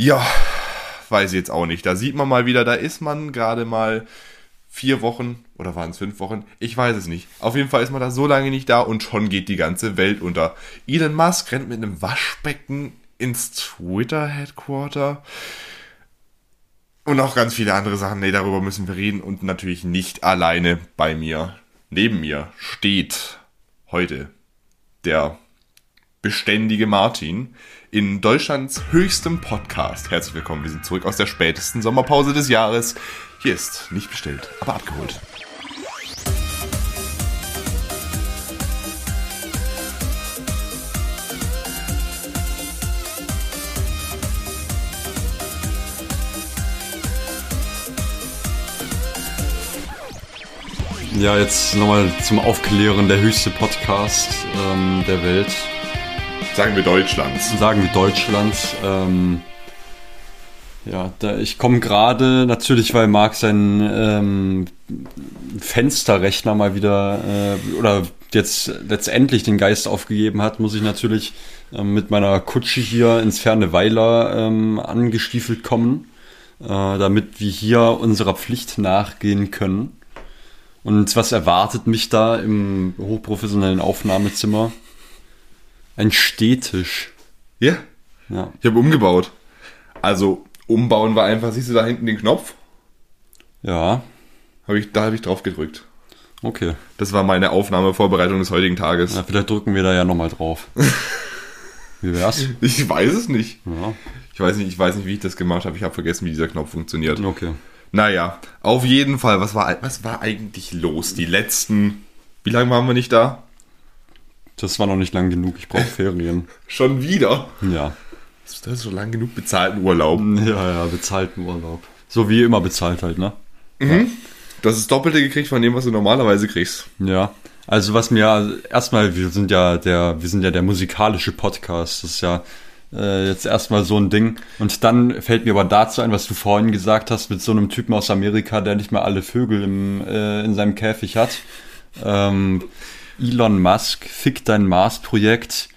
Ja, weiß ich jetzt auch nicht. Da sieht man mal wieder, da ist man gerade mal vier Wochen oder waren es fünf Wochen? Ich weiß es nicht. Auf jeden Fall ist man da so lange nicht da und schon geht die ganze Welt unter. Elon Musk rennt mit einem Waschbecken ins Twitter-Headquarter. Und auch ganz viele andere Sachen. Nee, darüber müssen wir reden. Und natürlich nicht alleine bei mir. Neben mir steht heute der beständige Martin in Deutschlands höchstem Podcast. Herzlich willkommen, wir sind zurück aus der spätesten Sommerpause des Jahres. Hier ist nicht bestellt, aber abgeholt. Ja, jetzt nochmal zum Aufklären der höchste Podcast ähm, der Welt. Sagen wir Deutschlands. Sagen wir Deutschlands. Ähm, ja, da, ich komme gerade natürlich, weil Marc seinen ähm, Fensterrechner mal wieder äh, oder jetzt letztendlich den Geist aufgegeben hat, muss ich natürlich ähm, mit meiner Kutsche hier ins ferne Weiler ähm, angestiefelt kommen, äh, damit wir hier unserer Pflicht nachgehen können. Und was erwartet mich da im hochprofessionellen Aufnahmezimmer? Ein Stehtisch. Ja. Ja. Ich habe umgebaut. Also umbauen war einfach, siehst du da hinten den Knopf? Ja. Hab ich, da habe ich drauf gedrückt. Okay. Das war meine Aufnahmevorbereitung des heutigen Tages. Ja, vielleicht drücken wir da ja nochmal drauf. Wie wär's? Ich weiß es nicht. Ja. Ich weiß nicht, ich weiß nicht, wie ich das gemacht habe. Ich habe vergessen, wie dieser Knopf funktioniert. Okay. Naja, auf jeden Fall, was war, was war eigentlich los? Die letzten, wie lange waren wir nicht da? Das war noch nicht lang genug, ich brauche Ferien. Schon wieder? Ja. Das ist so lang genug bezahlten Urlaub. Ja, ja, bezahlten Urlaub. So wie immer bezahlt halt, ne? Mhm. Ja. Das Doppelte gekriegt von dem, was du normalerweise kriegst. Ja. Also was mir erstmal, wir sind ja der, wir sind ja der musikalische Podcast. Das ist ja äh, jetzt erstmal so ein Ding. Und dann fällt mir aber dazu ein, was du vorhin gesagt hast, mit so einem Typen aus Amerika, der nicht mal alle Vögel im, äh, in seinem Käfig hat. Ähm, Elon Musk, fick dein Mars-Projekt.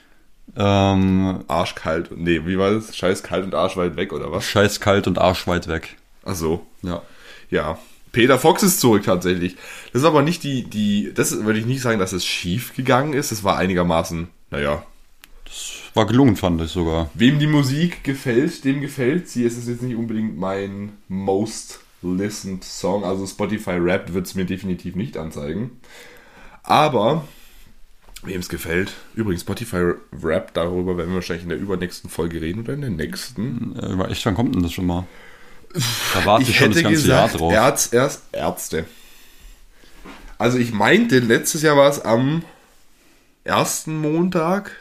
Ähm, Arschkalt. Nee, wie war das? Scheiß kalt und arschweit weg, oder was? Scheiß kalt und arschweit weg. Ach so. Ja. Ja. Peter Fox ist zurück tatsächlich. Das ist aber nicht die, die, das würde ich nicht sagen, dass es schief gegangen ist. Es war einigermaßen, naja, war gelungen, fand ich sogar. Wem die Musik gefällt, dem gefällt sie. Es ist jetzt nicht unbedingt mein most listened Song. Also Spotify Rap wird es mir definitiv nicht anzeigen. Aber wem es gefällt, übrigens Spotify Rap, darüber werden wir wahrscheinlich in der übernächsten Folge reden oder in der nächsten. Äh, echt, wann kommt denn das schon mal? Da warte ich, ich schon das ganze gesagt, Jahr drauf. Ärz, erst Ärzte. Also ich meinte, letztes Jahr war es am ersten Montag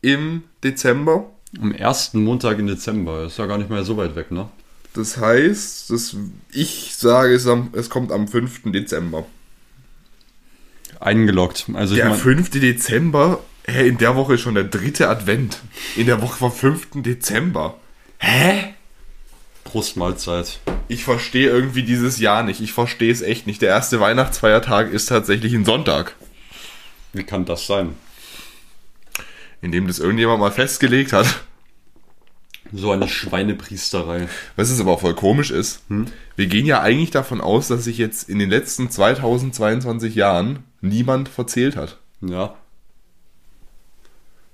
im Dezember. Am ersten Montag im Dezember. ist ja gar nicht mehr so weit weg, ne? Das heißt, das, ich sage, es, am, es kommt am 5. Dezember. Eingeloggt. Also der ich mein, 5. Dezember, hä, in der Woche ist schon der dritte Advent. In der Woche vom 5. Dezember. Hä? Brustmahlzeit. Ich verstehe irgendwie dieses Jahr nicht. Ich verstehe es echt nicht. Der erste Weihnachtsfeiertag ist tatsächlich ein Sonntag. Wie kann das sein? indem das irgendjemand mal festgelegt hat. So eine Schweinepriesterei. Was es aber auch voll komisch ist, hm? wir gehen ja eigentlich davon aus, dass sich jetzt in den letzten 2022 Jahren niemand verzählt hat. Ja.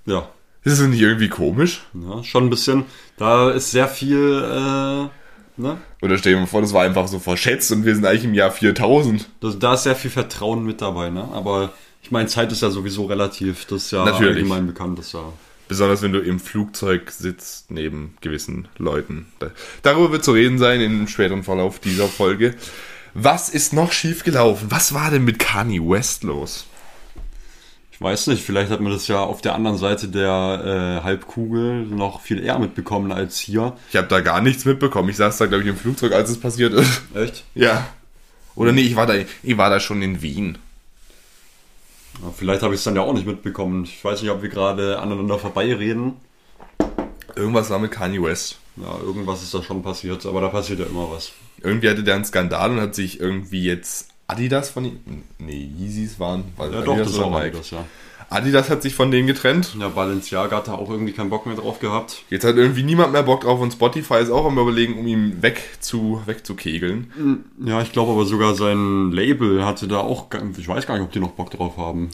Ja. Ist das nicht irgendwie komisch? Ja, schon ein bisschen. Da ist sehr viel, äh, ne? Oder stell dir mal vor, das war einfach so verschätzt und wir sind eigentlich im Jahr 4000. Das, da ist sehr viel Vertrauen mit dabei, ne? Aber ich meine, Zeit ist ja sowieso relativ, das ist ja Natürlich. allgemein bekannt, das ja. Besonders wenn du im Flugzeug sitzt neben gewissen Leuten. Darüber wird zu reden sein im späteren Verlauf dieser Folge. Was ist noch schief gelaufen? Was war denn mit Kanye West los? Ich weiß nicht, vielleicht hat man das ja auf der anderen Seite der äh, Halbkugel noch viel eher mitbekommen als hier. Ich habe da gar nichts mitbekommen. Ich saß da, glaube ich, im Flugzeug, als es passiert ist. Echt? Ja. Oder nee, ich war da, ich war da schon in Wien. Ja, vielleicht habe ich es dann ja auch nicht mitbekommen. Ich weiß nicht, ob wir gerade aneinander vorbeireden. Irgendwas war mit Kanye West. Ja, irgendwas ist da schon passiert, aber da passiert ja immer was. Irgendwie hatte der einen Skandal und hat sich irgendwie jetzt Adidas von ihm. Nee, Yeezys waren. Weil ja, Adidas doch, das war Adidas, ja. Adidas hat sich von denen getrennt. Ja, Balenciaga hat da auch irgendwie keinen Bock mehr drauf gehabt. Jetzt hat irgendwie niemand mehr Bock drauf und Spotify ist auch am überlegen, um ihn weg zu, wegzukegeln. Ja, ich glaube aber sogar sein Label hatte da auch, ich weiß gar nicht, ob die noch Bock drauf haben.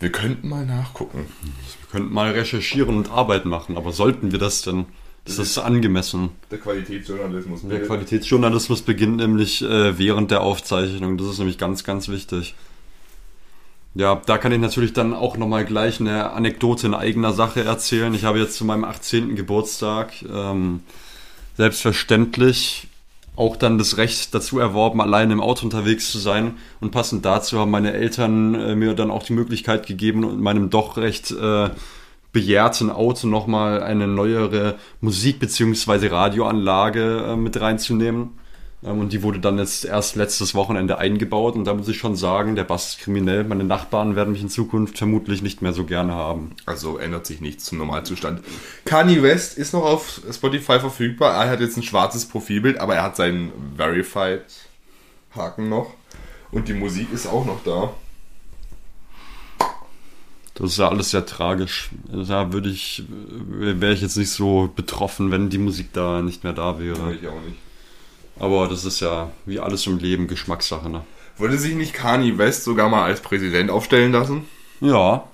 Wir könnten mal nachgucken. Wir könnten mal recherchieren und Arbeit machen, aber sollten wir das denn? Ist das angemessen? Der Qualitätsjournalismus. Der Qualitätsjournalismus beginnt nämlich äh, während der Aufzeichnung. Das ist nämlich ganz, ganz wichtig. Ja, da kann ich natürlich dann auch nochmal gleich eine Anekdote in eigener Sache erzählen. Ich habe jetzt zu meinem 18. Geburtstag ähm, selbstverständlich auch dann das Recht dazu erworben, allein im Auto unterwegs zu sein. Und passend dazu haben meine Eltern äh, mir dann auch die Möglichkeit gegeben, in meinem doch recht äh, bejahrten Auto nochmal eine neuere Musik- bzw. Radioanlage äh, mit reinzunehmen. Ähm, und die wurde dann jetzt erst letztes Wochenende eingebaut. Und da muss ich schon sagen, der Bass ist kriminell. Meine Nachbarn werden mich in Zukunft vermutlich nicht mehr so gerne haben. Also ändert sich nichts zum Normalzustand. Kanye West ist noch auf Spotify verfügbar. Er hat jetzt ein schwarzes Profilbild, aber er hat seinen Verified-Haken noch. Und die Musik ist auch noch da. Das ist ja alles sehr tragisch. Da würde ich, wäre ich jetzt nicht so betroffen, wenn die Musik da nicht mehr da wäre. Ich auch nicht. Aber das ist ja wie alles im Leben Geschmackssache, ne? Wollte sich nicht Kanye West sogar mal als Präsident aufstellen lassen? Ja.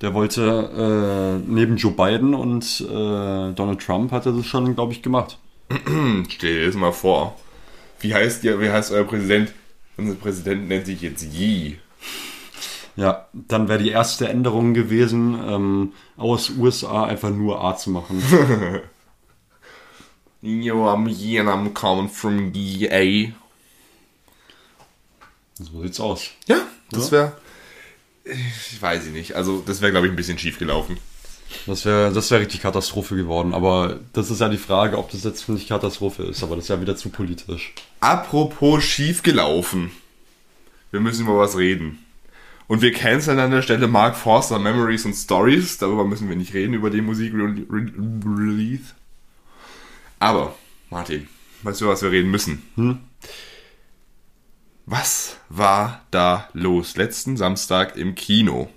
Der wollte äh, neben Joe Biden und äh, Donald Trump hat er das schon, glaube ich, gemacht. Stell dir das mal vor. Wie heißt, ihr, wie heißt euer Präsident? Unser Präsident nennt sich jetzt Yee. Ja, dann wäre die erste Änderung gewesen, ähm, aus USA einfach nur A zu machen. Yo, I'm Yee and I'm coming from EA. So sieht's aus. Ja, das wäre. Ich weiß ich nicht. Also, das wäre, glaube ich, ein bisschen schief gelaufen. Das wäre das wär richtig Katastrophe geworden. Aber das ist ja die Frage, ob das jetzt nicht Katastrophe ist. Aber das ist ja wieder zu politisch. Apropos schief gelaufen. Wir müssen über was reden. Und wir canceln an der Stelle Mark Forster Memories and Stories. Darüber müssen wir nicht reden, über den Musik-Release. Aber, Martin, weißt du, was wir reden müssen? Hm? Was war da los letzten Samstag im Kino?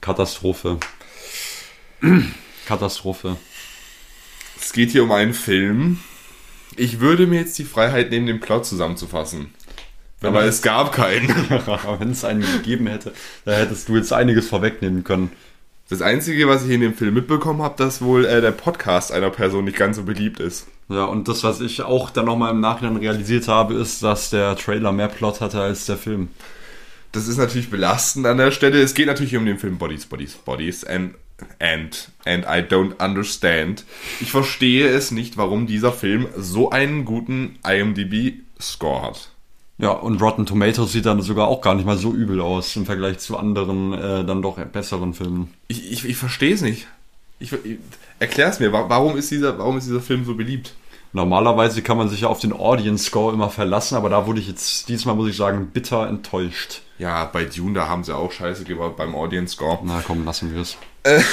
Katastrophe. Katastrophe. Es geht hier um einen Film. Ich würde mir jetzt die Freiheit nehmen, den Plot zusammenzufassen. Aber es gab keinen. Wenn es einen gegeben hätte, da hättest du jetzt einiges vorwegnehmen können. Das Einzige, was ich in dem Film mitbekommen habe, dass wohl äh, der Podcast einer Person nicht ganz so beliebt ist. Ja, und das, was ich auch dann nochmal im Nachhinein realisiert habe, ist, dass der Trailer mehr Plot hatte als der Film. Das ist natürlich belastend an der Stelle. Es geht natürlich um den Film Bodies, Bodies, Bodies and, and, and I don't understand. Ich verstehe es nicht, warum dieser Film so einen guten IMDb-Score hat. Ja, und Rotten Tomatoes sieht dann sogar auch gar nicht mal so übel aus im Vergleich zu anderen, äh, dann doch besseren Filmen. Ich, ich, ich verstehe es nicht. Ich, ich, erklär's mir, wa- warum ist, dieser, warum ist dieser Film so beliebt? Normalerweise kann man sich ja auf den Audience Score immer verlassen, aber da wurde ich jetzt, diesmal muss ich sagen, bitter enttäuscht. Ja, bei Dune, da haben sie auch Scheiße gebaut beim Audience Score. Na komm, lassen wir es.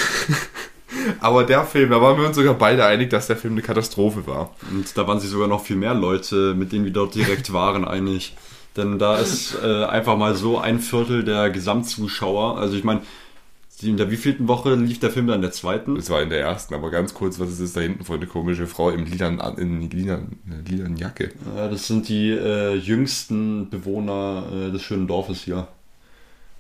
Aber der Film, da waren wir uns sogar beide einig, dass der Film eine Katastrophe war. Und da waren sich sogar noch viel mehr Leute, mit denen wir dort direkt waren, einig. Denn da ist äh, einfach mal so ein Viertel der Gesamtzuschauer. Also ich meine, in der wievielten Woche lief der Film dann in der zweiten? Das war in der ersten, aber ganz kurz, was ist das da hinten für eine komische Frau im lilan, in lilan, lilan Jacke? Äh, das sind die äh, jüngsten Bewohner äh, des schönen Dorfes hier.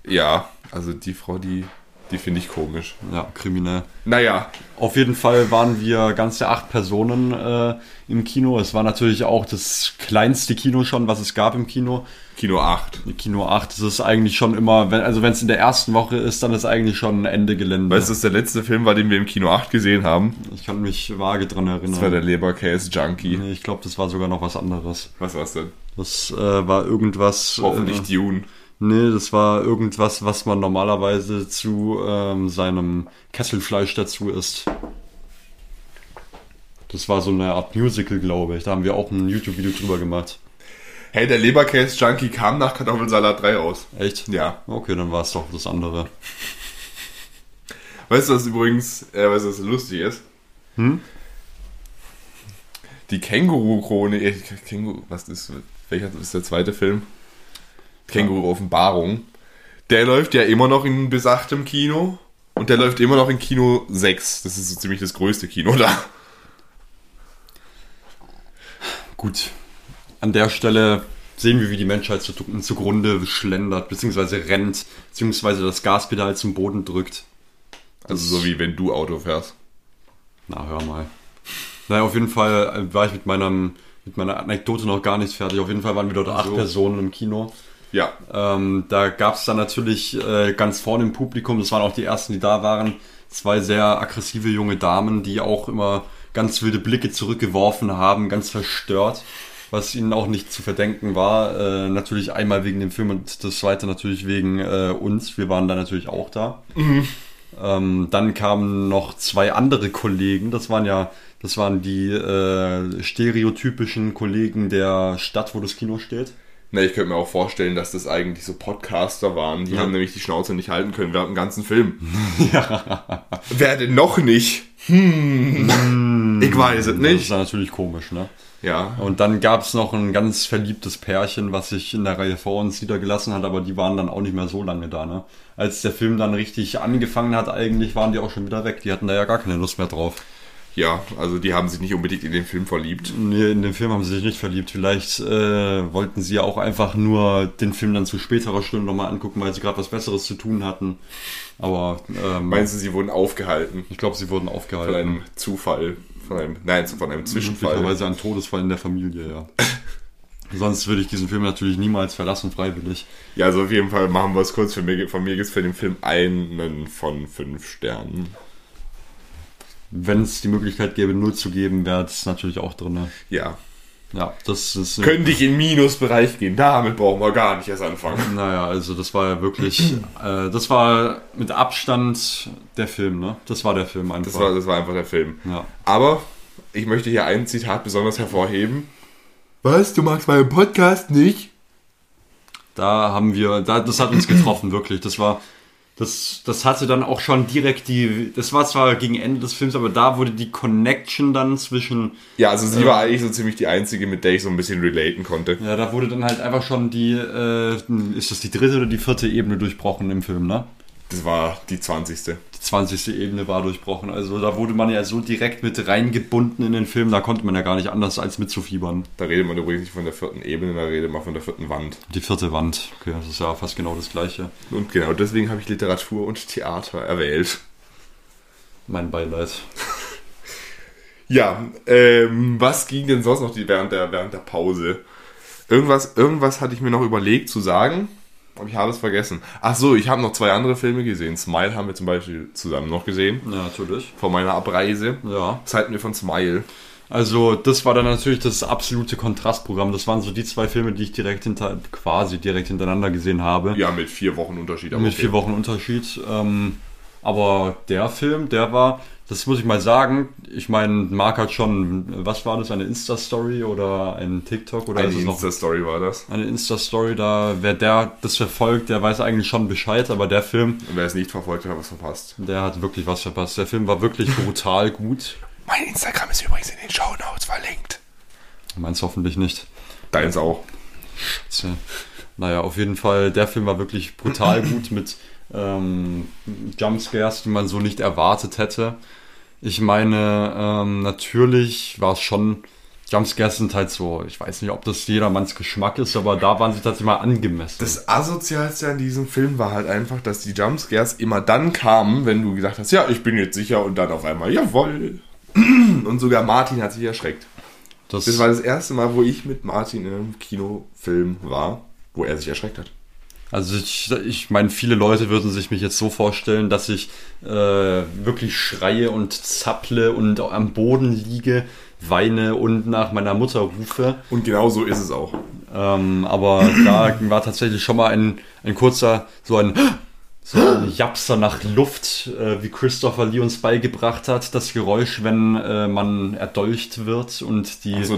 Ja, also die Frau, die, die finde ich komisch. Ja, kriminell. Naja, Auf jeden Fall waren wir ganze acht Personen äh, im Kino. Es war natürlich auch das kleinste Kino schon, was es gab im Kino. Kino 8. Kino 8, das ist eigentlich schon immer, wenn, also wenn es in der ersten Woche ist, dann ist eigentlich schon Ende Gelände. Weißt du, was der letzte Film war, den wir im Kino 8 gesehen haben? Ich kann mich vage dran erinnern. Das war der Leberkäse-Junkie. Nee, ich glaube, das war sogar noch was anderes. Was war's denn? Das äh, war irgendwas. Hoffentlich Äh, Dune. Nee, das war irgendwas, was man normalerweise zu ähm, seinem Kesselfleisch dazu isst. Das war so eine Art Musical, glaube ich. Da haben wir auch ein YouTube-Video drüber gemacht. Hey, der Leberkäse-Junkie kam nach Kartoffelsalat 3 raus. Echt? Ja. Okay, dann war es doch das andere. Weißt du, was übrigens, äh, weißt du, was lustig ist? Hm? Die Känguru-Krone, äh, Känguru, was ist, welcher ist der zweite Film? Känguru-Offenbarung. Der läuft ja immer noch in besagtem Kino. Und der läuft immer noch in Kino 6. Das ist so ziemlich das größte Kino da. Gut. An der Stelle sehen wir, wie die Menschheit zu, zugrunde schlendert, beziehungsweise rennt, beziehungsweise das Gaspedal zum Boden drückt. Also so wie wenn du Auto fährst. Na, hör mal. Naja, auf jeden Fall äh, war ich mit, meinem, mit meiner Anekdote noch gar nicht fertig. Auf jeden Fall waren wir dort acht So. Personen im Kino. Ja. Ähm, da gab es dann natürlich äh, ganz vorne im Publikum, das waren auch die ersten, die da waren, zwei sehr aggressive junge Damen, die auch immer ganz wilde Blicke zurückgeworfen haben, ganz verstört, was ihnen auch nicht zu verdenken war. Äh, natürlich einmal wegen dem Film und das zweite natürlich wegen äh, uns. Wir waren da natürlich auch da. Ähm, dann kamen noch zwei andere Kollegen. Das waren ja, das waren die äh, stereotypischen Kollegen der Stadt, wo das Kino steht. Na, ich könnte mir auch vorstellen, dass das eigentlich so Podcaster waren. Die Ja. haben nämlich die Schnauze nicht halten können während dem ganzen Film. ja. Wer denn noch nicht? Hm. ich weiß es Das ist nicht. natürlich komisch, ne? Ja. Und dann gab es noch ein ganz verliebtes Pärchen, was sich in der Reihe vor uns niedergelassen hat, aber die waren dann auch nicht mehr so lange da, ne? Als der Film dann richtig angefangen hat, eigentlich waren die auch schon wieder weg. Die hatten da ja gar keine Lust mehr drauf. Ja, also die haben sich nicht unbedingt in den Film verliebt. Nee, in den Film haben sie sich nicht verliebt. Vielleicht äh, wollten sie ja auch einfach nur den Film dann zu späterer Stunde nochmal angucken, weil sie gerade was Besseres zu tun hatten. Aber ähm, Meinst du, sie wurden aufgehalten ich glaube, sie wurden von aufgehalten. einem Zufall? Von einem, nein, von einem Zwischenfall. Möglicherweise ein Todesfall in der Familie, ja. Sonst würde ich diesen Film natürlich niemals verlassen, freiwillig. Ja, also auf jeden Fall machen wir es kurz. Für mich, von mir gibt es für den Film einen von fünf Sternen. Wenn es die Möglichkeit gäbe, null zu geben, wäre es natürlich auch drin. ne? Ja. Ja, das ist. Könnte ich in Minusbereich gehen. Damit brauchen wir gar nicht erst anfangen. Naja, also das war ja wirklich. äh, das war mit Abstand der Film, ne? Das war der Film einfach. Das war, das war einfach der Film. ja. Aber ich möchte hier ein Zitat besonders hervorheben. Was? Du magst meinen Podcast nicht? Da haben wir, da, das hat uns getroffen, wirklich. Das war, das, das hatte dann auch schon direkt die, das war zwar gegen Ende des Films, aber da wurde die Connection dann zwischen, Ja, also sie war eigentlich so ziemlich die einzige, mit der ich so ein bisschen relaten konnte. ja, da wurde dann halt einfach schon die, äh, ist das die dritte oder die vierte Ebene durchbrochen im Film, ne? Das war die 20. Die 20. Ebene war durchbrochen. Also da wurde man ja so direkt mit reingebunden in den Film, da konnte man ja gar nicht anders als mitzufiebern. Da redet man übrigens nicht von der vierten Ebene, da redet man von der vierten Wand. Die vierte Wand, okay, das ist ja fast genau das gleiche. Und genau deswegen habe ich Literatur und Theater erwählt. Mein Beileid. Ja, ähm, was ging denn sonst noch die, während, der, während der Pause? Irgendwas, irgendwas hatte ich mir noch überlegt zu sagen, aber ich habe es vergessen. Ach so, ich habe noch zwei andere Filme gesehen. Smile haben wir zum Beispiel zusammen noch gesehen, Ja, natürlich. vor meiner Abreise. Ja. Was halten wir von Smile? Also, das war dann natürlich das absolute Kontrastprogramm. Das waren so die zwei Filme, die ich direkt hinter, quasi direkt hintereinander gesehen habe. Ja, mit vier Wochen Unterschied. aber Mit okay. vier Wochen Unterschied. Ähm, aber der Film, der war, das muss ich mal sagen, ich meine, Marc hat schon, was war das, eine Insta-Story oder ein TikTok oder Eine Insta-Story war das. eine Insta-Story, da, wer der das verfolgt, der weiß eigentlich schon Bescheid, aber der Film, Und wer es nicht verfolgt hat, hat was verpasst. der hat wirklich was verpasst. Der Film war wirklich brutal gut. Mein Instagram ist übrigens in den Show Notes verlinkt. Meins hoffentlich nicht. Deins auch. Tja. Naja, auf jeden Fall, der Film war wirklich brutal gut mit ähm, Jumpscares, die man so nicht erwartet hätte. Ich meine, ähm, natürlich war es schon, Jumpscares sind halt so, ich weiß nicht, ob das jedermanns Geschmack ist, aber da waren sie tatsächlich mal angemessen. Das Asozialste an diesem Film war halt einfach, dass die Jumpscares immer dann kamen, wenn du gesagt hast, ja, ich bin jetzt sicher und dann auf einmal, jawoll. Und sogar Martin hat sich erschreckt. das, Das war das erste Mal, wo ich mit Martin in einem Kinofilm war, wo er sich erschreckt hat. Also ich, ich meine, viele Leute würden sich mich jetzt so vorstellen, dass ich äh, wirklich schreie und zapple und am Boden liege, weine und nach meiner Mutter rufe. Und genau so ist es auch. Ähm, aber da war tatsächlich schon mal ein, ein kurzer, so ein, so ein Japser nach Luft, äh, wie Christopher Lee uns beigebracht hat. Das Geräusch, wenn äh, man erdolcht wird und die, So,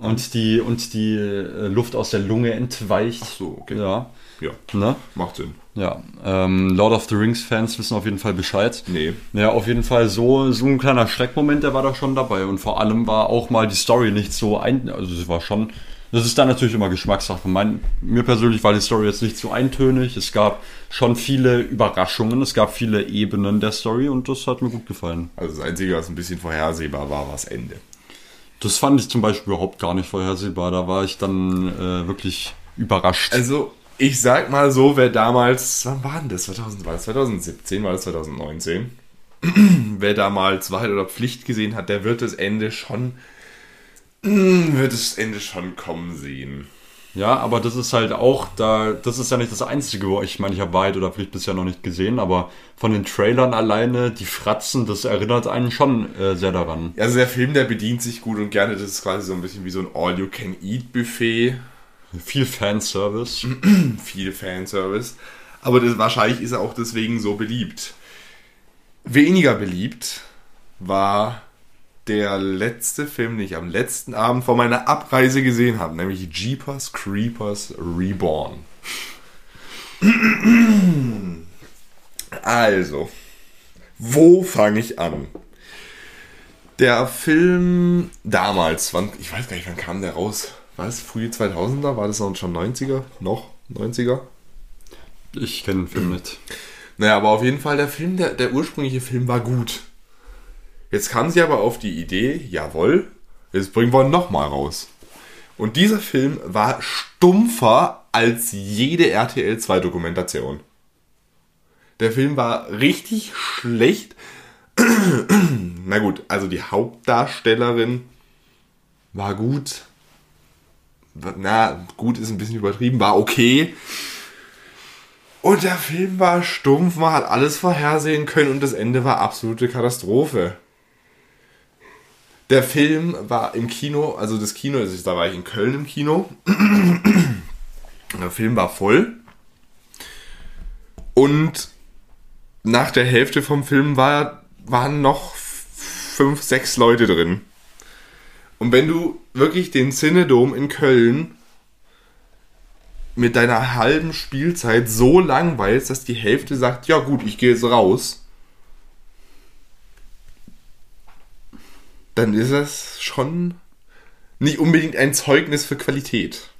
und die, und die äh, Luft aus der Lunge entweicht. Ach so, okay. Ja. Ja, Ne? macht Sinn. Ja, ähm, Lord of the Rings Fans wissen auf jeden Fall Bescheid. Nee. Ja, auf jeden Fall so, so ein kleiner Schreckmoment, der war da schon dabei. Und vor allem war auch mal die Story nicht so ein, also sie war schon Das ist dann natürlich immer Geschmackssache. Mein, mir persönlich war die Story jetzt nicht so eintönig. Es gab schon viele Überraschungen, es gab viele Ebenen der Story und das hat mir gut gefallen. Also das Einzige, was ein bisschen vorhersehbar war, war das Ende. Das fand ich zum Beispiel überhaupt gar nicht vorhersehbar. Da war ich dann äh, wirklich überrascht. Also, ich sag mal so, wer damals, wann war denn das? 2000, war das 2017, war das 2019? wer damals Wahrheit oder Pflicht gesehen hat, der wird das Ende schon, mm, wird das Ende schon kommen sehen. Ja, aber das ist halt auch da, das ist ja nicht das Einzige, wo ich meine, ich habe Wahrheit oder Pflicht bisher noch nicht gesehen, aber von den Trailern alleine, die Fratzen, das erinnert einen schon äh, sehr daran. Also der Film, der bedient sich gut und gerne, das ist quasi so ein bisschen wie so ein All-You-Can-Eat-Buffet. Viel Fanservice. Viel Fanservice. Aber das, wahrscheinlich ist er auch deswegen so beliebt. Weniger beliebt war der letzte Film, den ich am letzten Abend vor meiner Abreise gesehen habe, nämlich Jeepers Creepers Reborn. Also, wo fange ich an? Der Film damals, wann, ich weiß gar nicht, wann kam der raus? War es frühe 2000er? War das noch schon 90er? Noch 90er? Ich kenne den Film nicht. Naja, aber auf jeden Fall, der Film, der, der ursprüngliche Film war gut. Jetzt kam sie aber auf die Idee, jawohl, jetzt bringen wir ihn nochmal raus. Und dieser Film war stumpfer als jede RTL 2 Dokumentation. Der Film war richtig schlecht. Na gut, also die Hauptdarstellerin war gut. Na, gut ist ein bisschen übertrieben, war okay. Und der Film war stumpf, man hat alles vorhersehen können und das Ende war absolute Katastrophe. Der Film war im Kino, also das Kino, also da war ich in Köln im Kino. Der Film war voll. Und nach der Hälfte vom Film war, waren noch fünf, sechs Leute drin. Und wenn du wirklich den Cinedom in Köln mit deiner halben Spielzeit so langweilst, dass die Hälfte sagt, ja gut, ich gehe jetzt raus, dann ist das schon nicht unbedingt ein Zeugnis für Qualität.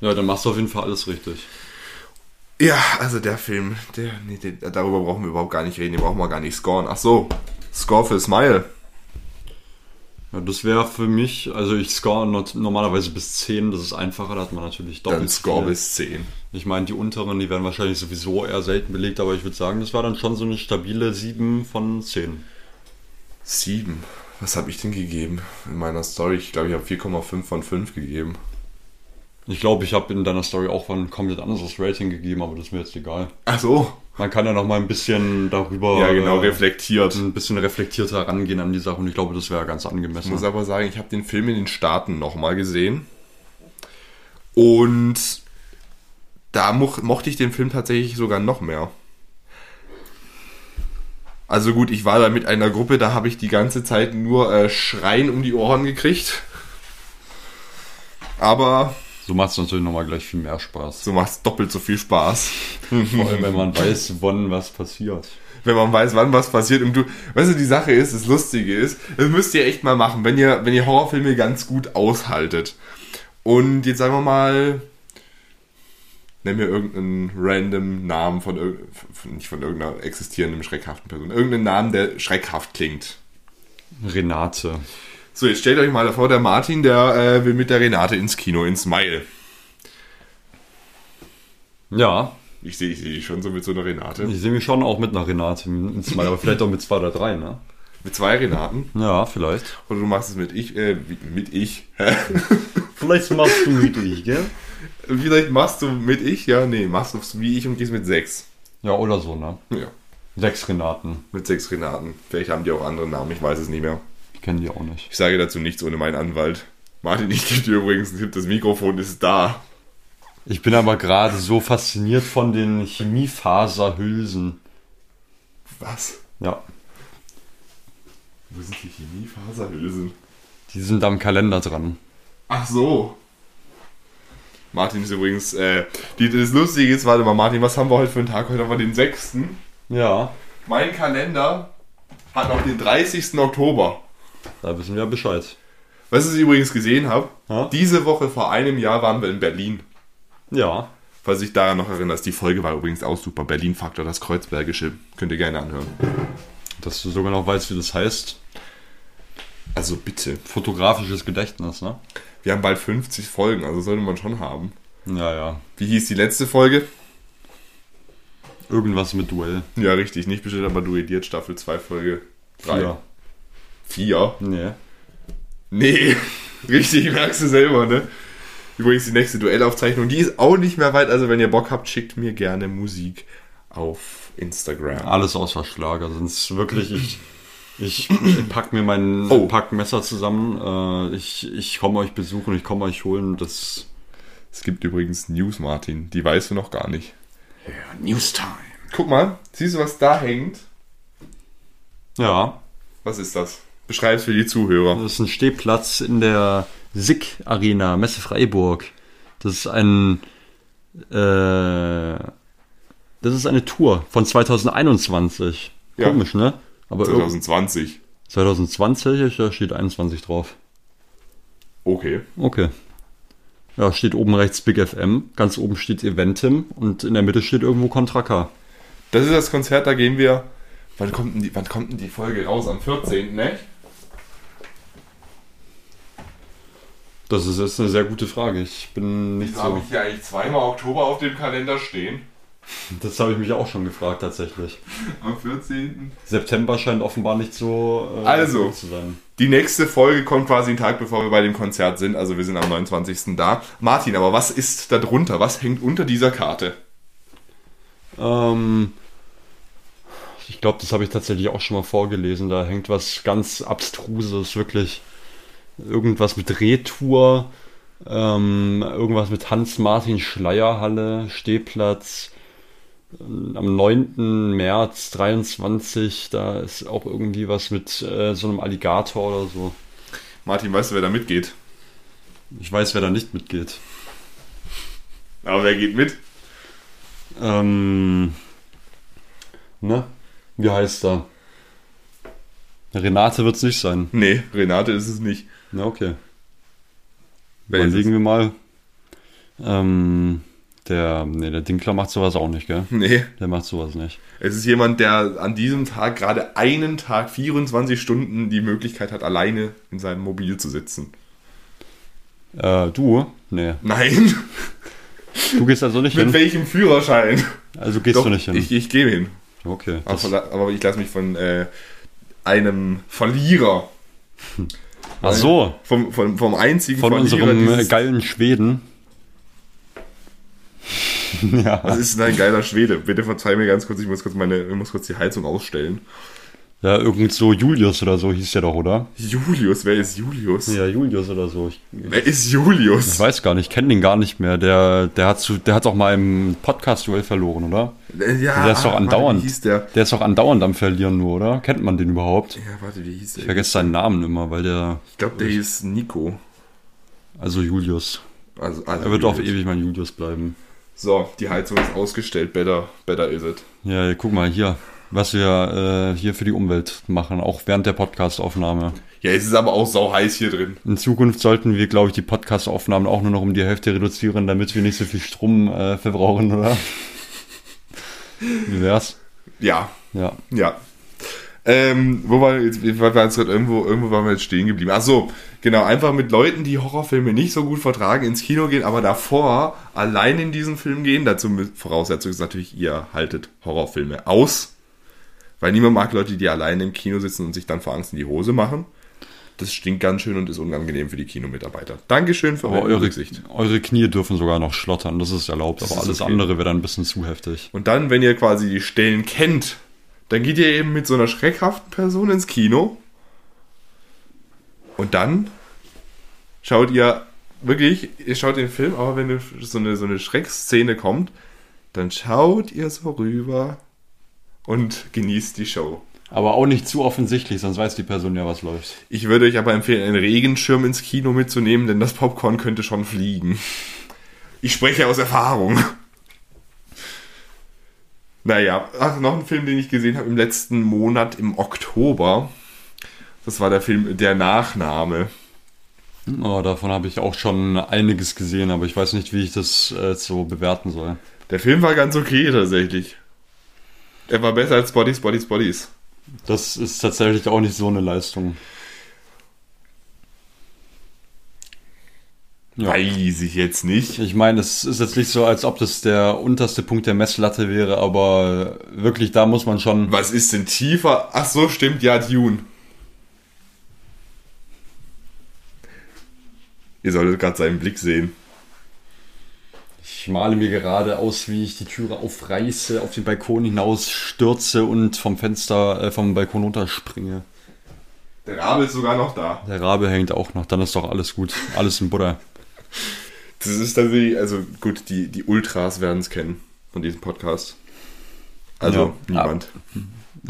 Ja, dann machst du auf jeden Fall alles richtig. Ja, also der Film, der, nee, der, darüber brauchen wir überhaupt gar nicht reden, den brauchen wir gar nicht scoren. Ach so, Score für Smile. Ja, das wäre für mich, also ich score normalerweise bis 10, das ist einfacher, da hat man natürlich doppelt. Dann Score bis 10. Ich meine, die unteren, die werden wahrscheinlich sowieso eher selten belegt, aber ich würde sagen, das war dann schon so eine stabile 7 von 10. 7? Was habe ich denn gegeben in meiner Story? Ich glaube, ich habe 4,5 von 5 gegeben. Ich glaube, ich habe in deiner Story auch ein komplett anderes Rating gegeben, aber das ist mir jetzt egal. Ach so. Man kann ja noch mal ein bisschen darüber. Ja, genau, reflektiert. Ein bisschen reflektierter rangehen an die Sache und ich glaube, das wäre ganz angemessen. Ich muss aber sagen, ich habe den Film in den Staaten nochmal gesehen. Und da mo mochte ich den Film tatsächlich sogar noch mehr. Also gut, ich war da mit einer Gruppe, da habe ich die ganze Zeit nur äh, Schreien um die Ohren gekriegt. Aber so macht es natürlich nochmal gleich viel mehr Spaß. So macht es doppelt so viel Spaß. Vor allem, wenn man weiß, wann was passiert. Wenn man weiß, wann was passiert. Und du, weißt du, die Sache ist, das Lustige ist, das müsst ihr echt mal machen, wenn ihr, wenn ihr Horrorfilme ganz gut aushaltet. Und jetzt sagen wir mal, nenn mir irgendeinen random Namen von, von nicht von irgendeiner existierenden schreckhaften Person. Irgendeinen Namen, der schreckhaft klingt. Renate. So, jetzt stellt euch mal vor, der Martin, der äh, will mit der Renate ins Kino, ins Smile. Ja. Ich sehe ich seh dich schon so mit so einer Renate. Ich sehe mich schon auch mit einer Renate ins Smile, aber vielleicht auch mit zwei oder drei, ne? Mit zwei Renaten? Ja, vielleicht. Oder du machst es mit ich, äh, mit ich. vielleicht machst du mit ich, gell? Vielleicht machst du mit ich, ja, nee, machst du wie ich und gehst mit sechs. Ja, oder so, ne? Ja. Sechs Renaten. Mit sechs Renaten. Vielleicht haben die auch andere Namen, ich weiß es nicht mehr. Ich kenne die auch nicht. Ich sage dazu nichts ohne meinen Anwalt. Martin, ich gebe dir übrigens einen Tipp, das Mikrofon ist da. Ich bin aber gerade so fasziniert von den Chemiefaserhülsen. Was? Ja. Wo sind die Chemiefaserhülsen? Die sind am Kalender dran. Ach so. Martin ist übrigens, äh, die, das Lustige ist, warte mal, Martin, was haben wir heute für einen Tag? Heute haben wir den 6. Ja. Mein Kalender hat noch den 30. Oktober. Da wissen wir Bescheid. Weißt du, was ich übrigens gesehen habe? Ja? Diese Woche vor einem Jahr waren wir in Berlin. Ja. Falls sich daran noch erinnerst, die Folge war übrigens auch super. Berlin-Faktor, das Kreuzbergische. Könnt ihr gerne anhören. Dass du sogar noch weißt, wie das heißt. Also bitte. Fotografisches Gedächtnis, ne? Wir haben bald 50 Folgen, also sollte man schon haben. Ja, ja. Wie hieß die letzte Folge? Irgendwas mit Duell. Ja, richtig. Nicht bestellt, aber duelliert. Staffel 2, Folge 3. Vier. 4? Nee. Nee. richtig, merkst du selber, ne? Übrigens die nächste Duellaufzeichnung, die ist auch nicht mehr weit. Also wenn ihr Bock habt, schickt mir gerne Musik auf Instagram. Alles außer Schlager. Sonst wirklich, ich, ich pack mir mein Oh. Pack Messer zusammen. Äh, ich ich komme euch besuchen, ich komme euch holen. Das. Es gibt übrigens News, Martin. Die weißt du noch gar nicht. Ja, Newstime. Guck mal, siehst du, was da hängt? Ja. Was ist das? Beschreib's für die Zuhörer. Das ist ein Stehplatz in der SIG Arena, Messe Freiburg. Das ist ein. Äh, das ist eine Tour von 2021. Ja. Komisch, ne? Aber irg- 2020. 2020, da steht 21 drauf. Okay. Okay. Ja, steht oben rechts Big FM, ganz oben steht Eventim und in der Mitte steht irgendwo Contra K. Das ist das Konzert, da gehen wir. Wann kommt denn die, wann kommt denn die Folge raus? Am 14., ne? Das ist jetzt eine sehr gute Frage. Ich bin nicht Habe so. ich hier eigentlich zweimal Oktober auf dem Kalender stehen? Das habe ich mich auch schon gefragt, tatsächlich. Am 14. September scheint offenbar nicht so äh, Also. gut zu sein. Die nächste Folge kommt quasi einen Tag bevor wir bei dem Konzert sind. Also wir sind am 29. da. Martin, aber was ist da drunter? Was hängt unter dieser Karte? Ähm, ich glaube, das habe ich tatsächlich auch schon mal vorgelesen. Da hängt was ganz Abstruses, wirklich. Irgendwas mit Retour, ähm, irgendwas mit Hans-Martin Schleierhalle, Stehplatz. Ähm, Am 9. März 23, da ist auch irgendwie was mit äh, so einem Alligator oder so. Martin, weißt du, wer da mitgeht? Ich weiß, wer da nicht mitgeht. Aber wer geht mit? Ähm, ne? Wie heißt er? Renate wird es nicht sein. Nee, Renate ist es nicht. Na, okay. Wer ist Überlegen wir mal. Ähm, der, nee, der Dinkler macht sowas auch nicht, gell? Nee, Der macht sowas nicht. es ist jemand, der an diesem Tag gerade einen Tag, 24 Stunden die Möglichkeit hat, alleine in seinem Mobil zu sitzen. Äh, du? Nee. Nein, Du gehst also nicht mit hin? welchem Führerschein? Also gehst Doch, du nicht hin? ich, ich gehe hin. okay. Aber, aber ich lasse mich von äh, einem Verlierer, ach so, vom, vom, vom einzigen von unserem geilen Schweden. ja. Was ist denn ein geiler Schwede? Bitte verzeih mir ganz kurz, ich muss kurz meine, ich muss kurz die Heizung ausstellen. Ja, irgend so Julius oder so hieß der doch, oder? Julius, wer ist Julius? Ja, Julius oder so. Ich, Wer ist Julius? Ich weiß gar nicht, ich kenne den gar nicht mehr. Der, der hat zu, der hat auch mal im Podcast-Duell verloren, oder? Äh, Ja, Der ist doch andauernd. Warte, wie hieß der? Der ist doch andauernd am Verlieren nur, oder? Kennt man den überhaupt? Ja, warte, wie hieß Ich der? vergesse seinen Namen immer, weil der, Ich glaube, der hieß Nico. also Julius. Also, also Er wird auf Julius. ewig mein Julius bleiben. So, die Heizung ist ausgestellt. Better, better is it. Ja, guck mal hier, was wir äh, hier für die Umwelt machen, auch während der Podcastaufnahme. Ja, es ist aber auch sau heiß hier drin. In Zukunft sollten wir, glaube ich, die Podcastaufnahmen auch nur noch um die Hälfte reduzieren, damit wir nicht so viel Strom äh, verbrauchen, oder? Wie wär's? Ja, Ja. ja. Ähm, wo war jetzt, wir waren jetzt gerade irgendwo, irgendwo waren wir jetzt stehen geblieben. Ach so, genau, einfach mit Leuten, die Horrorfilme nicht so gut vertragen, ins Kino gehen, aber davor allein in diesen Film gehen. Dazu Voraussetzung ist natürlich, ihr haltet Horrorfilme aus. Weil niemand mag Leute, die alleine im Kino sitzen und sich dann vor Angst in die Hose machen. Das stinkt ganz schön und ist unangenehm für die Kinomitarbeiter. Dankeschön für Aber eure Rücksicht. eure Knie dürfen sogar noch schlottern, das ist erlaubt, Das aber ist alles okay. andere wäre dann ein bisschen zu heftig. Und dann, wenn ihr quasi die Stellen kennt, dann geht ihr eben mit so einer schreckhaften Person ins Kino. Und dann schaut ihr wirklich, ihr schaut den Film, aber wenn so eine, so eine Schreckszene kommt, dann schaut ihr so rüber und genießt die Show. Aber auch nicht zu offensichtlich, sonst weiß die Person ja, was läuft. Ich würde euch aber empfehlen, einen Regenschirm ins Kino mitzunehmen, denn das Popcorn könnte schon fliegen. Ich spreche aus Erfahrung. Naja, ach, noch ein Film, den ich gesehen habe im letzten Monat im Oktober. Das war der Film Der Nachname. Oh, davon habe ich auch schon einiges gesehen, aber ich weiß nicht, wie ich das äh, so bewerten soll. Der Film war ganz okay tatsächlich. Er war besser als Bodies, Bodies, Bodies. Das ist tatsächlich auch nicht so eine Leistung. Ja. Weiß ich jetzt nicht. Ich meine, es ist jetzt nicht so, als ob das der unterste Punkt der Messlatte wäre, aber wirklich, da muss man schon. Was ist denn tiefer? Ach so, stimmt, ja, Dune. Ihr solltet gerade seinen Blick sehen. Ich male mir gerade aus, wie ich die Türe aufreiße, auf den Balkon hinaus stürze und vom Fenster, äh, vom Balkon runterspringe. Der Rabe ist sogar noch da. Der Rabe hängt auch noch, dann ist doch alles gut. Alles im Butter. Das ist tatsächlich, also gut, die, die Ultras werden es kennen von diesem Podcast. Also Ja. niemand.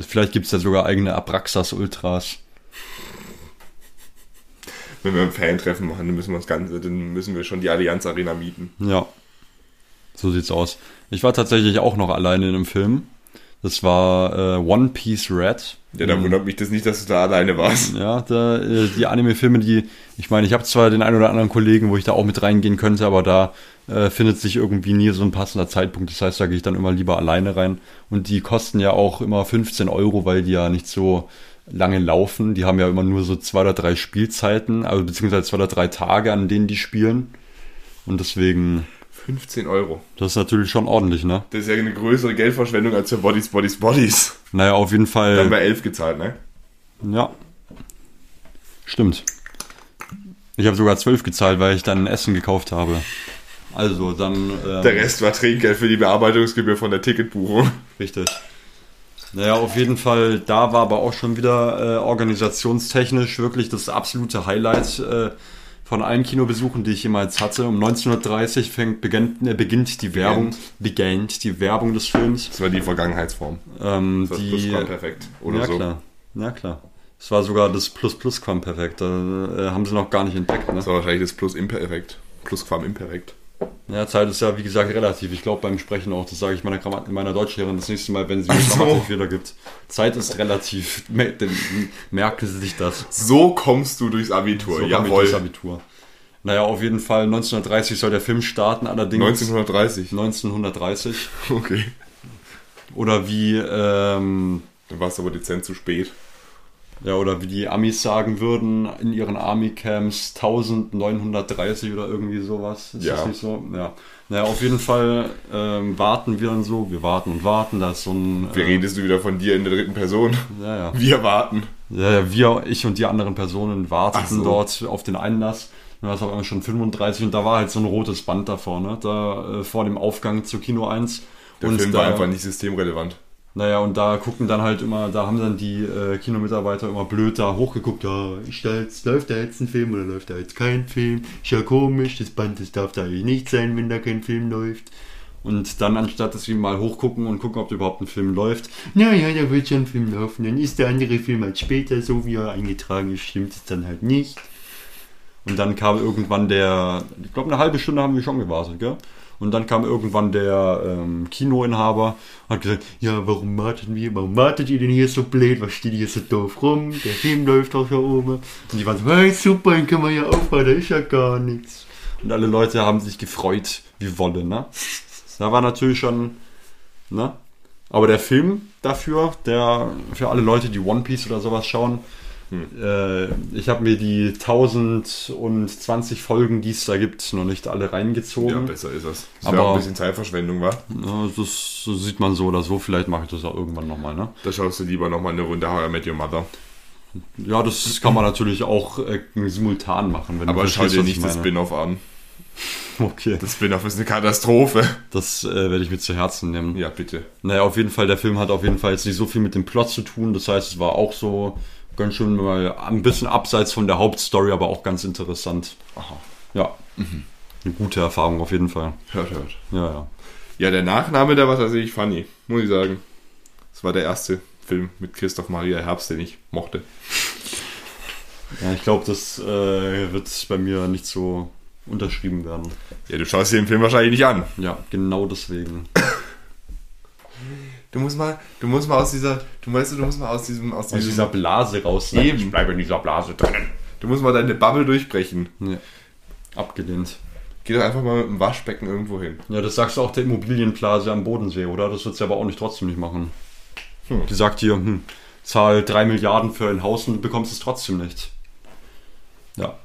Vielleicht gibt es ja sogar eigene Abraxas-Ultras. Wenn wir ein Fan-Treffen machen, dann müssen wir das Ganze, dann müssen wir schon die Allianz Arena mieten. Ja. So sieht's aus. Ich war tatsächlich auch noch alleine in einem Film. Das war äh, One Piece Red. Ja, da wundert mich das nicht, dass du da alleine warst. Ja, da, äh, die Anime-Filme, die, ich meine, ich habe zwar den einen oder anderen Kollegen, wo ich da auch mit reingehen könnte, aber da äh, findet sich irgendwie nie so ein passender Zeitpunkt. Das heißt, da gehe ich dann immer lieber alleine rein. Und die kosten ja auch immer 15 Euro, weil die ja nicht so lange laufen. Die haben ja immer nur so zwei oder drei Spielzeiten, also beziehungsweise zwei oder drei Tage, an denen die spielen. Und deswegen, 15 Euro. das ist natürlich schon ordentlich, ne? Das ist ja eine größere Geldverschwendung als für Bodies, Bodies, Bodies. Naja, auf jeden Fall. wir 11 gezahlt, ne? Ja. Stimmt. Ich habe sogar 12 gezahlt, weil ich dann Essen gekauft habe. Also dann. ähm, Der Rest war Trinkgeld für die Bearbeitungsgebühr von der Ticketbuchung. Richtig. Naja, auf jeden Fall, da war aber auch schon wieder äh, organisationstechnisch wirklich das absolute Highlight äh, von allen Kinobesuchen, die ich jemals hatte. Um 1930 fängt, beginnt, äh, beginnt die Werbung, beginnt die Werbung des Films. Das war die Vergangenheitsform. Ähm, Das die, Plusquamperfekt. Oder ja so. klar, ja klar. Es war sogar das Plus-Plus-Quamperfekt, da äh, haben sie noch gar nicht entdeckt. Ne? Das war wahrscheinlich das Plus-Imperfekt. Plusquam-Imperfekt. Ja, Zeit ist ja wie gesagt relativ. Ich glaube beim Sprechen auch, das sage ich meiner, Grammat meiner Deutschlehrerin das nächste Mal, wenn sie mir Ach so. Grammatikfehler gibt. Zeit ist relativ. Merken Sie sich das. So kommst du durchs Abitur. So Jawohl. durchs Abitur. Naja, auf jeden Fall 1930 soll der Film starten, allerdings 1930. 1930. Okay. Oder wie, ähm, Dann warst du aber dezent zu spät. Ja, oder wie die Amis sagen würden, in ihren Army-Camps 1930 oder irgendwie sowas. Ist Ja. das nicht so? Ja. Naja, auf jeden Fall ähm, warten wir dann so, wir warten und warten, da ist so ein... Wie äh, redest du wieder von dir in der dritten Person? Ja, ja. Wir warten. Ja, ja, wir, ich und die anderen Personen warteten so. dort auf den Einlass. Das war immer schon 35 und da war halt so ein rotes Band da vorne, da äh, vor dem Aufgang zu Kino 1. Der und Film da, war einfach nicht systemrelevant. Naja, und da gucken dann halt immer, da haben dann die äh, Kinomitarbeiter immer blöd da hochgeguckt, ja, ist da jetzt, läuft da jetzt ein Film oder läuft da jetzt kein Film? Ist ja komisch, das Band, das darf da eigentlich nicht sein, wenn da kein Film läuft. Und dann, anstatt dass sie mal hochgucken und gucken, ob da überhaupt ein Film läuft, naja, da wird schon ein Film laufen, dann ist der andere Film halt später, so wie er eingetragen ist, stimmt es dann halt nicht. Und dann kam irgendwann der, ich glaube eine halbe Stunde haben wir schon gewartet, gell? Und dann kam irgendwann der ähm, Kinoinhaber und hat gesagt, ja, warum warten wir, warum wartet ihr denn hier so blöd, was steht hier so doof rum, der Film läuft doch da oben. Und die waren so, hey, super, dann können wir ja aufhören, da ist ja gar nichts. Und alle Leute haben sich gefreut, wie Wolle, ne? Da war natürlich schon, ne? Aber der Film dafür, der für alle Leute, die One Piece oder sowas schauen, äh, ich habe mir die 1020 Folgen, die es da gibt, noch nicht alle Ja, reingezogen. besser ist es. Das Aber- auch ein bisschen Zeitverschwendung, war. Ja, das sieht man so oder so. Vielleicht mache ich das auch irgendwann nochmal, ne? Da schaust du lieber nochmal eine Runde How I Met Your Mother. Ja, das kann man natürlich auch äh, simultan machen. Wenn Aber du schau dir nicht ich das. Spin-off an. Okay, Das Spin-off ist eine Katastrophe. das äh, werde ich mir zu Herzen nehmen. Ja, bitte. Naja, auf jeden Fall, der Film hat auf jeden Fall jetzt nicht so viel mit dem Plot zu tun. Das heißt, es war auch so ganz schön mal ein bisschen abseits von der Hauptstory, aber auch ganz interessant. Aha. Ja, eine gute Erfahrung auf jeden Fall. Hört, hört. Ja, ja. Ja, der Nachname, der war tatsächlich funny, muss ich sagen. Das war der erste Film mit Christoph Maria Herbst, den ich mochte. Ja, ich glaube, das äh, wird bei mir nicht so unterschrieben werden. Ja, du schaust dir den Film wahrscheinlich nicht an. Ja, genau deswegen. Du musst mal, du musst mal aus dieser, du weißt, du musst mal aus diesem, aus Aus dieser Blase raus. Eben. Ich bleibe in dieser Blase drinnen. Du musst mal deine Bubble durchbrechen. Nee. Abgelehnt. Geh doch einfach mal mit dem Waschbecken irgendwo hin. Ja, das sagst du auch der Immobilienblase am Bodensee, oder? Das wird sie aber auch nicht trotzdem nicht machen. Hm. Die sagt hier, hm, zahl drei Milliarden für ein Haus und du bekommst es trotzdem nicht. Ja,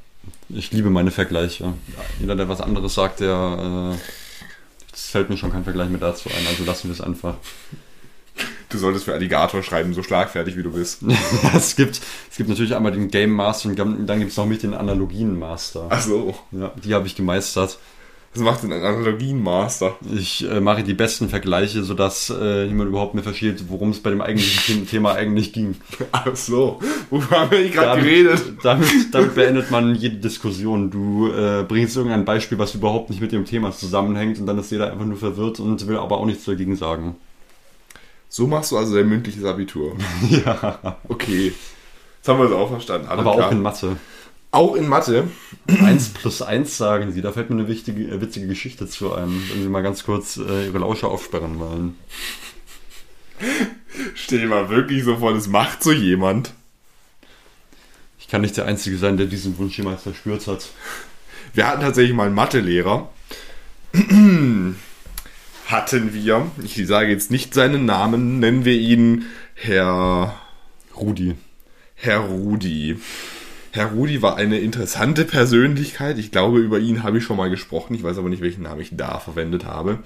ich liebe meine Vergleiche. Ja, jeder, der was anderes sagt, der. Äh, es fällt mir schon kein Vergleich mehr dazu ein, also lassen wir es einfach. Du solltest für Alligator schreiben, so schlagfertig wie du bist. es, gibt, es gibt natürlich einmal den Game Master und dann gibt es noch mit den Analogien Master. Ach so. Ja, die habe ich gemeistert. Was macht denn ein Analogien-Master? Ich äh, mache die besten Vergleiche, sodass äh, niemand überhaupt mehr versteht, worum es bei dem eigentlichen Thema eigentlich ging. Ach so. Worüber haben wir gerade geredet? Damit, damit beendet man jede Diskussion. Du äh, bringst irgendein Beispiel, was überhaupt nicht mit dem Thema zusammenhängt und dann ist jeder einfach nur verwirrt und will aber auch nichts dagegen sagen. So machst du also dein mündliches Abitur. ja. Okay. Jetzt haben wir es auch verstanden. Alles aber klar. auch in Mathe. Auch in Mathe. 1 plus 1 sagen sie. Da fällt mir eine wichtige, äh, witzige Geschichte zu ein, wenn sie mal ganz kurz äh, ihre Lauscher aufsperren wollen. Stell dir mal wirklich so vor, das macht so jemand. Ich kann nicht der Einzige sein, der diesen Wunsch jemals verspürt hat. Wir hatten tatsächlich mal einen Mathelehrer. hatten wir, ich sage jetzt nicht seinen Namen, nennen wir ihn Herr Rudi. Herr Rudi. Herr Rudi war eine interessante Persönlichkeit. Ich glaube, über ihn habe ich schon mal gesprochen. Ich weiß aber nicht, welchen Namen ich da verwendet habe.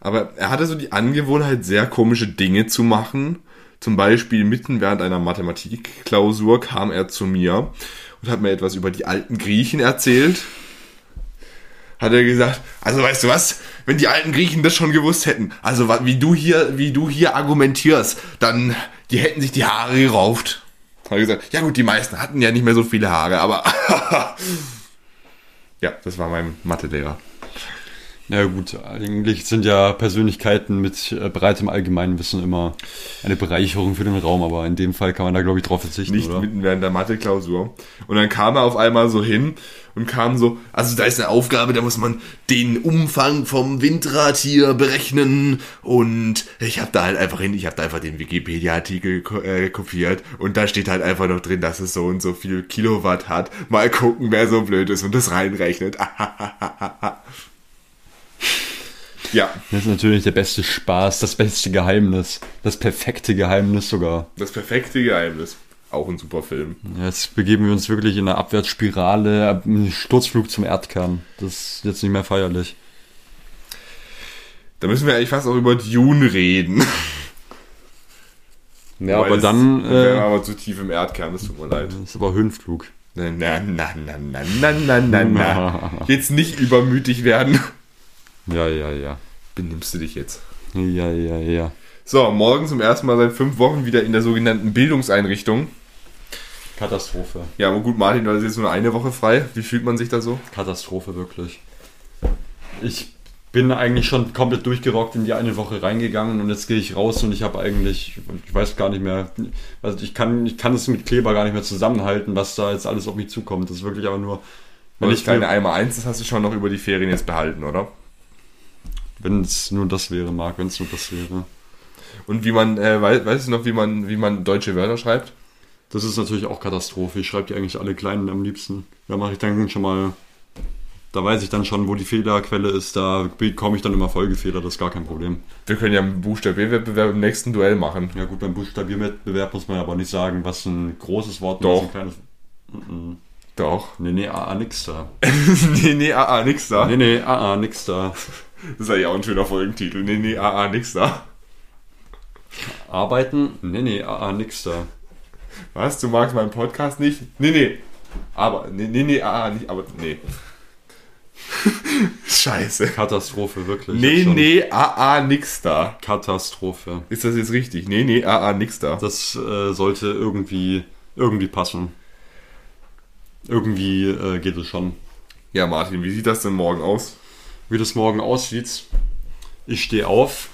Aber er hatte so die Angewohnheit, sehr komische Dinge zu machen. Zum Beispiel mitten während einer Mathematikklausur kam er zu mir und hat mir etwas über die alten Griechen erzählt. Hat er gesagt, also weißt du was, wenn die alten Griechen das schon gewusst hätten, also wie du hier, wie du hier argumentierst, dann die hätten sich die Haare gerauft. Hat er gesagt, ja gut, die meisten hatten ja nicht mehr so viele Haare, aber ja, das war mein Mathelehrer. Ja gut, eigentlich sind ja Persönlichkeiten mit äh, breitem Allgemeinwissen immer eine Bereicherung für den Raum, aber in dem Fall kann man da glaube ich drauf verzichten, Nicht oder? mitten während der Mathe-Klausur. Und dann kam er auf einmal so hin und kam so, also da ist eine Aufgabe, da muss man den Umfang vom Windrad hier berechnen und ich habe da halt einfach hin, ich habe da einfach den Wikipedia-Artikel äh, kopiert und da steht halt einfach noch drin, dass es so und so viel Kilowatt hat. Mal gucken, wer so blöd ist und das reinrechnet. Ja. Das ist natürlich der beste Spaß, das beste Geheimnis. Das perfekte Geheimnis sogar. Das perfekte Geheimnis. Auch ein super Film. Jetzt begeben wir uns wirklich in eine Abwärtsspirale, einen Sturzflug zum Erdkern. Das ist jetzt nicht mehr feierlich. Da müssen wir eigentlich fast auch über Dune reden. Ja, Weil aber dann. Äh, aber zu tief im Erdkern, das tut mir leid. Das ist aber Höhenflug. Na, na, na, na, na, na, na, na. Jetzt nicht übermütig werden. Ja, ja, ja. Benimmst du dich jetzt? Ja, ja, ja. So, morgen zum ersten Mal seit fünf Wochen wieder in der sogenannten Bildungseinrichtung. Katastrophe. Ja, aber gut, Martin, du hast jetzt nur eine Woche frei. Wie fühlt man sich da so? Katastrophe, wirklich. Ich bin eigentlich schon komplett durchgerockt in die eine Woche reingegangen und jetzt gehe ich raus und ich habe eigentlich, ich weiß gar nicht mehr, also ich kann, ich kann es mit Kleber gar nicht mehr zusammenhalten, was da jetzt alles auf mich zukommt. Das ist wirklich aber nur, Wenn ich keine einmal eins, das hast du schon noch über die Ferien jetzt behalten, oder? Wenn es nur das wäre, Marc, wenn es nur das wäre. Und wie man, äh, weißt, weißt du noch, wie man, wie man deutsche Wörter schreibt? Das ist natürlich auch Katastrophe. Ich schreibe die eigentlich alle Kleinen am liebsten. Da mache ich dann schon mal, da weiß ich dann schon, wo die Fehlerquelle ist. Da bekomme ich dann immer Folgefehler, das ist gar kein Problem. Wir können ja einen Buchstabierwettbewerb im nächsten Duell machen. Ja gut, beim Buchstabierwettbewerb muss man aber nicht sagen, was ein großes Wort und was Doch. ein kleines. Doch. Nee, nee, ah, nix da. nee, nee, ah, nix da. Nee, nee, ah, nix da. Das ist eigentlich auch ein schöner Folgentitel. Nee, nee, ah, nix da. Arbeiten? Nee, nee, ah, nix da. Was? Du magst meinen Podcast nicht? Nee, nee. Aber, nee, nee, nee, ah, nicht, aber, nee. Scheiße. Katastrophe, wirklich. Nee, nee, ah, nix da. Katastrophe. Ist das jetzt richtig? Nee, nee, ah, nix da. Das äh, sollte irgendwie, irgendwie passen. Irgendwie äh, geht es schon. Ja, Martin, wie sieht das denn morgen aus? Wie das morgen aussieht. Ich stehe auf.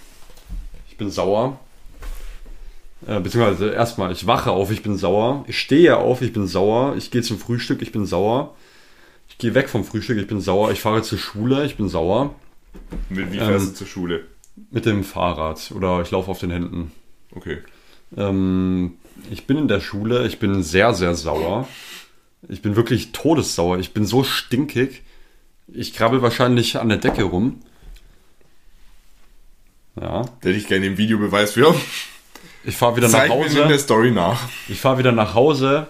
Ich bin sauer. Äh, beziehungsweise erstmal, ich wache auf, ich bin sauer. Ich stehe auf, ich bin sauer. Ich gehe zum Frühstück, ich bin sauer. Ich gehe weg vom Frühstück, ich bin sauer. Ich fahre zur Schule, ich bin sauer. Mit wie fährst Ähm. du zur Schule? Mit dem Fahrrad oder ich laufe auf den Händen. Okay. Ähm, ich bin in der Schule, ich bin sehr, sehr sauer. Ich bin wirklich todessauer. Ich bin so stinkig. Ich krabbel wahrscheinlich an der Decke rum. Ja. Hätte ich gerne den Videobeweis für. Ich fahre wieder nach Zeig mir in der Hause. Story nach. Ich fahre wieder nach Hause.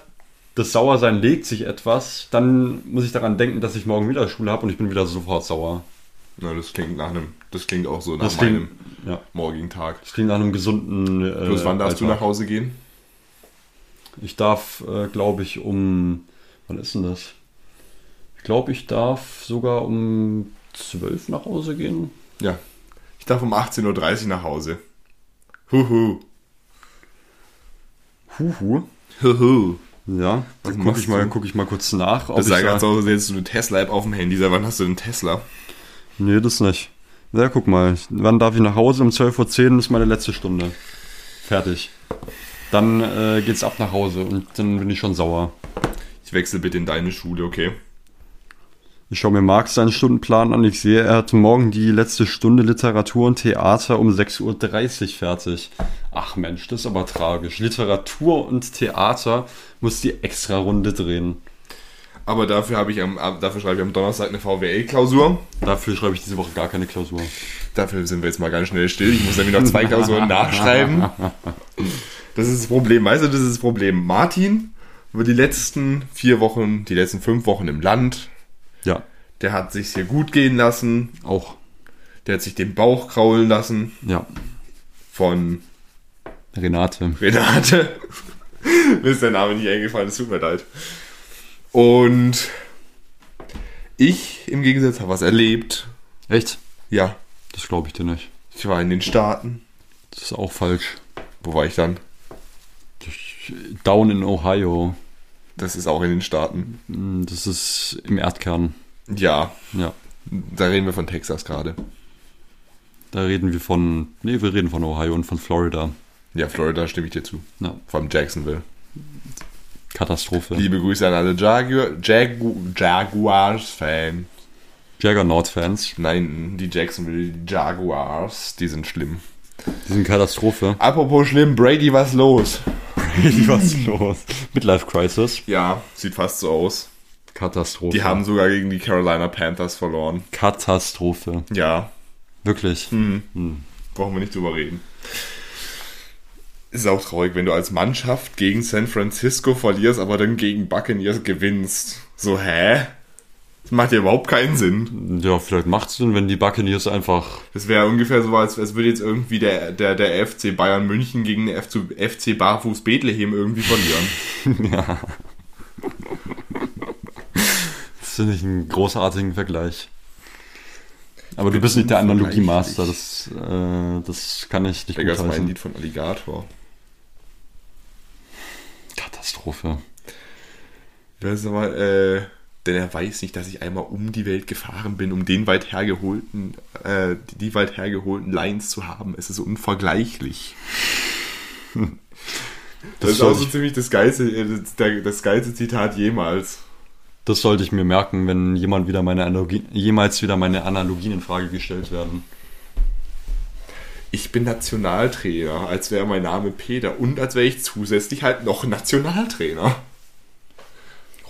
Das Sauersein legt sich etwas. Dann muss ich daran denken, dass ich morgen wieder Schule habe und ich bin wieder sofort sauer. Na, das klingt nach einem, das klingt auch so nach Das meinem klingt, ja, morgigen Tag. das klingt nach einem gesunden. Äh, Plus wann darfst du Alltag. nach Hause gehen? Ich darf, äh, glaube ich, um. Wann ist denn das? Ich glaube, ich darf sogar um 12 nach Hause gehen. Ja. Ich darf um 18.30 Uhr nach Hause. Huhu. Huhu. Huhu. Ja, dann gucke ich, mal, guck ich mal kurz nach. Das sah ganz aus, als hättest du eine Tesla-App auf dem Handy. Seit wann hast du einen Tesla? Nee, das nicht. Ja, guck mal. Wann darf ich nach Hause? Um 12.10 Uhr ist meine letzte Stunde. Fertig. Dann äh, geht's ab nach Hause und dann bin ich schon sauer. Ich wechsle bitte in deine Schule, okay? Ich schaue mir Marx seinen Stundenplan an. Ich sehe, er hat morgen die letzte Stunde Literatur und Theater um 6.30 Uhr fertig. Ach Mensch, das ist aber tragisch. Literatur und Theater muss die extra Runde drehen. Aber dafür habe ich am, dafür schreibe ich am Donnerstag eine VWL-Klausur. Dafür schreibe ich diese Woche gar keine Klausur. Dafür sind wir jetzt mal ganz schnell still. Ich muss nämlich noch zwei Klausuren nachschreiben. Das ist das Problem. Weißt du, das ist das Problem. Martin über die letzten vier Wochen, die letzten fünf Wochen im Land, der hat sich hier gut gehen lassen. auch. Der hat sich den Bauch kraulen lassen Ja, von Renate. Renate. Mir ist der Name nicht eingefallen, es tut mir leid. Und ich im Gegensatz habe was erlebt. Echt? Ja, Das glaube ich dir nicht. ich war in den Staaten. Das ist auch falsch. Wo war ich dann? Down in Ohio. Das ist auch in den Staaten. Hm, Das ist im Erdkern. Ja, Ja. da reden wir von Texas gerade. Da reden wir von. Nee, wir reden von Ohio und von Florida. Ja, Florida stimme ich dir zu. Ja. Vor allem Jacksonville. Katastrophe. Liebe Grüße an alle Jagu Jagu Jaguars-Fans. Juggernaut-Fans. Nein, die Jacksonville Jaguars, die sind schlimm. Die sind Katastrophe. Apropos schlimm, Brady, was los? Was ist los? Midlife Crisis. Ja, sieht fast so aus. Katastrophe. Die haben sogar gegen die Carolina Panthers verloren. Katastrophe. Ja, Wirklich. hm. brauchen wir nicht drüber reden. Ist auch traurig, wenn du als Mannschaft gegen San Francisco verlierst, aber dann gegen Buccaneers gewinnst. So, hä? Das macht ja überhaupt keinen Sinn. Ja, vielleicht macht's Sinn, wenn die Buccaneers einfach. Das wäre ungefähr so, als, als würde jetzt irgendwie der, der, der FC Bayern München gegen den FC, FC Barfuß Bethlehem irgendwie verlieren. ja. Finde ich einen großartigen Vergleich. Aber du bist nicht der Analogie-Master, das, äh, das kann ich nicht Digga, das war ein gutheißen. Lied von Alligator. Katastrophe. Das ist aber, äh, denn er weiß nicht, dass ich einmal um die Welt gefahren bin, um den weit hergeholten, äh, die weit hergeholten Lines zu haben. Es ist unvergleichlich. Das, Das ist auch so ich- ziemlich das geilste, äh, das, das geilste Zitat jemals. Das sollte ich mir merken, wenn jemand wieder meine Analogie, jemals wieder meine Analogien in Frage gestellt werden. Ich bin Nationaltrainer, als wäre mein Name Peter und als wäre ich zusätzlich halt noch Nationaltrainer.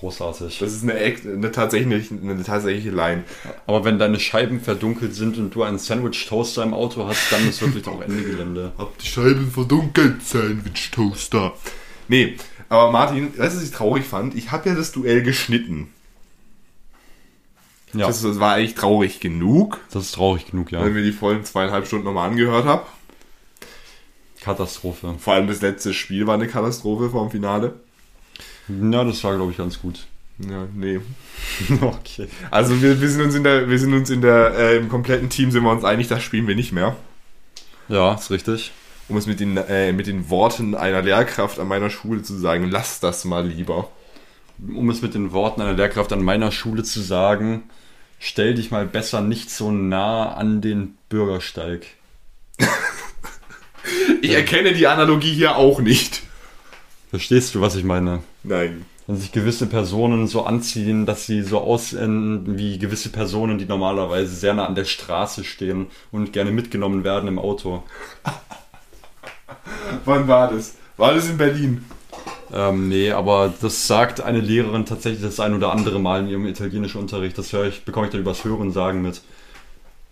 Großartig. Das ist eine, eine, tatsächliche, eine tatsächliche Line. Aber wenn deine Scheiben verdunkelt sind und du einen Sandwich-Toaster im Auto hast, dann ist wirklich auch Ende Gelände. Hab die Scheiben verdunkelt, Sandwich Toaster. Nee, aber Martin, weißt du, was ich traurig fand? Ich habe ja das Duell geschnitten. Ja, Das, das war eigentlich traurig genug, das ist traurig genug, ja. wenn wir die vollen zweieinhalb Stunden nochmal angehört haben. Katastrophe. Vor allem das letzte Spiel war eine Katastrophe vor dem Finale. Ja, das war, glaube ich, ganz gut. Ja, nee. okay. Also wir, wir sind uns in der, wir sind uns in der, äh, im kompletten Team sind wir uns einig, das spielen wir nicht mehr. Ja, ist richtig. Um es mit den, äh, mit den Worten einer Lehrkraft an meiner Schule zu sagen, lass das mal lieber. Um es mit den Worten einer Lehrkraft an meiner Schule zu sagen, stell dich mal besser nicht so nah an den Bürgersteig. Ich erkenne die Analogie hier auch nicht. Verstehst du, was ich meine? Nein. Wenn sich gewisse Personen so anziehen, dass sie so aussehen wie gewisse Personen, die normalerweise sehr nah an der Straße stehen und gerne mitgenommen werden im Auto. Wann war das? War das in Berlin? Ähm, nee, aber das sagt eine Lehrerin tatsächlich das ein oder andere Mal in ihrem italienischen Unterricht. Das höre ich, bekomme ich dann übers Hören sagen mit.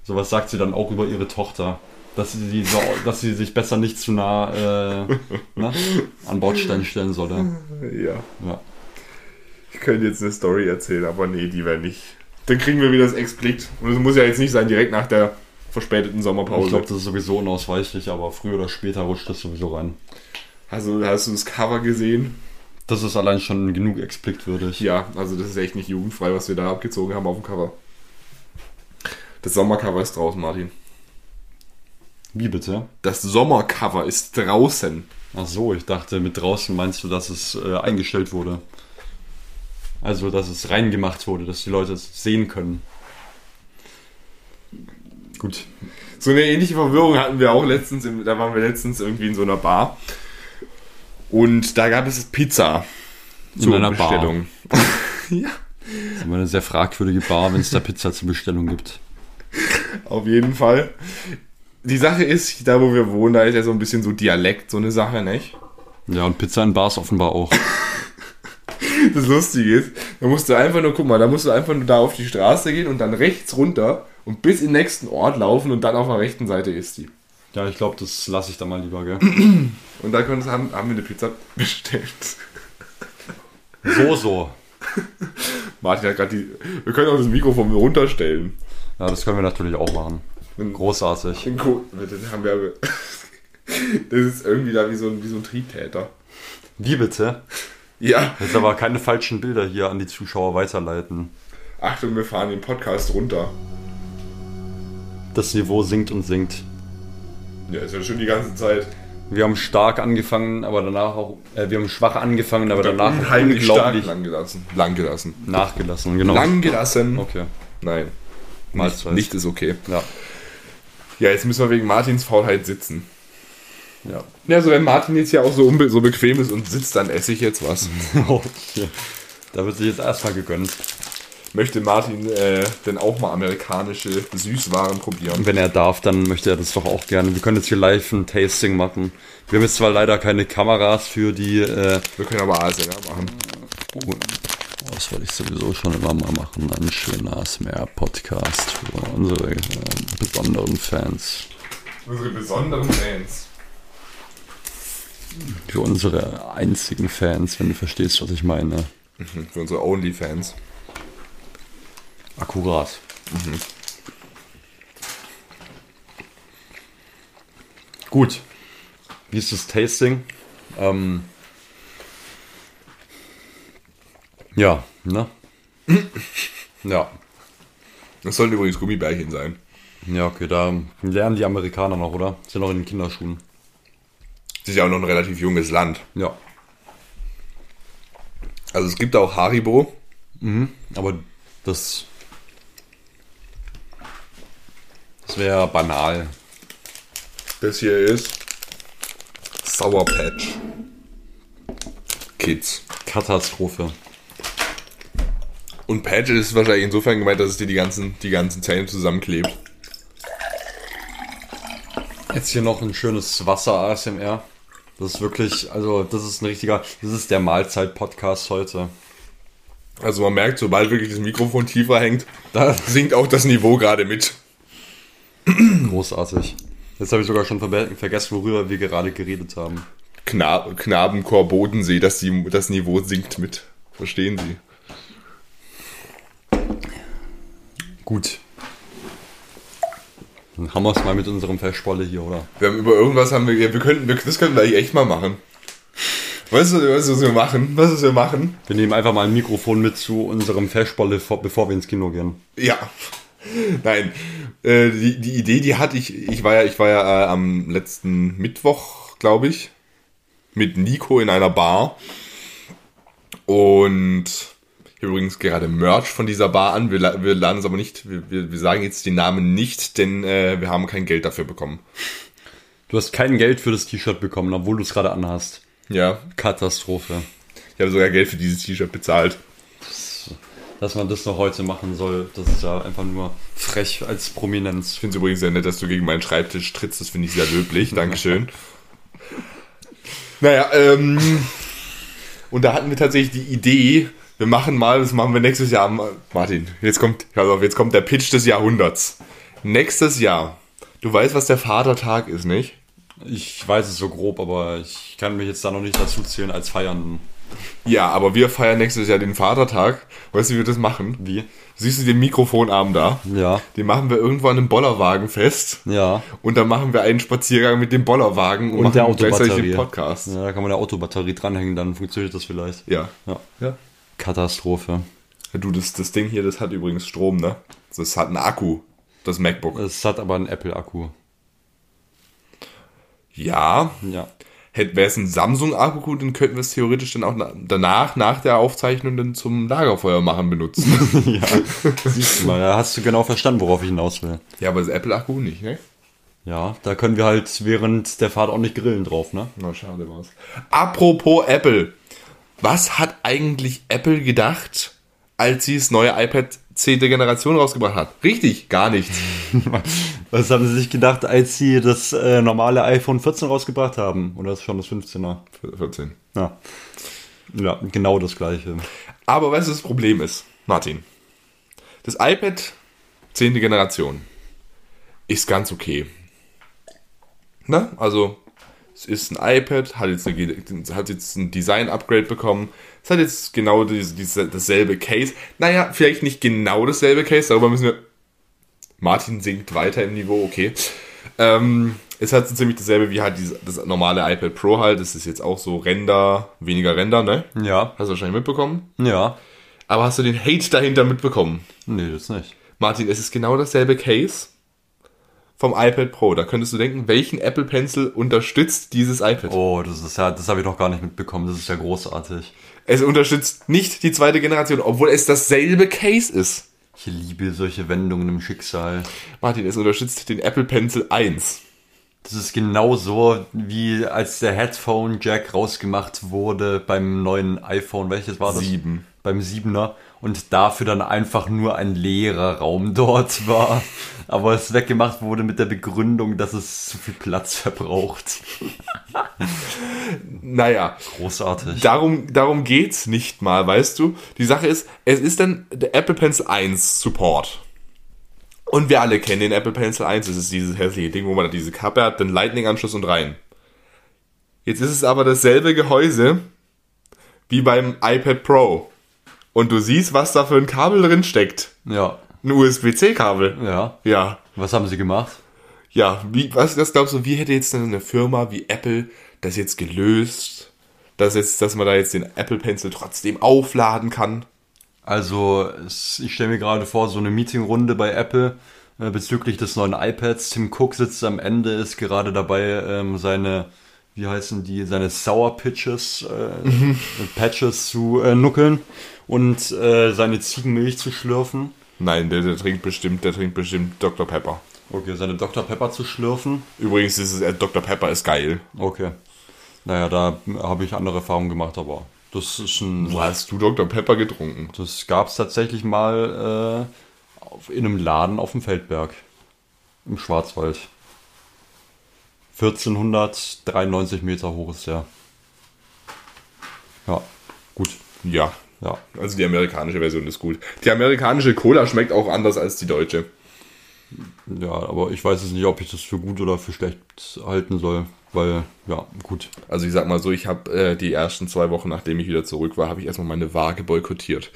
Sowas sagt sie dann auch über ihre Tochter. Dass sie, so, dass sie sich besser nicht zu nah äh, ne, an Bordstein stellen solle. Ja. Ja. Ich könnte jetzt eine Story erzählen, aber nee, die wäre nicht. Dann kriegen wir wieder das Explicit. Und es muss ja jetzt nicht sein, direkt nach der verspäteten Sommerpause. Ich glaube, das ist sowieso unausweichlich, aber früher oder später rutscht das sowieso rein. also, hast du das Cover gesehen? Das ist allein schon genug expliktwürdig. Ja, also das ist echt nicht jugendfrei, was wir da abgezogen haben auf dem Cover. Das Sommercover ist draußen, Martin. Wie bitte? Das Sommercover ist draußen. Ach so, ich dachte, mit draußen meinst du, dass es äh, eingestellt wurde. Also, dass es reingemacht wurde, dass die Leute es sehen können. Gut. So eine ähnliche Verwirrung hatten wir auch letztens, im, da waren wir letztens irgendwie in so einer Bar. Und da gab es Pizza In einer Bar. Bestellung. ja. Das ist immer eine sehr fragwürdige Bar, wenn es da Pizza zur Bestellung gibt. Auf jeden Fall. Die Sache ist, da wo wir wohnen, da ist ja so ein bisschen so Dialekt, so eine Sache, nicht? Ja, und Pizza in Bars offenbar auch. Das Lustige ist, da musst du einfach nur, guck mal, da musst du einfach nur da auf die Straße gehen und dann rechts runter und bis in den nächsten Ort laufen und dann auf der rechten Seite ist die. Ja, ich glaube, das lasse ich da mal lieber, gell? Und da können, haben, haben wir eine Pizza bestellt. So, so. Martin hat gerade die. Wir können auch das Mikrofon runterstellen. Ja, das können wir natürlich auch machen. Großartig. Den haben wir. Das ist irgendwie da wie so ein, wie so ein Triebtäter. Wie bitte? Ja. Jetzt aber keine falschen Bilder hier an die Zuschauer weiterleiten. Achtung, wir fahren den Podcast runter. Das Niveau sinkt und sinkt. Ja, ist ja schon die ganze Zeit. Wir haben stark angefangen, aber danach auch. Äh, wir haben schwach angefangen, aber danach unheimlich stark unglaublich lang gelassen. Lang gelassen. nachgelassen. Genau. Lang gelassen. Okay. Nein. Nicht, Mahlzeit. nicht ist okay. Ja. Ja, jetzt müssen wir wegen Martins Faulheit sitzen. Ja. Ja, also wenn Martin jetzt ja auch so, so bequem ist und sitzt, dann esse ich jetzt was. Da wird sich jetzt erstmal gegönnt. Möchte Martin äh, denn auch mal amerikanische Süßwaren probieren? Wenn er darf, dann möchte er das doch auch gerne. Wir können jetzt hier live ein Tasting machen. Wir haben jetzt zwar leider keine Kameras für die. Äh, Wir können aber ASMR machen. oh, das wollte ich sowieso schon immer mal machen. Ein schöner ASMR-Podcast für unsere äh, besonderen Fans. Unsere besonderen Fans. Für unsere einzigen Fans, wenn du verstehst, was ich meine. Für unsere Only-Fans. Akkurat. Gut. Wie ist das Tasting? Ähm, ja, ne? ja. Das sollten übrigens Gummibärchen sein. Ja, okay, da lernen die Amerikaner noch, oder? Sind noch in den Kinderschuhen. Das ist ja auch noch ein relativ junges Land. Ja. Also es gibt auch Haribo. Aber das. Das wäre banal. Das hier ist Sour Patch Kids. Katastrophe. Und Patch ist wahrscheinlich insofern gemeint, dass es dir die ganzen, die ganzen Zähne zusammenklebt. Jetzt hier noch ein schönes Wasser ASMR. Das ist wirklich, also das ist ein richtiger, das ist der Mahlzeit-Podcast heute. Also man merkt, sobald wirklich das Mikrofon tiefer hängt, da sinkt auch das Niveau gerade mit. Großartig. Jetzt habe ich sogar schon vergessen, worüber wir gerade geredet haben. Kna Knabenchor Bodensee, dass die, das Niveau sinkt mit. Verstehen Sie? Gut. Dann haben wir es mal mit unserem Verspolle hier, oder? Wir haben über irgendwas haben wir, ja, wir könnten, wir, das könnten wir eigentlich echt mal machen. Weißt du, weißt du, was wir machen? Was wir machen? Wir nehmen einfach mal ein Mikrofon mit zu unserem Verspolle, vor- bevor wir ins Kino gehen. Ja. Nein. Äh, die, die Idee, die hatte ich, ich war ja, ich war ja äh, am letzten Mittwoch, glaube ich, mit Nico in einer Bar. Und ich habe übrigens gerade Merch von dieser Bar an. Wir, wir laden es aber nicht, wir, wir, wir sagen jetzt den Namen nicht, denn äh, wir haben kein Geld dafür bekommen. Du hast kein Geld für das T-Shirt bekommen, obwohl du es gerade anhast. Ja, Katastrophe. ich habe sogar Geld für dieses T-Shirt bezahlt. Dass man das noch heute machen soll, das ist ja einfach nur frech als Prominenz. Ich finde es übrigens sehr nett, dass du gegen meinen Schreibtisch trittst. Das finde ich sehr löblich. Dankeschön. naja, ähm, Und da hatten wir tatsächlich die Idee, wir machen mal, das machen wir nächstes Jahr. Martin, jetzt kommt, pass auf, jetzt kommt der Pitch des Jahrhunderts. Nächstes Jahr. Du weißt, was der Vatertag ist, nicht? Ich weiß es so grob, aber ich kann mich jetzt da noch nicht dazu zählen als Feiern. Ja, aber wir feiern nächstes Jahr den Vatertag. Weißt du, wie wir das machen? Wie? Siehst du den Mikrofonarm da? Ja. Den machen wir irgendwo an einem Bollerwagen fest. Ja. Und dann machen wir einen Spaziergang mit dem Bollerwagen und, Und der gleichzeitig Autobatterie. den Podcast. Ja, da kann man eine Autobatterie dranhängen, dann funktioniert das vielleicht. Ja. Ja. ja. Katastrophe. Du, das, das Ding hier, das hat übrigens Strom, ne? Das hat einen Akku, das MacBook. Es hat aber einen Apple-Akku. Ja, Ja. Hätte wäre es ein Samsung-Akku, dann könnten wir es theoretisch dann auch na, danach, nach der Aufzeichnung, dann zum Lagerfeuer machen benutzen. ja. Siehst du mal, da hast du genau verstanden, worauf ich hinaus will. ja, aber das Apple-Akku nicht, ne? Ja, da können wir halt während der Fahrt auch nicht grillen drauf, ne? Na, schade war's. Apropos Apple. Was hat eigentlich Apple gedacht, als sie das neue iPad 10. Generation rausgebracht hat? Richtig, gar nichts. Was haben sie sich gedacht, als sie das äh, normale iPhone 14 rausgebracht haben? Oder ist schon das 15er? 14. Ja. Ja, genau das gleiche. Aber weißt du, das Problem ist, Martin? Das iPad 10. Generation ist ganz okay. Ne? Also, es ist ein iPad, hat jetzt, eine, hat jetzt ein Design-Upgrade bekommen. Es hat jetzt genau diese, diese, dasselbe Case. Naja, vielleicht nicht genau dasselbe Case, darüber müssen wir. Martin sinkt weiter im Niveau, okay. Ähm, es hat so ziemlich dasselbe wie halt diese, das normale iPad Pro halt. Das ist jetzt auch so Render, weniger Render, ne? Ja. Hast du wahrscheinlich mitbekommen. Ja. Aber hast du den Hate dahinter mitbekommen? Nee, das nicht. Martin, es ist genau dasselbe Case vom iPad Pro. Da könntest du denken, welchen Apple Pencil unterstützt dieses iPad? Oh, das ist ja, das habe ich noch gar nicht mitbekommen. Das ist ja großartig. Es unterstützt nicht die zweite Generation, obwohl es dasselbe Case ist. Ich liebe solche Wendungen im Schicksal. Martin, es unterstützt den Apple Pencil 1. Das ist genau so, wie als der Headphone Jack rausgemacht wurde beim neuen iPhone. Welches war das? Sieben. Beim 7er. Und dafür dann einfach nur ein leerer Raum dort war. Aber es weggemacht wurde mit der Begründung, dass es zu viel Platz verbraucht. Naja, Großartig. darum, darum geht's nicht mal, weißt du? Die Sache ist, es ist dann der Apple Pencil 1 Support. Und wir alle kennen den Apple Pencil 1. Das ist dieses hässliche Ding, wo man diese Kappe hat, den Lightning-Anschluss und rein. Jetzt ist es aber dasselbe Gehäuse wie beim iPad Pro. Und du siehst, was da für ein Kabel drin steckt. Ja. Ein USB-C-Kabel. Ja. Ja. Was haben sie gemacht? Ja, wie, was, was glaubst du, wie hätte jetzt eine Firma wie Apple das jetzt gelöst? Dass, jetzt, dass man da jetzt den Apple Pencil trotzdem aufladen kann? Also, ich stelle mir gerade vor, so eine Meetingrunde bei Apple äh, bezüglich des neuen iPads. Tim Cook sitzt am Ende, ist gerade dabei, ähm, seine, wie heißen die, seine Sour Pitches, äh, Patches zu äh, nuckeln und äh, seine Ziegenmilch zu schlürfen. Nein, der, der trinkt bestimmt, der trinkt bestimmt Dr. Pepper. Okay, seine Dr. Pepper zu schlürfen. Übrigens ist es, äh, Dr. Pepper ist geil. Okay. Naja, da habe ich andere Erfahrungen gemacht, aber das ist ein. Wo hast du Dr. Pepper getrunken? Das gab es tatsächlich mal äh, auf, in einem Laden auf dem Feldberg. Im Schwarzwald. 1493 Meter hoch ist der. Ja, gut. Ja. Ja. Also die amerikanische Version ist gut. Die amerikanische Cola schmeckt auch anders als die deutsche. Ja, aber ich weiß jetzt nicht, ob ich das für gut oder für schlecht halten soll. Weil, ja, gut. Also ich sag mal so, ich habe äh, die ersten zwei Wochen, nachdem ich wieder zurück war, habe ich erstmal meine Waage boykottiert.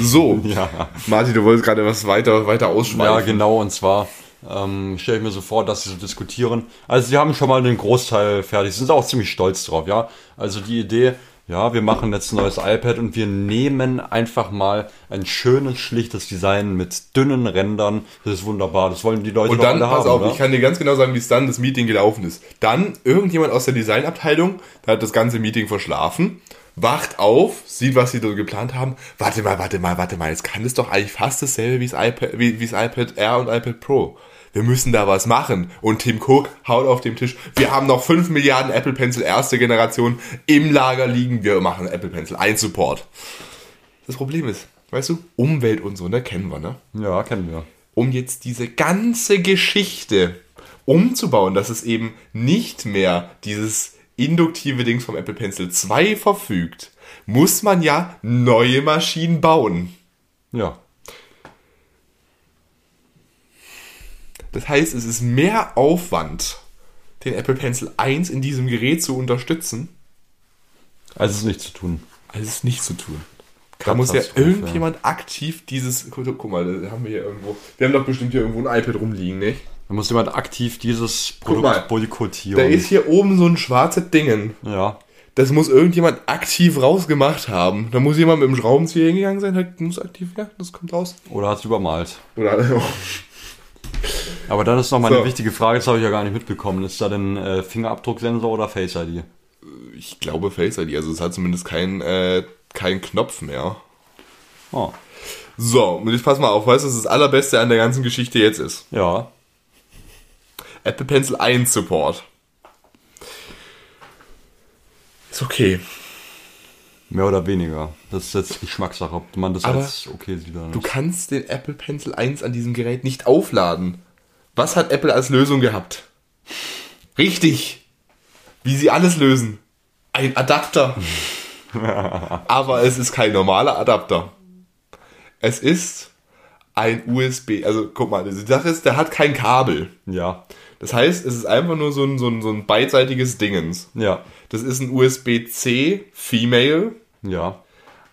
So, Ja. Martin, du wolltest gerade was weiter, weiter ausschweifen. Ja, genau, und zwar ähm, stelle ich mir so vor, dass sie so diskutieren. Also sie haben schon mal den Großteil fertig, sind auch ziemlich stolz drauf, ja. Also die Idee, ja, wir machen jetzt ein neues iPad und wir nehmen einfach mal ein schönes, schlichtes Design mit dünnen Rändern. Das ist wunderbar, das wollen die Leute Und doch dann, alle pass haben, auf, oder? ich kann dir ganz genau sagen, wie es dann das Meeting gelaufen ist. Dann irgendjemand aus der Designabteilung, der hat das ganze Meeting verschlafen, wacht auf, sieht, was sie da geplant haben. Warte mal, warte mal, warte mal, jetzt kann es doch eigentlich fast dasselbe wie das iPad, wie, wie das iPad Air und iPad Pro. Wir müssen da was machen. Und Tim Cook haut auf dem Tisch. Wir haben noch 5 Milliarden Apple Pencil erste Generation im Lager liegen. Wir machen Apple Pencil 1 Support. Das Problem ist, weißt du, Umwelt und so, ne, kennen wir, ne? Ja, kennen wir. um jetzt diese ganze Geschichte umzubauen, dass es eben nicht mehr dieses induktive Dings vom Apple Pencil 2 verfügt, muss man ja neue Maschinen bauen. Ja. Das heißt, es ist mehr Aufwand, den Apple Pencil 1 in diesem Gerät zu unterstützen, Also es nicht zu tun. als es nicht zu tun. Da muss ja irgendjemand aktiv dieses. Guck, mal, da haben wir hier irgendwo. Wir haben doch bestimmt hier irgendwo ein iPad rumliegen, nicht? Da muss jemand aktiv dieses. Produkt boykottieren. Da ist hier oben so ein schwarzes Dingen. ja. Das muss irgendjemand aktiv rausgemacht haben. Da muss jemand mit dem Schraubenzieher hingegangen sein, halt, muss aktiv, ja, das kommt raus. Oder hat es übermalt. Oder, Aber dann ist noch mal eine So. wichtige Frage, das habe ich ja gar nicht mitbekommen. Ist da denn äh, Fingerabdrucksensor oder Face ID? ich glaube Face ID, also es hat zumindest keinen äh, keinen Knopf mehr. Oh. So, und jetzt pass mal auf, weißt du, was das allerbeste an der ganzen Geschichte jetzt ist? Ja. Apple Pencil 1 Support. Ist okay. Mehr oder weniger. Das ist jetzt Geschmackssache, ob man das Aber als okay sieht oder Du nicht. kannst den Apple Pencil 1 an diesem Gerät nicht aufladen. Was hat Apple als Lösung gehabt? Richtig. Wie sie alles lösen. Ein Adapter. Aber es ist kein normaler Adapter. Es ist ein USB. Also guck mal, die Sache ist, der hat kein Kabel. Ja. Das heißt, es ist einfach nur so ein, so ein, so ein beidseitiges Dingens. Ja. Das ist ein USB-C Female Ja.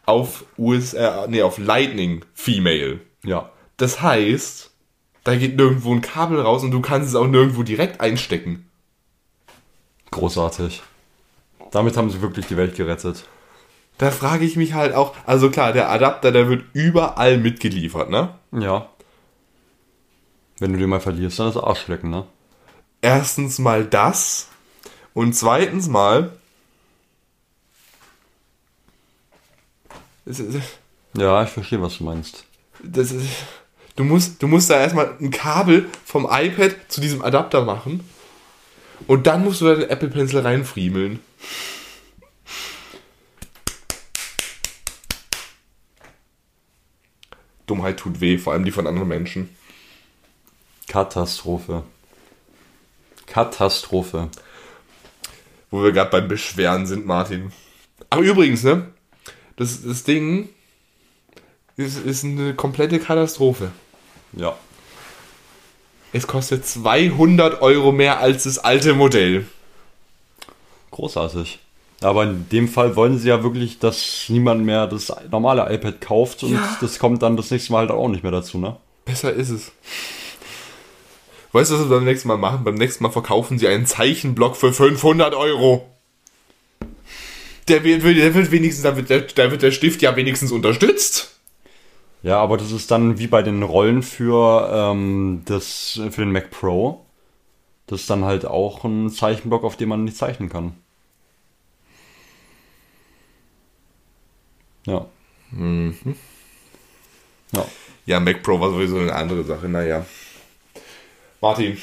auf US, äh, nee, auf Lightning Female. Ja. Das heißt, da geht nirgendwo ein Kabel raus und du kannst es auch nirgendwo direkt einstecken. Großartig. Damit haben sie wirklich die Welt gerettet. Da frage ich mich halt auch, also klar, der Adapter, der wird überall mitgeliefert, ne? Ja. Wenn du den mal verlierst, dann ist Arschlecken, ne? Erstens mal das und zweitens mal Ja, ich verstehe, was du meinst. das ist, du musst du musst da erstmal ein Kabel vom iPad zu diesem Adapter machen und dann musst du da den Apple Pencil reinfriemeln. Dummheit tut weh, vor allem die von anderen Menschen. Katastrophe. Katastrophe. Wo wir gerade beim Beschweren sind, Martin. Ach, übrigens, ne? Das, das Ding ist, ist eine komplette Katastrophe. Ja. Es kostet 200 Euro mehr als das alte Modell. Großartig. Aber in dem Fall wollen sie ja wirklich, dass niemand mehr das normale iPad kauft und Ja. das kommt dann das nächste Mal halt auch nicht mehr dazu, ne? Besser ist es. Weißt du, was wir beim nächsten Mal machen? Beim nächsten Mal verkaufen sie einen Zeichenblock für 500 Euro. Der wird, der wird wenigstens, da wird der, da wird der Stift ja wenigstens unterstützt. Ja, aber das ist dann wie bei den Rollen für, ähm, das, für den Mac Pro. Das ist dann halt auch ein Zeichenblock, auf dem man nicht zeichnen kann. Ja. Ja. Ja, Mac Pro war sowieso eine andere Sache, naja. Martin,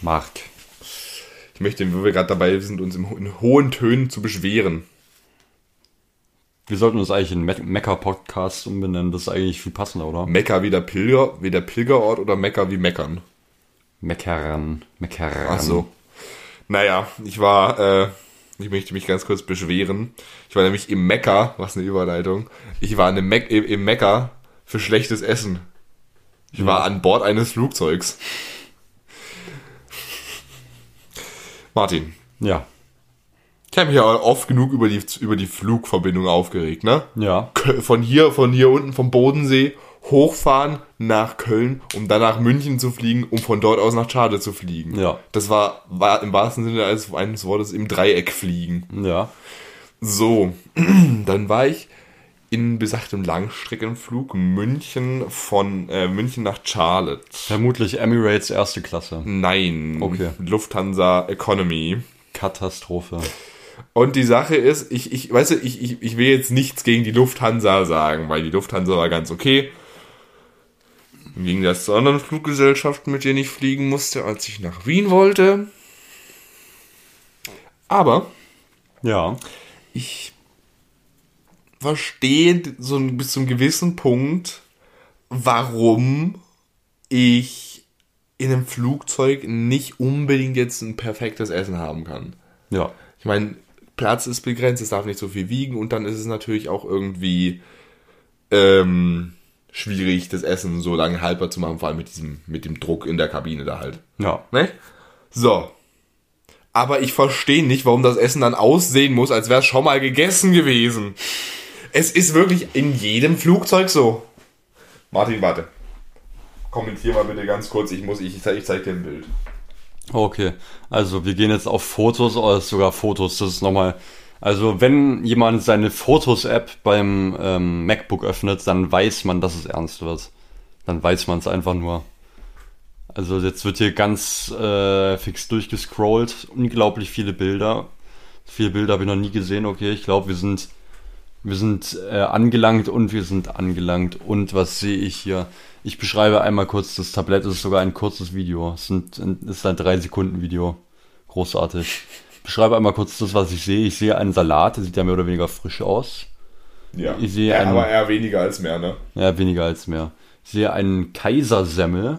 Mark. ich möchte, wo wir gerade dabei sind, uns in, ho- in hohen Tönen zu beschweren. Wir sollten uns eigentlich in Me Mecker-Podcast umbenennen. Das ist eigentlich viel passender, oder? Mekka wie der Pilger, wie der Pilgerort oder Mekka wie Meckern? Meckern. Meckern. Ach so. Naja, ich war, äh, ich möchte mich ganz kurz beschweren. Ich war nämlich im Mekka, was eine Überleitung. Ich war einem Mek im im Mekka für schlechtes Essen. Ich war an Bord eines Flugzeugs. Martin, Ja. ich habe mich ja oft genug über die, über die Flugverbindung aufgeregt, ne? Ja. Von hier, von hier unten vom Bodensee hochfahren nach Köln, um dann nach München zu fliegen, um von dort aus nach Schade zu fliegen. Ja. Das war, war im wahrsten Sinne eines Wortes im Dreieck fliegen. Ja. So, dann war ich in besagtem Langstreckenflug München von äh, München nach Charlotte. Vermutlich Emirates erste Klasse. Nein, Okay. Lufthansa Economy. Katastrophe. Und die Sache ist, ich, ich, weißt du, ich, ich, ich will jetzt nichts gegen die Lufthansa sagen, weil die Lufthansa war ganz okay. Im Gegensatz zu anderen Fluggesellschaften, mit denen ich fliegen musste, als ich nach Wien wollte. Aber Ja. ich verstehe so ein, bis zu einem gewissen Punkt, warum ich in einem Flugzeug nicht unbedingt jetzt ein perfektes Essen haben kann. Ja. Ich meine, Platz ist begrenzt, es darf nicht so viel wiegen und dann ist es natürlich auch irgendwie ähm, schwierig, das Essen so lange haltbar zu machen, vor allem mit diesem, mit dem Druck in der Kabine da halt. Ja. Ne? So. Aber ich verstehe nicht, warum das Essen dann aussehen muss, als wäre es schon mal gegessen gewesen. Es ist wirklich in jedem Flugzeug so. Martin, warte. Kommentier mal bitte ganz kurz. Ich muss, ich, ich zeig, ich zeig dir ein Bild. Okay, also wir gehen jetzt auf Fotos, oder sogar Fotos, das ist nochmal. Also wenn jemand seine Fotos-App beim ähm, MacBook öffnet, dann weiß man, dass es ernst wird. Dann weiß man es einfach nur. Also jetzt wird hier ganz äh, fix durchgescrollt, unglaublich viele Bilder. Viele Bilder habe ich noch nie gesehen. Okay, ich glaube, wir sind wir sind äh, angelangt und wir sind angelangt. Und was sehe ich hier? Ich beschreibe einmal kurz das Tablett. Es ist sogar ein kurzes Video. Es, sind, ist ein 3-Sekunden-Video. Großartig. Ich beschreibe einmal kurz das, was ich sehe. Ich sehe einen Salat, der sieht ja mehr oder weniger frisch aus. Ja, Ich sehe ja einen- aber eher weniger als mehr, ne? Ja, weniger als mehr. Ich sehe einen Kaisersemmel,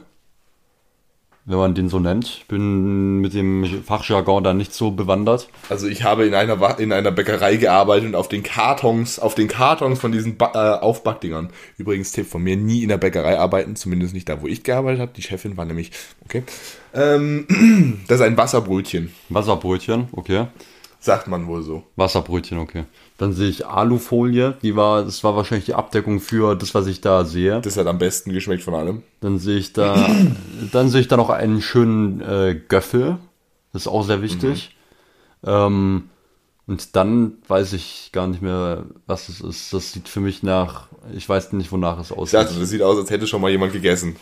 wenn man den so nennt. Ich bin mit dem Fachjargon da nicht so bewandert. Also ich habe in einer, in einer Bäckerei gearbeitet und auf den Kartons, auf den Kartons von diesen ba äh, Aufbackdingern. Übrigens Tipp von mir, nie in der Bäckerei arbeiten, zumindest nicht da, wo ich gearbeitet habe. Die Chefin war nämlich, okay. Ähm, das ist ein Wasserbrötchen, Wasserbrötchen, okay. Sagt man wohl so. Wasserbrötchen, okay. Dann sehe ich Alufolie, die war, das war wahrscheinlich die Abdeckung für das, was ich da sehe. Das hat am besten geschmeckt von allem. Dann sehe ich da, dann sehe ich da noch einen schönen äh, Göffel. Das ist auch sehr wichtig. Ähm, und dann weiß ich gar nicht mehr, was es ist. Das sieht für mich nach, ich weiß nicht, wonach es Ich aussieht. dachte, das sieht aus, als hätte schon mal jemand gegessen.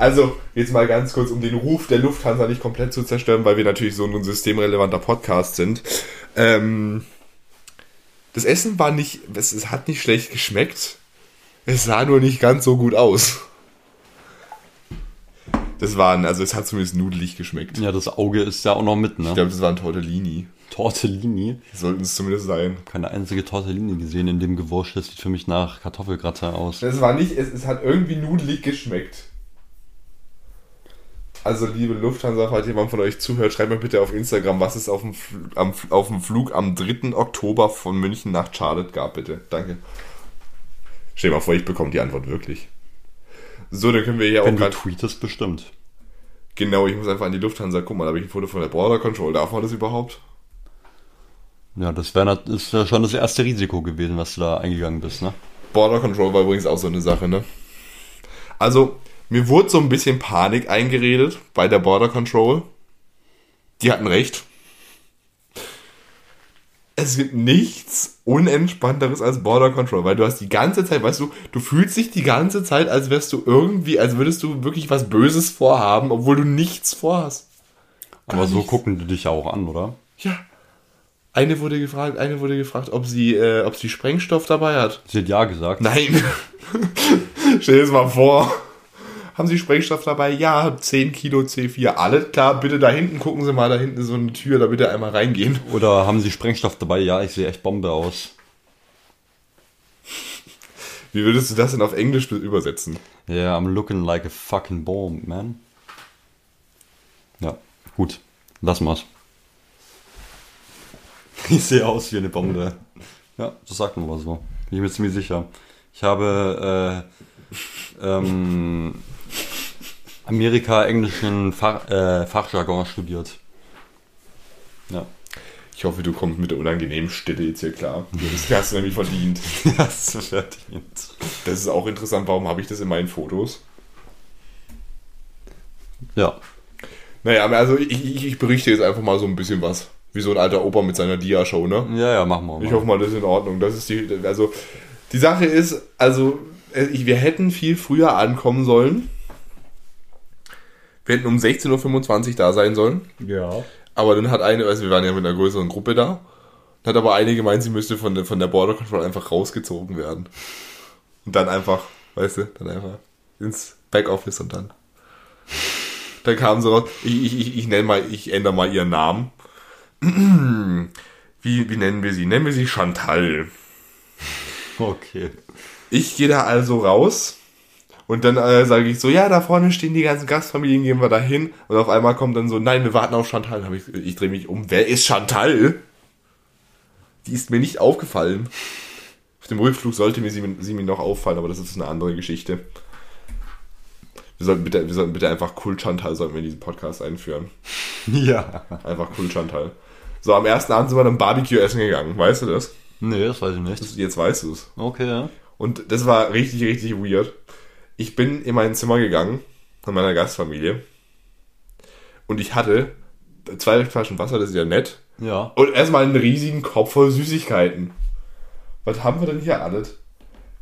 Also, jetzt mal ganz kurz, um den Ruf der Lufthansa nicht komplett zu zerstören, weil wir natürlich so ein systemrelevanter Podcast sind. Ähm, das Essen war nicht, es, es hat nicht schlecht geschmeckt. Es sah nur nicht ganz so gut aus. Das waren, also es hat zumindest nudelig geschmeckt. Ja, das Auge ist ja auch noch mit, Ich ne? glaube, das waren Tortellini. Tortellini. Sollten es zumindest sein. Keine einzige Tortellini gesehen in dem Gewursch. Das sieht für mich nach Kartoffelgratin aus. Es war nicht, es, es hat irgendwie nudelig geschmeckt. Also, liebe Lufthansa, falls jemand von euch zuhört, schreibt mir bitte auf Instagram, was es auf dem, am, auf dem Flug am 3. Oktober von München nach Charlotte gab, bitte. Danke. Stell dir mal vor, ich bekomme die Antwort wirklich. So, dann können wir hier Wenn auch du gerade. tweetest, bestimmt. Genau, ich muss einfach an die Lufthansa gucken. Da habe ich ein Foto von der Border Control. Darf man das überhaupt? Ja, das wäre ja schon das erste Risiko gewesen, was du da eingegangen bist, ne? Border Control war übrigens auch so eine Sache, ne? Also, mir wurde so ein bisschen Panik eingeredet bei der Border Control. Die hatten recht. Es gibt nichts unentspannteres als Border Control, weil du hast die ganze Zeit, weißt du, du fühlst dich die ganze Zeit, als wärst du irgendwie, als würdest du wirklich was Böses vorhaben, obwohl du nichts vorhast. Aber so nichts. gucken die dich ja auch an, oder? Ja. Eine wurde gefragt, eine wurde gefragt, ob sie, äh, ob sie Sprengstoff dabei hat. Sie hat ja gesagt. Nein. Stell dir das mal vor. Haben Sie Sprengstoff dabei? Ja, 10 Kilo C4. Alles klar, bitte da hinten, gucken Sie mal, da hinten ist so eine Tür, da bitte einmal reingehen. Oder haben sie Sprengstoff dabei? Ja, ich sehe echt Bombe aus. Wie würdest du das denn auf Englisch übersetzen? Yeah, I'm looking like a fucking bomb, man. Ja, gut. Lassen wir's. Ich sehe aus wie eine Bombe. Ja, das sagt man mal so. Bin ich mir ziemlich sicher. Ich habe äh, ähm, Amerika-englischen Fach, äh, Fachjargon studiert. Ja. Ich hoffe, du kommst mit der unangenehmen Stille jetzt hier klar. Das hast du nämlich verdient. Das ist verdient. Das ist auch interessant, warum habe ich das in meinen Fotos? Ja. Naja, also ich, ich, ich berichte jetzt einfach mal so ein bisschen was. Wie so ein alter Opa mit seiner Dia-Show, ne? Ja, ja, machen wir mal. Ich hoffe mal, das ist in Ordnung. Das ist die, also die Sache ist, also äh, wir hätten viel früher ankommen sollen. Wir hätten um 16.25 Uhr da sein sollen. Ja. Aber dann hat eine, also wir waren ja mit einer größeren Gruppe da, dann hat aber eine gemeint, sie müsste von der, von der Border Control einfach rausgezogen werden. Und dann einfach, weißt du, dann einfach ins Backoffice und dann. Dann kam so raus, ich, ich, ich, ich nenne mal, ich ändere mal ihren Namen. Wie, wie nennen wir sie? Nennen wir sie Chantal. Okay. Ich gehe da also raus und dann äh, sage ich so, ja, da vorne stehen die ganzen Gastfamilien, gehen wir da hin. Und auf einmal kommt dann so, nein, wir warten auf Chantal. Dann ich ich drehe mich um, wer ist Chantal? Die ist mir nicht aufgefallen. Auf dem Rückflug sollte mir sie, sie mir noch auffallen, aber das ist eine andere Geschichte. Wir sollten bitte, wir sollten bitte einfach Kulchantal sollten wir in diesen Podcast einführen. Ja. Einfach Kulchantal. So, am ersten Abend sind wir dann Barbecue essen gegangen, weißt du das? Nee, das weiß ich nicht. Jetzt weißt du es. Okay, ja. Und das war richtig, richtig weird. Ich bin in mein Zimmer gegangen, von meiner Gastfamilie. Und ich hatte zwei Flaschen Wasser, das ist ja nett. Ja. Und erstmal einen riesigen Kopf voll Süßigkeiten. Was haben wir denn hier alles?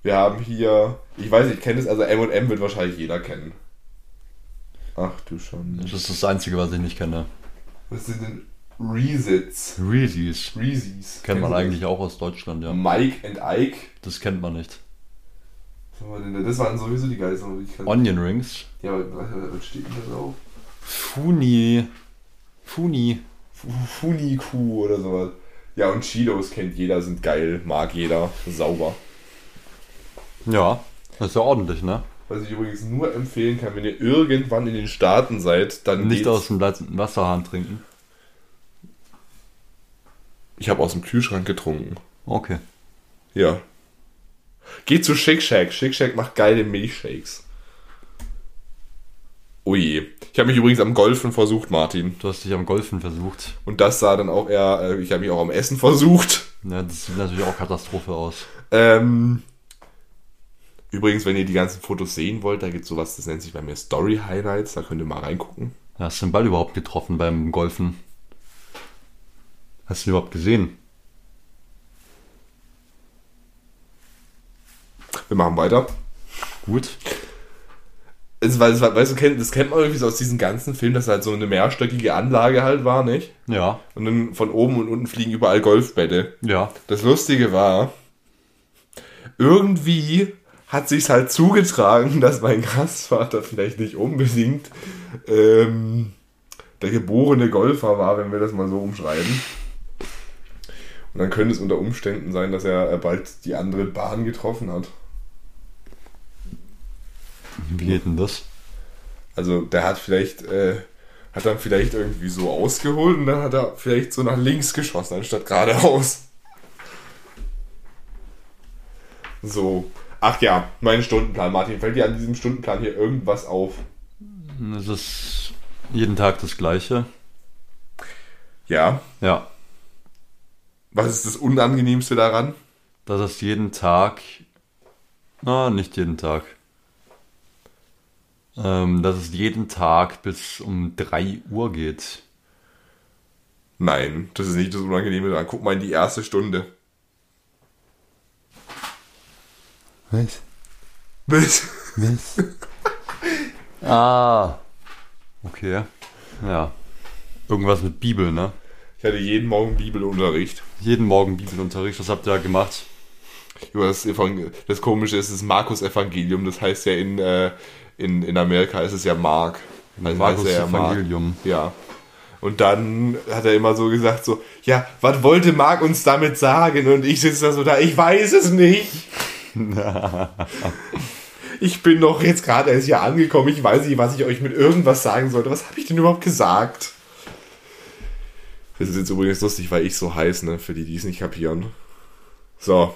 Wir haben hier, ich weiß, ich kenne es, also M&M wird wahrscheinlich jeder kennen. Ach du schon. Das ist das Einzige, was ich nicht kenne. Was sind denn Reesits? Reese's. Reese's. Kennt man Kennst du eigentlich auch aus Deutschland, ja. das? Mike and Ike. Das kennt man nicht. Was haben wir denn da? Das waren sowieso die geilsten. die ich kannte. Onion Rings. Ja, was, steht denn da drauf? Funi. Funi. Funiku oder sowas. Ja, und Cheetos kennt jeder, sind geil, mag jeder, sauber. Ja. Das ist ja ordentlich, ne? Was ich übrigens nur empfehlen kann, wenn ihr irgendwann in den Staaten seid, dann Nicht geht's- aus dem Wasserhahn trinken. Ich habe aus dem Kühlschrank getrunken. Okay. Ja. Geht zu Shake Shack. Shake Shack macht geile Milchshakes. Oh je. Ich habe mich übrigens am Golfen versucht, Martin. Du hast dich am Golfen versucht. Und das sah dann auch eher, äh, ich habe mich auch am Essen versucht. Ja, das sieht natürlich auch Katastrophe aus. Ähm, übrigens, wenn ihr die ganzen Fotos sehen wollt, da gibt es sowas, das nennt sich bei mir Story Highlights, da könnt ihr mal reingucken. Hast du den Ball überhaupt getroffen beim Golfen? Hast du ihn überhaupt gesehen? Wir machen weiter. Gut. Es, weil, weißt du, kennt, das kennt man irgendwie so aus diesen ganzen Filmen, dass halt so eine mehrstöckige Anlage halt war, nicht? Ja. Und dann von oben und unten fliegen überall Golfbälle. Ja. Das Lustige war, irgendwie hat sich's halt zugetragen, dass mein Gastvater vielleicht nicht unbedingt ähm, der geborene Golfer war, wenn wir das mal so umschreiben. Und dann könnte es unter Umständen sein, dass er äh, bald die andere Bahn getroffen hat. Wie geht denn das? Also der hat vielleicht, äh, hat dann vielleicht irgendwie so ausgeholt und dann hat er vielleicht so nach links geschossen, anstatt geradeaus. So. Ach ja, mein Stundenplan. Martin, fällt dir an diesem Stundenplan hier irgendwas auf? Es ist jeden Tag das Gleiche. Ja. Ja. Was ist das Unangenehmste daran? Dass es jeden Tag. Na, nicht jeden Tag. Ähm, dass es jeden Tag bis um 3 Uhr geht. Nein, das ist nicht das Unangenehme daran. Guck mal in die erste Stunde. Was? Bis. Was? ah. Okay. Ja. Irgendwas mit Bibel, ne? Ich hatte jeden Morgen Bibelunterricht. Jeden Morgen Bibelunterricht. Was habt ihr da gemacht? Das, das Komische ist das Markus-Evangelium. Das heißt ja in, äh, in, in Amerika ist es ja Mark. Also Markus heißt er ja Mark. Evangelium. Ja. Und dann hat er immer so gesagt so, ja, was wollte Marc uns damit sagen? Und ich sitze da so da, ich weiß es nicht. ich bin doch jetzt gerade erst hier angekommen, ich weiß nicht, was ich euch mit irgendwas sagen sollte. Was habe ich denn überhaupt gesagt? Das ist jetzt übrigens lustig, weil ich so heiß, ne, für die, die es nicht kapieren. So.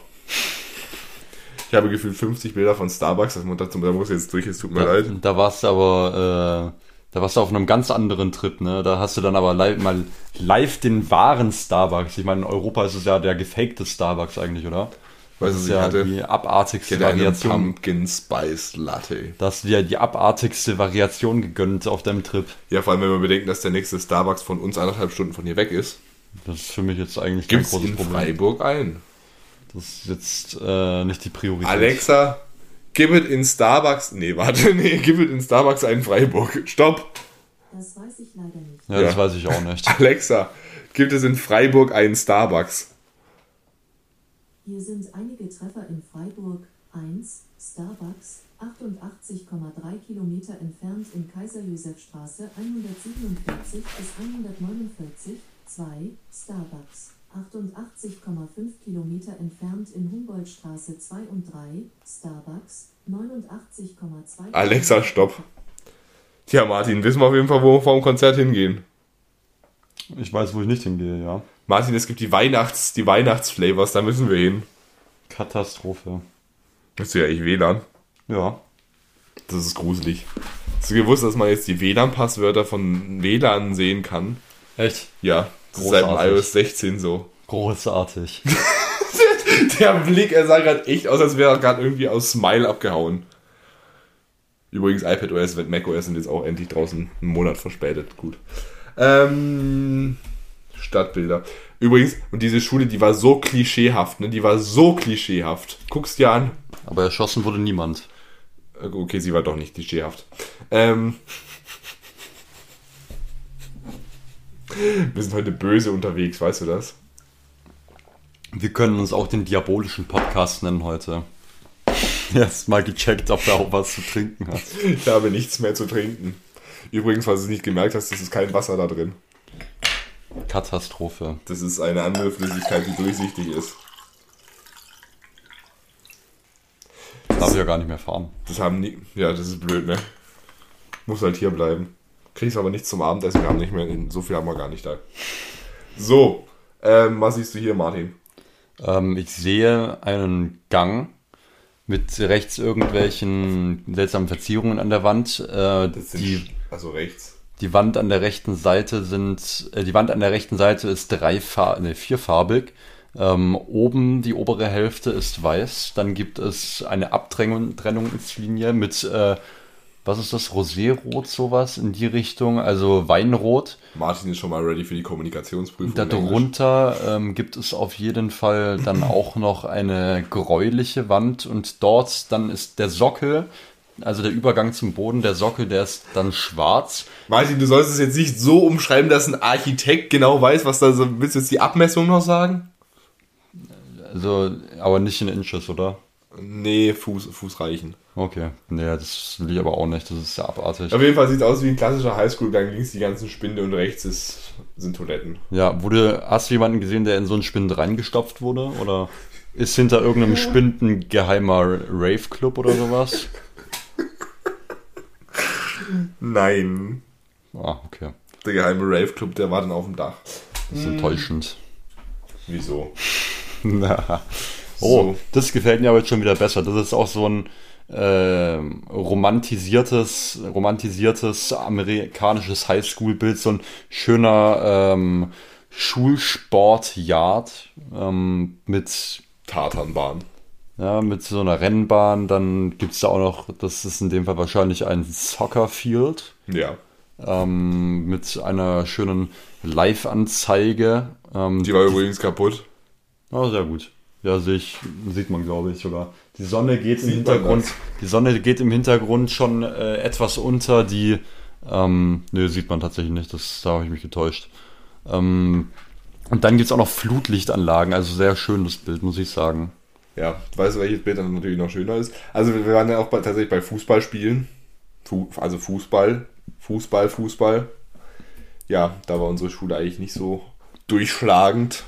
Ich habe gefühlt 50 Bilder von Starbucks, das muss, da muss jetzt durch, es tut mir Da, leid. da warst du aber, äh, da warst du auf einem ganz anderen Trip, ne? Da hast du dann aber live, mal live den wahren Starbucks. Ich meine, in Europa ist es ja der gefakte Starbucks eigentlich, oder? Weißt Das ist ja hatte, die abartigste Variation. Pumpkin Spice Latte. Da hast du dir die abartigste Variation gegönnt auf deinem Trip. Ja, vor allem, wenn wir bedenken, dass der nächste Starbucks von uns anderthalb Stunden von hier weg ist. Das ist für mich jetzt eigentlich kein Gibt's großes in Problem. Freiburg ein. Das ist jetzt äh, nicht die Priorität. Alexa, gib it in Starbucks. Nee, warte, nee, gib it in Starbucks ein Freiburg. Stopp. Das weiß ich leider nicht. Ja, das Ja. weiß ich auch nicht. Alexa, gibt es in Freiburg einen Starbucks? Hier sind einige Treffer in Freiburg. 1. Starbucks, 88,3 Kilometer entfernt in Kaiser-Josef-Straße 147 bis 149. 2. Starbucks, 88,5 Kilometer entfernt in Humboldtstraße 2 und 3. Starbucks, 89,2 Alexa, stopp. Tja, Martin, wissen wir auf jeden Fall, wo wir vor dem Konzert hingehen. Ich weiß, wo ich nicht hingehe, ja. Martin, es gibt die Weihnachts, die Weihnachtsflavors, da müssen wir hin. Katastrophe. Hast du ja echt WLAN. Ja. Das ist gruselig. Hast du gewusst, dass man jetzt die WLAN-Passwörter von WLAN sehen kann? Echt? Ja, das ist seit dem Großartig. iOS 16 so. Großartig. Der Blick, er sah gerade echt aus, als wäre er gerade irgendwie aus Smile abgehauen. Übrigens, iPadOS und macOS sind jetzt auch endlich draußen einen Monat verspätet. Gut. Ähm, Stadtbilder. Übrigens, und diese Schule, die war so klischeehaft, ne? Die war so klischeehaft. Guck's dir an. Aber erschossen wurde niemand. Äh, Okay, sie war doch nicht klischeehaft. Ähm, wir sind heute böse unterwegs, weißt du das? Wir können uns auch den diabolischen Podcast nennen heute. Erst mal gecheckt, ob er auch was zu trinken hat. Ich habe nichts mehr zu trinken. Übrigens, falls du es nicht gemerkt hast, es ist kein Wasser da drin. Katastrophe. Das ist eine andere Flüssigkeit, die durchsichtig ist. Darf ich ja gar nicht mehr fahren. Das haben nie. Ja, das ist blöd, ne? Muss halt hier bleiben. Kriegst aber nichts zum Abendessen, wir haben nicht mehr. So viel haben wir gar nicht da. So, ähm, was siehst du hier, Martin? Ähm, ich sehe einen Gang mit rechts irgendwelchen seltsamen Verzierungen an der Wand. Äh, die, also rechts. die Wand an der rechten Seite sind, äh, die Wand an der rechten Seite ist dreifar nee, vierfarbig. Ähm, oben die obere Hälfte ist weiß. Dann gibt es eine Abtrennungslinie mit, äh, was ist das, Rosérot, sowas in die Richtung, also Weinrot. Martin ist schon mal ready für die Kommunikationsprüfung. Darunter ähm, gibt es auf jeden Fall dann auch noch eine gräuliche Wand und dort dann ist der Sockel, also der Übergang zum Boden, der Sockel, der ist dann schwarz. Martin, du sollst es jetzt nicht so umschreiben, dass ein Architekt genau weiß, was da so. Willst du jetzt die Abmessung noch sagen? Also, aber nicht in Inches, oder? Nee, Fuß, Fußreichen. Okay, nee, das will ich aber auch nicht, das ist ja abartig. Auf jeden Fall sieht es aus wie ein klassischer Highschool-Gang. Links die ganzen Spinde und rechts ist, sind Toiletten. Ja, wurde, hast du jemanden gesehen, der in so einen Spind reingestopft wurde? Oder ist hinter irgendeinem Spind ein geheimer Rave-Club oder sowas? Nein. Ah, okay. Der geheime Rave-Club, der war dann auf dem Dach. Das ist enttäuschend. Wieso? Na. Oh, So. das gefällt mir aber jetzt schon wieder besser. Das ist auch so ein ähm, romantisiertes, romantisiertes amerikanisches Highschool-Bild, so ein schöner ähm, Schulsport-Yard ähm, mit, Tatanbahn. ja, mit so einer Rennbahn. Dann gibt es da auch noch, das ist in dem Fall wahrscheinlich ein Soccer-Field Ja. ähm, mit einer schönen Live-Anzeige. Ähm, Die war übrigens kaputt. Oh, sehr gut. Ja, sehe ich, sieht man, glaube ich, sogar. Die Sonne geht im Sieht man Hintergrund, die Sonne geht im Hintergrund schon äh, etwas unter, die, ähm, nö, sieht man tatsächlich nicht, das, da habe ich mich getäuscht. Ähm, und dann gibt es auch noch Flutlichtanlagen, also sehr schönes Bild, muss ich sagen. Ja, weißt du, welches Bild dann natürlich noch schöner ist? Also wir waren ja auch bei, tatsächlich bei Fußballspielen. Fu also Fußball, Fußball, Fußball. Ja, da war unsere Schule eigentlich nicht so durchschlagend.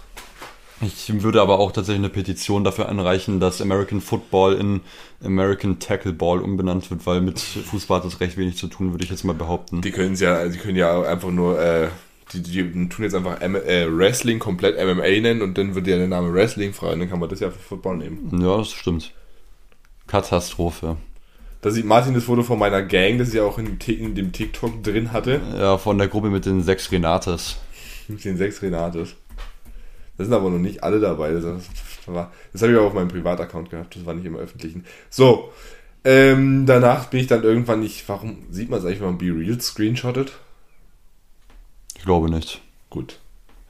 Ich würde aber auch tatsächlich eine Petition dafür anreichen, dass American Football in American Tackleball umbenannt wird, weil mit Fußball hat das recht wenig zu tun, würde ich jetzt mal behaupten. Die können ja, die können ja einfach nur, äh, die, die tun jetzt einfach M äh, Wrestling komplett MMA nennen und dann wird ja der Name Wrestling frei und dann kann man das ja für Football nehmen. Ja, das stimmt. Katastrophe. Da sieht Martin das Foto von meiner Gang, das ich ja auch in, in dem TikTok drin hatte. Ja, von der Gruppe mit den sechs Renates. Mit den sechs Renates. Da sind aber noch nicht alle dabei. Das, war, das habe ich auch auf meinem Privataccount gehabt. Das war nicht im öffentlichen. So. Ähm, danach bin ich dann irgendwann nicht. Warum sieht man es eigentlich, wenn man Be Real screenshottet? Ich glaube nicht. Gut.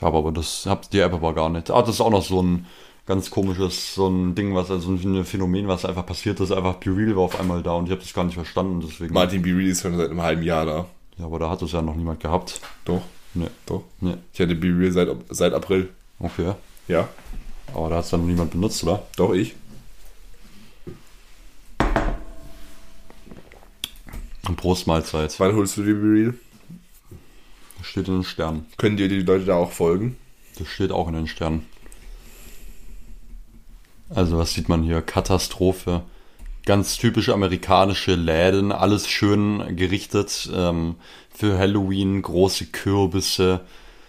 Aber, aber das habt die App aber gar nicht. Ah, das ist auch noch so ein ganz komisches, so ein Ding, was, also ein Phänomen, was einfach passiert ist. Einfach Be Real war auf einmal da und ich habe das gar nicht verstanden. Deswegen. Martin Be Real ist schon seit einem halben Jahr da. Ja, aber da hat es ja noch niemand gehabt. Doch, Nee. doch. Nee. Ich hatte Be Real seit, seit April. Okay. Ja, Aber da hat es dann noch niemand benutzt, oder? doch ich. Und Prostmahlzeit. Wann holst du die Be Real? Das steht in den Sternen. Können dir die Leute da auch folgen? Das steht auch in den Sternen. Also, was sieht man hier? Katastrophe. Ganz typisch amerikanische Läden, alles schön gerichtet. Ähm, für Halloween große Kürbisse,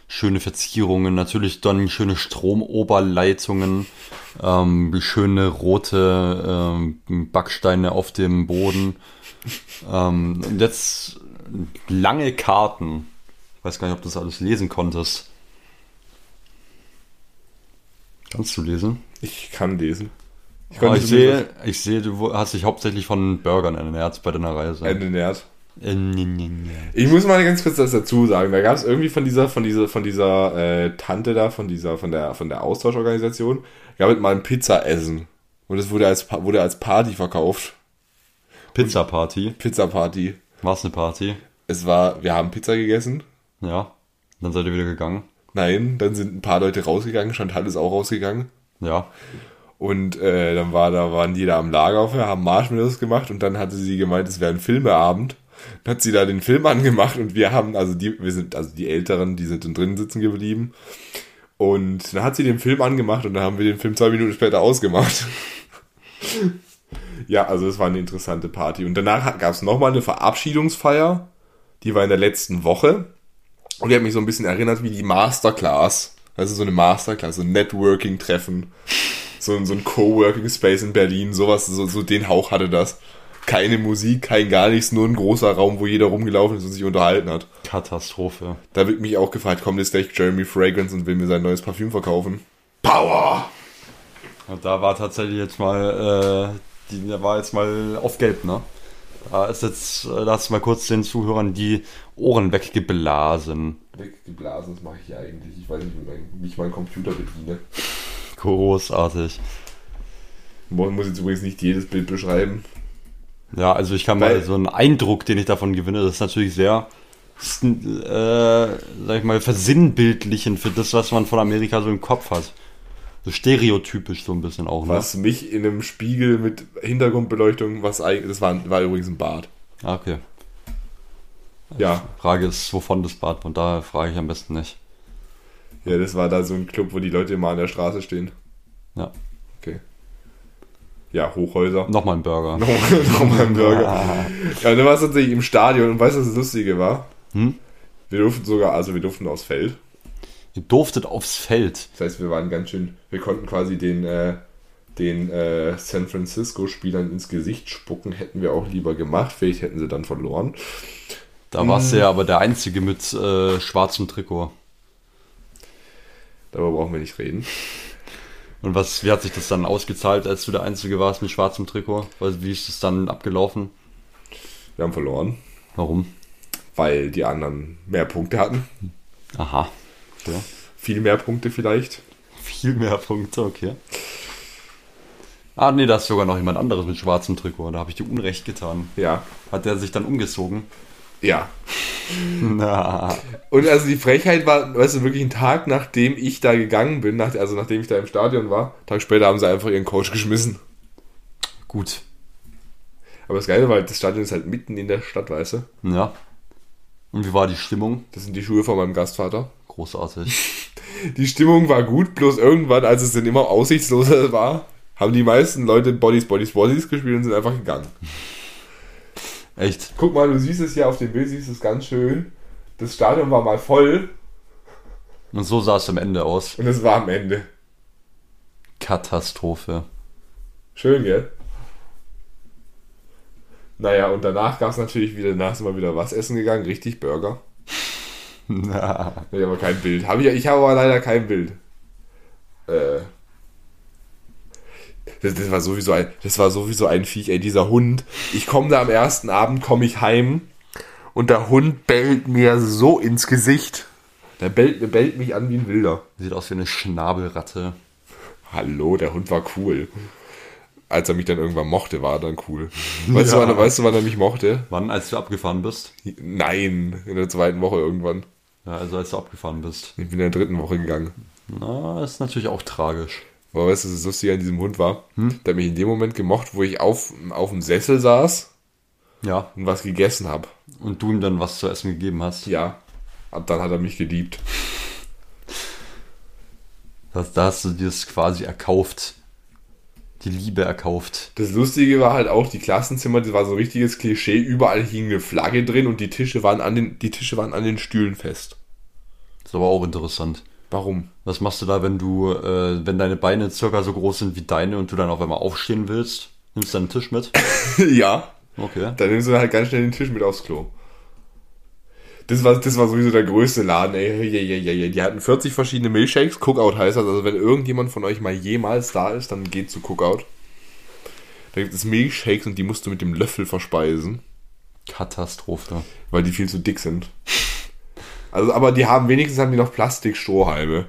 schöne Verzierungen, natürlich dann schöne Stromoberleitungen, ähm, schöne rote ähm, Backsteine auf dem Boden. Ähm, und jetzt lange Karten. Ich weiß gar nicht, ob du das alles lesen konntest. Kannst du lesen? Ich kann lesen. Ich, oh, ich sehe, ich sehe, du hast dich hauptsächlich von Burgern ernährt bei deiner Reise. Ernährt. Ich muss mal ganz kurz das dazu sagen. Da gab es irgendwie von dieser, von dieser, von dieser äh, Tante da, von dieser, von der, von der Austauschorganisation, gab es mal ein Pizza-Essen. Und es wurde als, wurde als Party verkauft. Pizza-Party? Pizza-Party. War es eine Party? Es war, wir haben Pizza gegessen. Ja. Dann seid ihr wieder gegangen. Nein, dann sind ein paar Leute rausgegangen, Chantal ist auch rausgegangen. Ja. Und äh, dann war da, waren die da am Lagerfeuer, haben Marshmallows gemacht und dann hatte sie gemeint, es wäre ein Filmeabend. Hat sie da den Film angemacht und wir haben, also die, wir sind, also die Älteren, die sind dann drinnen sitzen geblieben. Und dann hat sie den Film angemacht und dann haben wir den Film zwei Minuten später ausgemacht. ja, also es war eine interessante Party. Und danach gab es nochmal eine Verabschiedungsfeier. Die war in der letzten Woche. Und die hat mich so ein bisschen erinnert wie die Masterclass. Also so eine Masterclass, so ein Networking-Treffen. So, so ein Coworking Space in Berlin. Sowas, so, so den Hauch hatte das keine Musik, kein gar nichts, nur ein großer Raum, wo jeder rumgelaufen ist und sich unterhalten hat. Katastrophe. Da wird mich auch gefragt, kommt jetzt gleich Jeremy Fragrance und will mir sein neues Parfüm verkaufen. Power! Und da war tatsächlich jetzt mal, äh, die, da war jetzt mal auf Gelb, ne? Da ist jetzt, äh, du mal kurz den Zuhörern die Ohren weggeblasen. Weggeblasen, das mache ich ja eigentlich. Ich weiß nicht, wie ich meinen Computer bediene. Großartig. Morgen muss jetzt übrigens nicht jedes Bild beschreiben. Ja, also ich kann Weil, mal so einen Eindruck, den ich davon gewinne, das ist natürlich sehr, äh, sag ich mal, versinnbildlichen für das, was man von Amerika so im Kopf hat. So stereotypisch so ein bisschen auch, ne? Was mich in einem Spiegel mit Hintergrundbeleuchtung, was eigentlich, das war, war übrigens ein Bad. Ah, okay. Ja. Die Frage ist, wovon das Bad, und daher frage ich am besten nicht. Ja, das war da so ein Club, wo die Leute immer an der Straße stehen. Ja. Ja, Hochhäuser. Nochmal ein Burger. Nochmal ein Burger. ja, dann war es tatsächlich im Stadion und weißt du, was das Lustige war? Hm? Wir durften sogar, also wir durften aufs Feld. Ihr durftet aufs Feld. Das heißt, wir waren ganz schön, wir konnten quasi den, äh, den äh, San Francisco-Spielern ins Gesicht spucken, hätten wir auch lieber gemacht. Vielleicht hätten sie dann verloren. Da warst du ja aber der Einzige mit äh, schwarzem Trikot. Darüber brauchen wir nicht reden. Und was, wie hat sich das dann ausgezahlt, als du der Einzige warst mit schwarzem Trikot? Wie ist das dann abgelaufen? Wir haben verloren. Warum? Weil die anderen mehr Punkte hatten. Aha. Ja. Viel mehr Punkte vielleicht. Viel mehr Punkte, okay. Ah, nee, da ist sogar noch jemand anderes mit schwarzem Trikot. Da habe ich dir Unrecht getan. Ja. Hat der sich dann umgezogen? Ja. Na. Und also die Frechheit war, weißt du, wirklich ein Tag, nachdem ich da gegangen bin, nach, also nachdem ich da im Stadion war, Tag später haben sie einfach ihren Coach geschmissen. Gut. Aber das Geile war, das Stadion ist halt mitten in der Stadt, weißt du? Ja. Und wie war die Stimmung? Das sind die Schuhe von meinem Gastvater. Großartig. Die Stimmung war gut, bloß irgendwann, als es dann immer aussichtsloser war, haben die meisten Leute Bodies, Bodies, Bodies gespielt und sind einfach gegangen. Echt? Guck mal, du siehst es ja auf dem Bild, siehst es ganz schön. Das Stadion war mal voll. Und so sah es am Ende aus. Und es war am Ende. Katastrophe. Schön, gell? Naja, und danach gab es natürlich wieder, danach sind wir wieder was essen gegangen, richtig Burger. Na. Ich habe kein Bild. Hab ich, ich habe aber leider kein Bild. Äh, das, das, war sowieso ein, das war sowieso ein Viech, ey, dieser Hund. Ich komme da am ersten Abend, komme ich heim und der Hund bellt mir so ins Gesicht. Der bellt, bellt mich an wie ein Wilder. Sieht aus wie eine Schnabelratte. Hallo, der Hund war cool. Als er mich dann irgendwann mochte, war er dann cool. Weißt, ja. du, wann, weißt du, wann er mich mochte? Wann, als du abgefahren bist? Nein, in der zweiten Woche irgendwann. Ja, also als du abgefahren bist. Ich bin in der dritten Woche gegangen. Na, ist natürlich auch tragisch. Aber weißt du, was das Lustige an diesem Hund war? Hm? Der hat mich in dem Moment gemocht, wo ich auf, auf dem Sessel saß ja. und was gegessen habe. Und du ihm dann was zu essen gegeben hast? Ja. Ab dann hat er mich geliebt. Das, da hast du dir das quasi erkauft. Die Liebe erkauft. Das Lustige war halt auch, die Klassenzimmer, das war so ein richtiges Klischee, überall hing eine Flagge drin und die Tische waren an den, die Tische waren an den Stühlen fest. Das ist aber auch interessant. Warum? Was machst du da, wenn du, äh, wenn deine Beine circa so groß sind wie deine und du dann auf einmal aufstehen willst? Nimmst du deinen Tisch mit? ja. Okay. Dann nimmst du halt ganz schnell den Tisch mit aufs Klo. Das war, das war sowieso der größte Laden, ey. Ja, ja, ja, ja. Die hatten 40 verschiedene Milchshakes. Cookout heißt das. Also wenn irgendjemand von euch mal jemals da ist, dann geht zu Cookout. Da gibt es Milchshakes und die musst du mit dem Löffel verspeisen, Katastrophe. weil die viel zu dick sind. Also, aber die haben wenigstens haben die noch Plastikstrohhalme.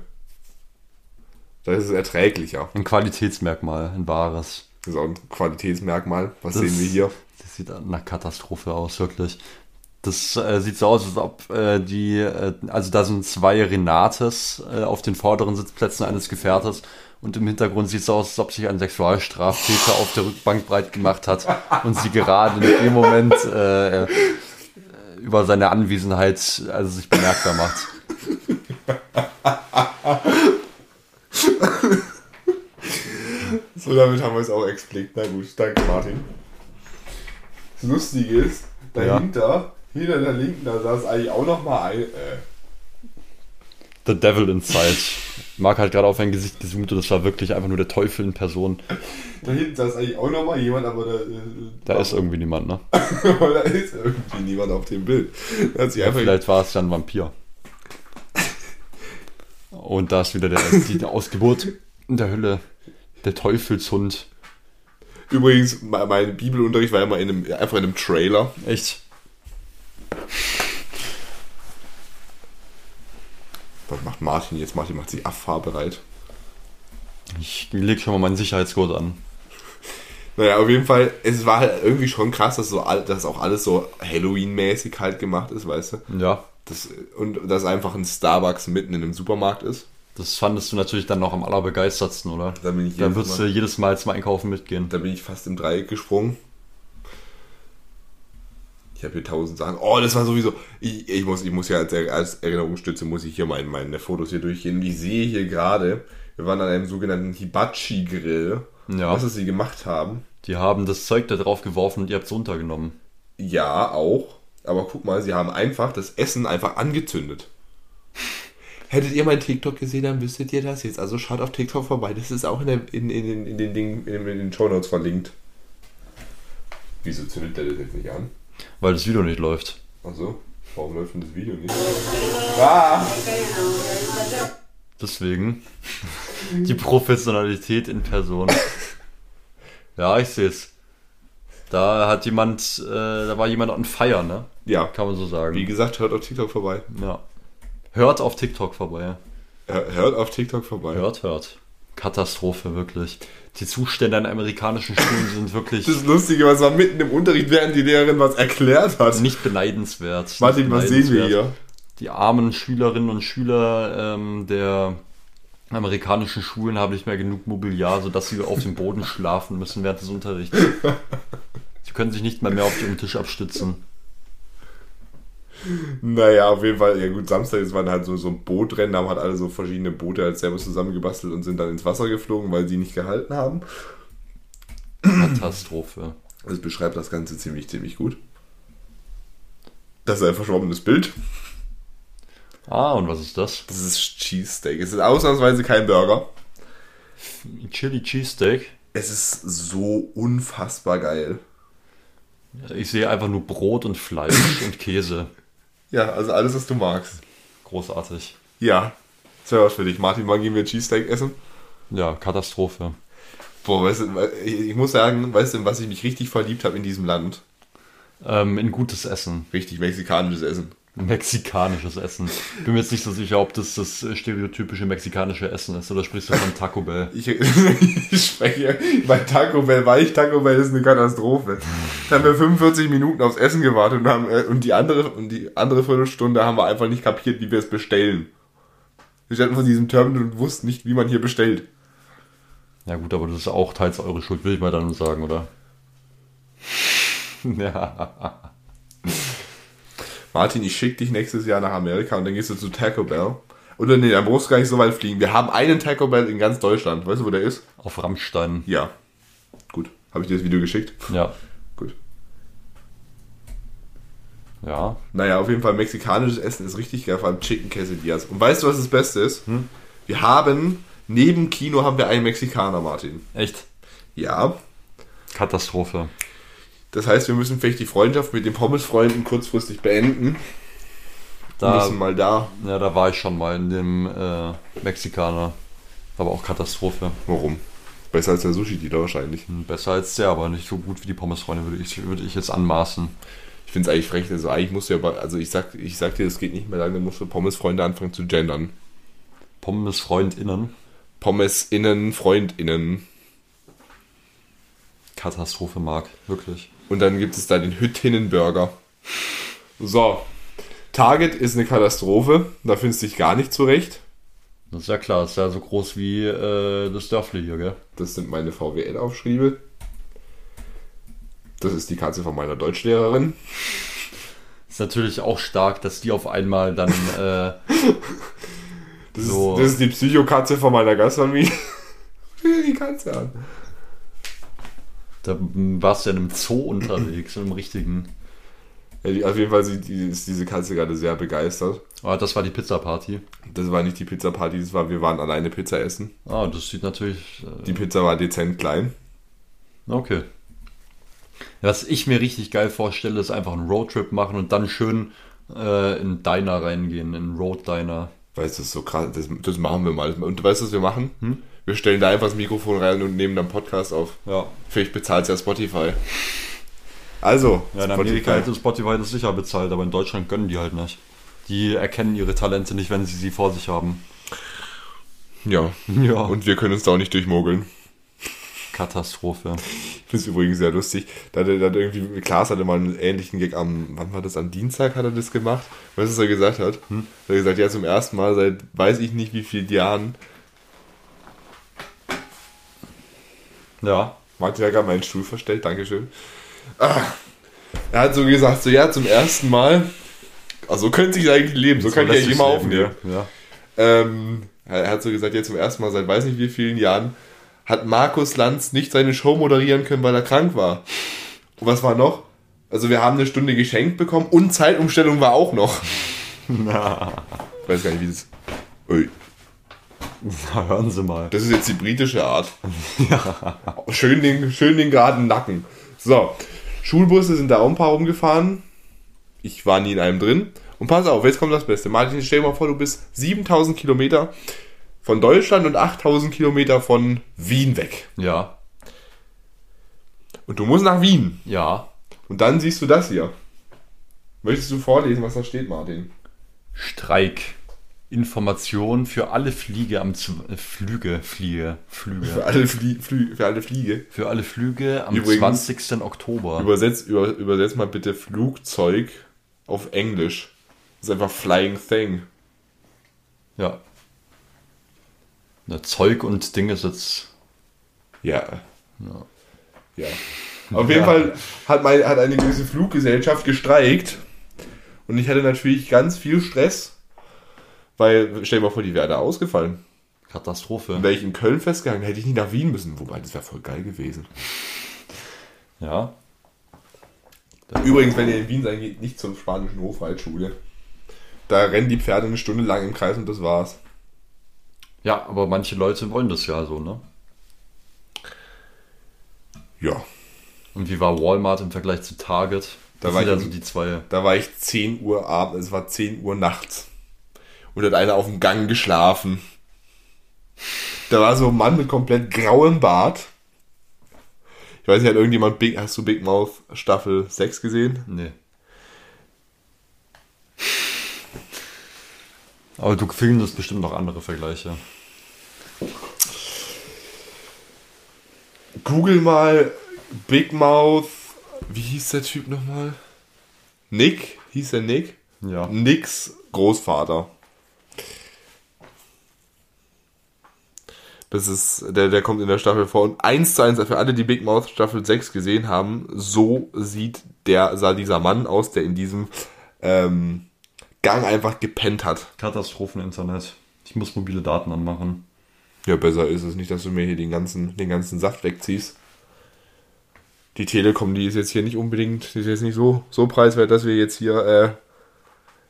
Da ist es erträglicher. Ein Qualitätsmerkmal, ein wahres. Das ist auch ein Qualitätsmerkmal. Was Das- sehen wir hier? Das sieht nach Katastrophe aus, wirklich. Das äh, sieht so aus, als ob äh, die, äh, also da sind zwei Renates äh, auf den vorderen Sitzplätzen eines Gefährtes und im Hintergrund sieht es aus, als ob sich ein Sexualstraftäter auf der Rückbank breit gemacht hat und sie gerade in dem Moment äh, über seine Anwesenheit also sich bemerkbar macht. So, damit haben wir es auch expliziert. Na gut, danke Martin. Das Lustige ist, dahinter, hinter der Linken, da saß eigentlich auch noch mal ein. Äh, The Devil Inside. Marc hat gerade auf ein Gesicht gezoomt und das war wirklich einfach nur der Teufel in Person. da hinten saß eigentlich auch noch mal jemand, aber da, äh, Da ist irgendwie niemand, ne? da ist irgendwie niemand auf dem Bild. Da einfach Vielleicht war es ja ein Vampir. Und da ist wieder der, die Ausgeburt in der Hölle. Der Teufelshund. Übrigens, me- mein Bibelunterricht war immer in einem, einfach in einem Trailer. Echt? Was macht Martin jetzt? Martin macht sich abfahrbereit. Ich leg schon mal meinen Sicherheitsgurt an. Naja, auf jeden Fall, es war halt irgendwie schon krass, dass, so all, dass auch alles so Halloween-mäßig halt gemacht ist, weißt du? Ja. Das, und dass einfach ein Starbucks mitten in einem Supermarkt ist. Das fandest du natürlich dann noch am allerbegeistertsten, oder? Da bin ich Da würdest Mal- du jedes Mal zum Einkaufen mitgehen. Da bin ich fast im Dreieck gesprungen. Ich habe hier tausend Sachen. Oh, das war sowieso. Ich, ich, muss, ich muss ja als, als Erinnerungsstütze muss ich hier meine, meine Fotos hier durchgehen. Ich sehe hier gerade, wir waren an einem sogenannten Hibachi-Grill. Ja. Was sie gemacht haben. Die haben das Zeug da drauf geworfen und ihr habt es runtergenommen. Ja, auch. Aber guck mal, sie haben einfach das Essen einfach angezündet. Hättet ihr mein TikTok gesehen, dann wüsstet ihr das jetzt. Also schaut auf TikTok vorbei. Das ist auch in, der, in, in, in, den Dingen, in, in den Shownotes verlinkt. Wieso zündet der das jetzt nicht an? Weil das Video nicht läuft. Achso, warum läuft denn das Video nicht? Ah! Deswegen. Die Professionalität in Person. Ja, ich sehe es. Da hat jemand, äh, da war jemand on fire, ne? Ja, Kann man so sagen. wie gesagt, hört auf TikTok vorbei. Ja. Hört auf TikTok vorbei. Hör- Hört auf TikTok vorbei. Hört, hört. Katastrophe, wirklich. Die Zustände an amerikanischen Schulen sind wirklich Das Lustige, was war mitten im Unterricht, während die Lehrerin was erklärt hat. nicht beneidenswert. Martin, Nicht was sehen wir hier? Die armen Schülerinnen und Schüler ähm, der amerikanischen Schulen haben nicht mehr genug Mobiliar, sodass sie auf dem Boden schlafen müssen während des Unterrichts. Sie können sich nicht mal mehr auf den Tisch abstützen. Naja, auf jeden Fall, ja gut, Samstag, es war halt so, so ein Bootrennen, da haben halt alle so verschiedene Boote halt selber zusammengebastelt und sind dann ins Wasser geflogen, weil sie nicht gehalten haben. Katastrophe. Das beschreibt das Ganze ziemlich, ziemlich gut. Das ist ein verschwommenes Bild. Ah, und was ist das? Das ist Cheesesteak. Es ist ausnahmsweise kein Burger. Chili Cheesesteak. Es ist so unfassbar geil. Ich sehe einfach nur Brot und Fleisch und Käse. Ja, also alles, was du magst. Großartig. Ja, das wäre was für dich. Martin, wann gehen wir Cheesesteak essen? Ja, Katastrophe. Boah, weißt du, ich muss sagen, weißt du, was ich mich richtig verliebt habe in diesem Land? Ähm, in gutes Essen. Richtig mexikanisches Essen. Mexikanisches Essen. Bin mir jetzt nicht so sicher, ob das das stereotypische mexikanische Essen ist oder sprichst du von Taco Bell? Ich, ich spreche, bei Taco Bell war ich, Taco Bell ist eine Katastrophe. Da haben wir 45 Minuten aufs Essen gewartet und, haben, äh, und, die andere, und die andere Viertelstunde haben wir einfach nicht kapiert, wie wir es bestellen. Wir standen vor diesem Terminal und wussten nicht, wie man hier bestellt. Ja gut, aber das ist auch teils eure Schuld, will ich mal dann sagen, oder? ja. Martin, ich schicke dich nächstes Jahr nach Amerika und dann gehst du zu Taco Bell. Oder nee, dann brauchst du gar nicht so weit fliegen. Wir haben einen Taco Bell in ganz Deutschland. Weißt du, wo der ist? Auf Rammstein. Ja. Gut. Habe ich dir das Video geschickt? Ja. Gut. Ja. Naja, auf jeden Fall mexikanisches Essen ist richtig geil, vor allem Chicken Quesadillas. Und weißt du, was das Beste ist? Wir haben, neben Kino haben wir einen Mexikaner, Martin. Echt? Ja. Katastrophe. Das heißt, wir müssen vielleicht die Freundschaft mit den Pommesfreunden kurzfristig beenden. Da, müssen mal da. ja, da war ich schon mal in dem äh, Mexikaner. Aber auch Katastrophe. Warum? Besser als der Sushi-Dealer wahrscheinlich. Hm, Besser als der, aber nicht so gut wie die Pommesfreunde, würde ich, würde ich jetzt anmaßen. Ich finde es eigentlich frech. Also eigentlich musst du ja, also ich sag, ich sag dir, das geht nicht mehr lange, musst du Pommesfreunde anfangen zu gendern. Pommesfreundinnen. PommesInnen, FreundInnen. Katastrophe, Marc. Wirklich. Und dann gibt es da den Hüttinnenburger. So. Target ist eine Katastrophe. Da findest du dich gar nicht zurecht. Das ist ja klar, das ist ja so groß wie äh, das Dörfli hier, gell? Das sind meine VWL-Aufschriebe. Das ist die Katze von meiner Deutschlehrerin. Ist natürlich auch stark, dass die auf einmal dann äh, Das, So. ist, das ist die Psychokatze von meiner Gastfamilie. die Katze an. Da warst du ja in einem Zoo unterwegs, in einem richtigen. Ja, auf jeden Fall ist diese Katze gerade sehr begeistert. Ah, das war die Pizza-Party. Das war nicht die Pizza-Party, das war, wir waren alleine Pizza essen. Ah, das sieht natürlich. Äh, Die Pizza war dezent klein. Okay. Was ich mir richtig geil vorstelle, ist einfach einen Roadtrip machen und dann schön äh, in Diner reingehen, in Road Diner. Weißt du, das ist so krass, das, das machen wir mal. Und weißt du, was wir machen? Wir stellen da einfach das Mikrofon rein und nehmen dann Podcast auf. Ja. Vielleicht bezahlt ja Spotify. Also, Ja, in Amerika hätte Spotify das sicher bezahlt, aber in Deutschland gönnen die halt nicht. Die erkennen ihre Talente nicht, wenn sie sie vor sich haben. Ja. Ja. Und wir können uns da auch nicht durchmogeln. Katastrophe. Ich finde es übrigens sehr lustig. Da hat, da hat irgendwie, Klaas hatte mal einen ähnlichen Gag am, wann war das? Am Dienstag hat er das gemacht. Weißt du, was er gesagt hat? Er hat gesagt, ja, zum ersten Mal seit weiß ich nicht wie vielen Jahren. Ja. Martin hat gerade meinen Stuhl verstellt, Dankeschön. Ah, er hat so gesagt, so ja, zum ersten Mal. Also so könnte sich eigentlich leben, so kann ich eigentlich immer aufnehmen. Ja. Ähm, er hat so gesagt, jetzt zum ersten Mal seit weiß nicht wie vielen Jahren hat Markus Lanz nicht seine Show moderieren können, weil er krank war. Und was war noch? Also wir haben eine Stunde geschenkt bekommen und Zeitumstellung war auch noch. Ich weiß gar nicht, wie das... Ui, Na, hören Sie mal. das ist jetzt die britische Art. Schön, den, schön den geraden Nacken. So, Schulbusse sind da auch ein paar rumgefahren. Ich war nie in einem drin. Und pass auf, jetzt kommt das Beste. Martin, stell dir mal vor, du bist 7000 Kilometer von Deutschland und 8000 Kilometer von Wien weg. Ja. Und du musst nach Wien. Ja. Und dann siehst du das hier. Möchtest du vorlesen, was da steht, Martin? Streik. Information für alle Fliege am Z äh, Flüge, Fliege, Für Flüge. alle, Flie Flü für alle Fliege. Für alle Flüge am Übrigens- 20. Oktober. Übersetz, über, übersetz mal bitte Flugzeug auf Englisch. Das ist einfach Flying Thing. Ja. Na, Zeug und Ding ist jetzt. Ja. Ja. Auf jeden Fall hat, mein, hat eine gewisse Fluggesellschaft gestreikt. Und ich hatte natürlich ganz viel Stress. Weil, stell dir mal vor, die wäre da ausgefallen. Katastrophe. Wäre ich in Köln festgehangen, hätte ich nicht nach Wien müssen. Wobei, das wäre voll geil gewesen. Ja. Übrigens, wenn ihr in Wien seid, geht nicht zur spanischen Hofreitschule. Da rennen die Pferde eine Stunde lang im Kreis und das war's. Ja, aber manche Leute wollen das ja so, ne? Ja. Und wie war Walmart im Vergleich zu Target? Da Das war ich also die zwei. Da war ich 10 Uhr abends, es war 10 Uhr nachts. Und hat einer auf dem Gang geschlafen. Da war so ein Mann mit komplett grauem Bart. Ich weiß nicht, hat irgendjemand Big, hast du Big Mouth Staffel 6 gesehen? Nee. Aber du findest bestimmt noch andere Vergleiche. Google mal Big Mouth, wie hieß der Typ nochmal? Nick, hieß der Nick? Ja. Nicks Großvater. Das ist, der, der kommt in der Staffel vor. Und eins zu eins, für alle, die Big Mouth Staffel 6 gesehen haben, so sieht der, sah dieser Mann aus, der in diesem ähm, Gang einfach gepennt hat. Katastrophen-Internet. Ich muss mobile Daten anmachen. Ja, besser ist es nicht, dass du mir hier den ganzen, den ganzen Saft wegziehst. Die Telekom, die ist jetzt hier nicht unbedingt, die ist jetzt nicht so, so preiswert, dass wir jetzt hier, äh,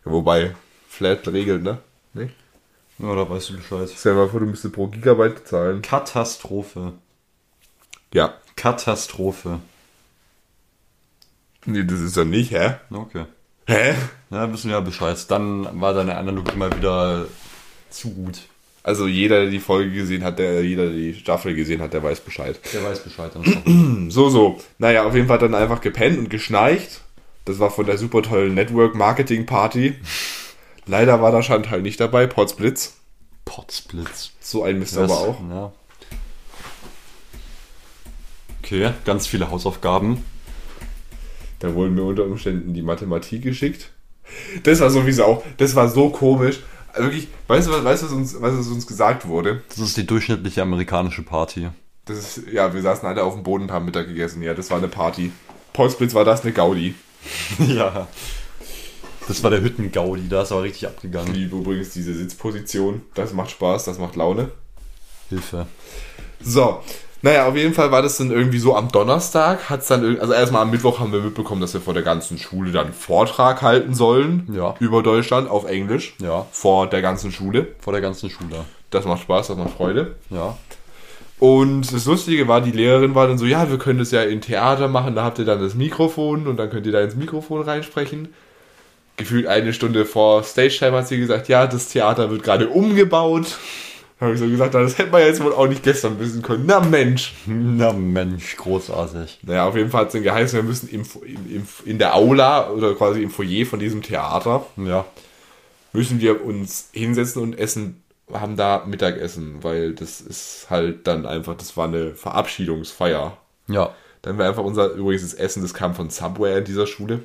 wobei, Flat regelt, ne? Ja, da weißt du Bescheid. Stell dir mal vor, du müsstest pro Gigabyte zahlen. Katastrophe. Ja. Katastrophe. Nee, das ist doch nicht, hä? Okay. Hä? Ja, wissen wir ja Bescheid. Dann war deine Analogie mal wieder zu gut. Also jeder, der die Folge gesehen hat, der, jeder, der die Staffel gesehen hat, der weiß Bescheid. Der weiß Bescheid. Dann So, so. Naja, auf jeden Fall dann einfach gepennt und geschnarcht. Das war von der super tollen Network Marketing Party. Leider war da Chantal nicht dabei, Potsblitz. Potsblitz. So ein Mist Das- aber auch. Ja. Okay, ganz viele Hausaufgaben. Da wurden mir unter Umständen die Mathematik geschickt. Das war sowieso auch, das war so komisch. Wirklich, weißt du, was, weißt was uns, was uns gesagt wurde? Das ist die durchschnittliche amerikanische Party. Das ist, ja, wir saßen alle auf dem Boden und haben Mittag gegessen. Ja, das war eine Party. Potsblitz war das eine Gaudi. ja. Das war der Hüttengaudi, da ist aber richtig Ich abgegangen. liebe übrigens diese Sitzposition. Das macht Spaß, das macht Laune. Hilfe. So, naja, auf jeden Fall war das dann irgendwie so am Donnerstag, hat's dann also erstmal am Mittwoch haben wir mitbekommen, dass wir vor der ganzen Schule dann einen Vortrag halten sollen Ja. über Deutschland auf Englisch. Ja. Vor der ganzen Schule. Vor der ganzen Schule. Das macht Spaß, das macht Freude. Ja. Und das Lustige war, die Lehrerin war dann so, ja, wir können das ja im Theater machen, da habt ihr dann das Mikrofon und dann könnt ihr da ins Mikrofon reinsprechen. Gefühlt eine Stunde vor Stage Time hat sie gesagt, ja, das Theater wird gerade umgebaut. Da habe ich so gesagt, das hätte man jetzt wohl auch nicht gestern wissen können. Na Mensch. Na Mensch, großartig. Naja, auf jeden Fall hat es dann geheißen, wir müssen im, im, in der Aula oder quasi im Foyer von diesem Theater, Ja. müssen wir uns hinsetzen und essen, haben da Mittagessen, weil das ist halt dann einfach, das war eine Verabschiedungsfeier. Ja. Dann war einfach unser, übrigens das Essen, das kam von Subway an dieser Schule.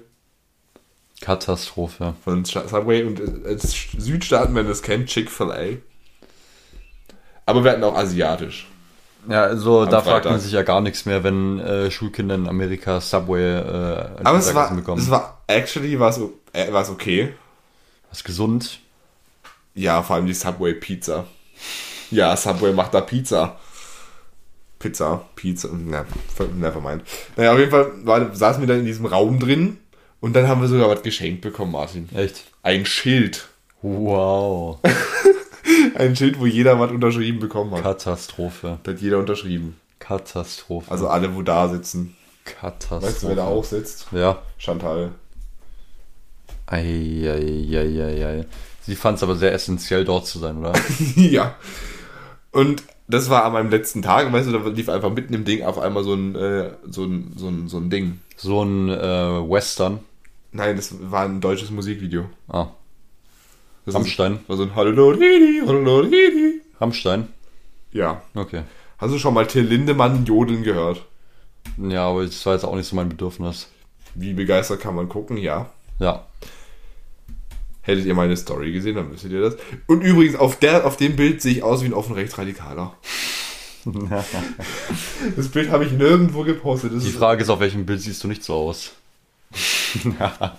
Katastrophe. Von Subway und äh, als Südstaaten, wenn das kennt, Chick-fil-A. Aber wir hatten auch asiatisch. Ja, also da fragt Freitag. man sich ja gar nichts mehr, wenn äh, Schulkinder in Amerika Subway äh, Aber es war, bekommen. es war, actually war es äh, war's okay. Was gesund. Ja, vor allem die Subway Pizza. Ja, Subway macht da Pizza. Pizza, Pizza, na, never mind. Naja, auf jeden Fall war, saßen wir dann in diesem Raum drin und dann haben wir sogar was geschenkt bekommen, Martin. Echt? Ein Schild. Wow. Ein Schild, wo jeder was unterschrieben bekommen hat. Katastrophe. Da hat jeder unterschrieben. Katastrophe. Also alle, wo da sitzen. Katastrophe. Weißt du, wer da auch sitzt? Ja. Chantal. Eieieiei. Sie fand es aber sehr essentiell, dort zu sein, oder? ja. Und das war an meinem letzten Tag, weißt du, da lief einfach mitten im Ding auf einmal so ein, äh, so ein, so ein, so ein Ding. So ein äh, Western. Nein, das war ein deutsches Musikvideo. Ah, Das Rammstein. Ist, war so ein Hallo Didi, Hallo Didi. Rammstein. Ja. Okay. Hast du schon mal Till Lindemann jodeln gehört? Ja, aber das war jetzt auch nicht so mein Bedürfnis. Wie begeistert kann man gucken? Ja. Ja. Hättet ihr meine Story gesehen, dann wüsstet ihr das. Und übrigens, auf, der, auf dem Bild sehe ich aus wie ein offen Rechtsradikaler. das Bild habe ich nirgendwo gepostet. Das Die Frage ist, auf welchem Bild siehst du nicht so aus?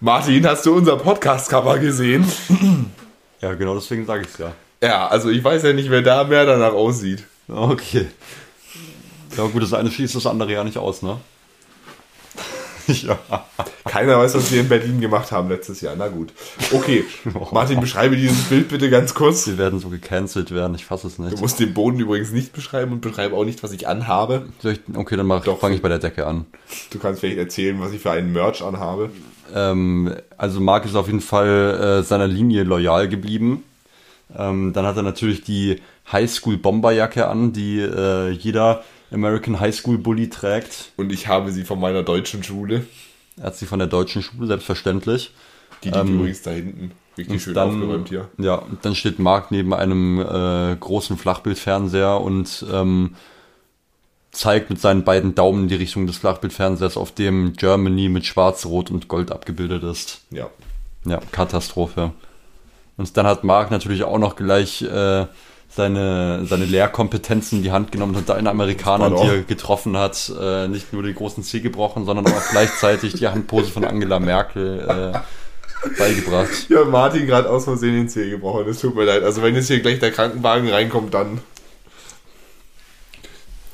Martin, hast du unser Podcast-Cover gesehen? Ja, genau deswegen sage ich es ja. Ja, also ich weiß ja nicht, wer da mehr danach aussieht. Okay. Ja gut, das eine schließt das andere ja nicht aus, ne? ja. Keiner weiß, was wir in Berlin gemacht haben letztes Jahr. Na gut. Okay. Martin, beschreibe dieses Bild bitte ganz kurz. Wir werden so gecancelt werden, ich fasse es nicht. Du musst den Boden übrigens nicht beschreiben und beschreibe auch nicht, was ich anhabe. Ich, okay, dann fange ich bei der Decke an. Du kannst vielleicht erzählen, was ich für einen Merch anhabe. Ähm, also Mark ist auf jeden Fall äh, seiner Linie loyal geblieben. Ähm, dann hat er natürlich die Highschool Bomberjacke an, die äh, jeder American Highschool Bully trägt. Und ich habe sie von meiner deutschen Schule. Er hat sie von der deutschen Schule, selbstverständlich. Die liegt übrigens da hinten. Richtig schön dann, aufgeräumt hier. Ja, und dann steht Mark neben einem äh, großen Flachbildfernseher und ähm, zeigt mit seinen beiden Daumen in die Richtung des Flachbildfernsehers, auf dem Germany mit Schwarz, Rot und Gold abgebildet ist. Ja. Ja, Katastrophe. Und dann hat Mark natürlich auch noch gleich äh, seine, seine Lehrkompetenzen in die Hand genommen und hat einen Amerikaner, die er getroffen hat, äh, nicht nur den großen C gebrochen, sondern auch gleichzeitig die Handpose von Angela Merkel äh, beigebracht. Ja, Martin gerade aus Versehen den Zeh gebrochen. Das tut mir leid. Also wenn jetzt hier gleich der Krankenwagen reinkommt, dann...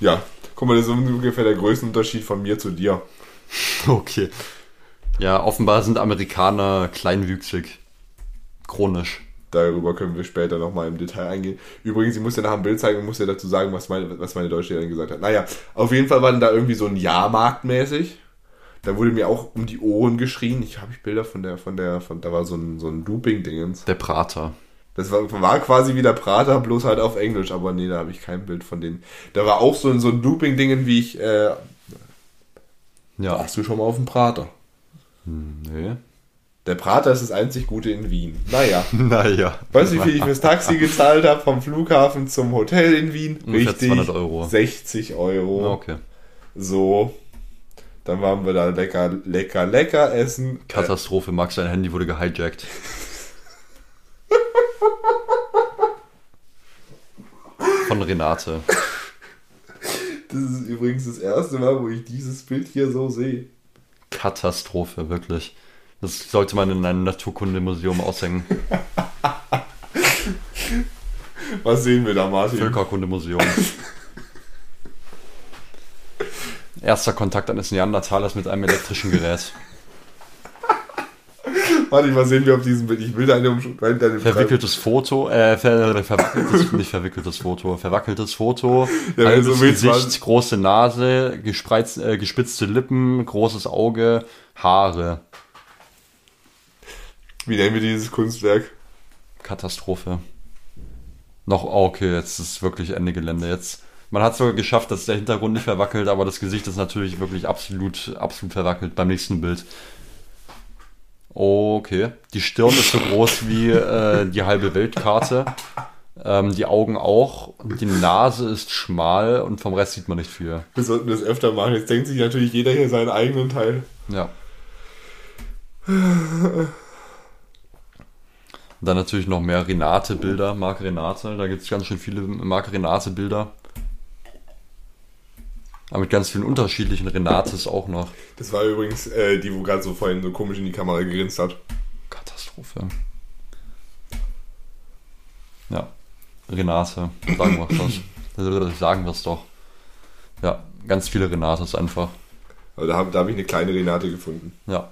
Ja, Guck mal, das ist ungefähr der Größenunterschied von mir zu dir. Okay. Ja, offenbar sind Amerikaner kleinwüchsig. Chronisch. Darüber können wir später nochmal im Detail eingehen. Übrigens, ich muss dir nach dem Bild zeigen und muss dir dazu sagen, was meine, was meine Deutschlehrerin gesagt hat. Naja, auf jeden Fall war dann da irgendwie so ein Jahrmarkt mäßig. Da wurde mir auch um die Ohren geschrien. Ich habe ich Bilder von der, von der, von, da war so ein, so ein Looping-Dingens. Der Prater. Das war, war quasi wie der Prater, bloß halt auf Englisch, aber nee, da habe ich kein Bild von denen. Da war auch so ein, so ein Looping-Dingen, wie ich, äh, Ja. warst du schon mal auf dem Prater? Nee. Der Prater ist das einzig Gute in Wien. Naja. Naja. Weißt du, wie viel ich fürs Taxi gezahlt habe vom Flughafen zum Hotel in Wien? Ungefähr 200 Euro. 60 Euro. Okay. So. Dann waren wir da lecker, lecker, lecker essen. Katastrophe, Max, dein Handy wurde gehijackt. Von Renate. Das ist übrigens das erste Mal, wo ich dieses Bild hier so sehe. Katastrophe, wirklich. Das sollte man in einem Naturkundemuseum aushängen. Was sehen wir da, Martin? Völkerkundemuseum. Erster Kontakt eines Neandertalers mit einem elektrischen Gerät. Martin, was sehen wir auf diesem Bild? Ich will deine deine Verwickeltes Foto, äh, ver verwackeltes, nicht verwickeltes Foto, verwackeltes Foto, Ja, wenn halbes du so willst, Gesicht, große Nase, gespreiz, äh, gespitzte Lippen, großes Auge, Haare. Wie nennen wir dieses Kunstwerk? Katastrophe. Noch, oh, okay, jetzt ist wirklich Ende Gelände. Jetzt, man hat sogar geschafft, dass der Hintergrund nicht verwackelt, aber das Gesicht ist natürlich wirklich absolut, absolut verwackelt beim nächsten Bild. Okay, die Stirn ist so groß wie äh, die halbe Weltkarte. Ähm, die Augen auch. Die Nase ist schmal und vom Rest sieht man nicht viel. Wir sollten das öfter machen. Jetzt denkt sich natürlich jeder hier seinen eigenen Teil. Ja. Und dann natürlich noch mehr Renate-Bilder, Marc Renate. Da gibt es ganz schön viele Marc Renate-Bilder. Aber mit ganz vielen unterschiedlichen Renates auch noch. Das war übrigens äh, die, wo gerade so vorhin so komisch in die Kamera gegrinst hat. Katastrophe. Ja. Renate. Sagen wir das. Sagen wir es doch. Ja, ganz viele Renates einfach. Also da habe da hab ich eine kleine Renate gefunden. Ja.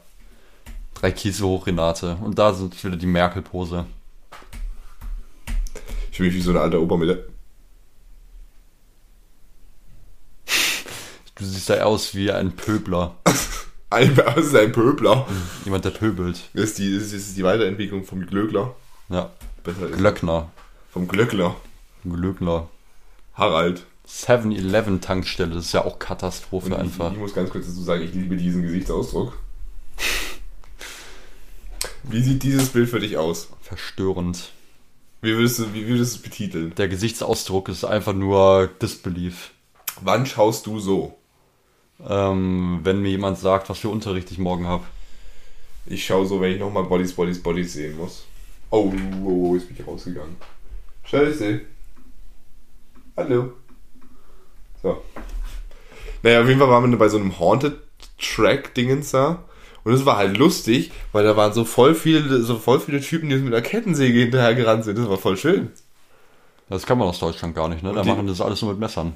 Drei Kiese hoch Renate. Und da sind wieder die Merkel-Pose. Ich fühle mich wie so eine alte Opa mit der Du siehst da aus wie ein Pöbler. ein, das ist ein Pöbler. Jemand, der pöbelt. Das ist die, das ist die Weiterentwicklung vom Glöckler. Ja. Besser ist. Glöckner. Vom Glöckler. Glöckner. Harald. 7-Eleven Tankstelle, das ist ja auch Katastrophe Und einfach. Ich, ich muss ganz kurz dazu sagen, ich liebe diesen Gesichtsausdruck. Wie sieht dieses Bild für dich aus? Verstörend. Wie würdest du, wie würdest du es betiteln? Der Gesichtsausdruck ist einfach nur Disbelief. Wann schaust du so? Ähm, wenn mir jemand sagt, was für Unterricht ich morgen habe. Ich schaue so, wenn ich nochmal Bodies, Bodies, Bodies sehen muss. Oh, oh, oh, jetzt bin ich rausgegangen. Scheiße. Hallo. So. Naja, auf jeden Fall waren wir bei so einem Haunted Track-Dingens da. Und es war halt lustig, weil da waren so voll viele, so voll viele Typen, die mit einer Kettensäge hinterher gerannt sind. Das war voll schön. Das kann man aus Deutschland gar nicht, ne? Da die- machen das alles nur mit Messern.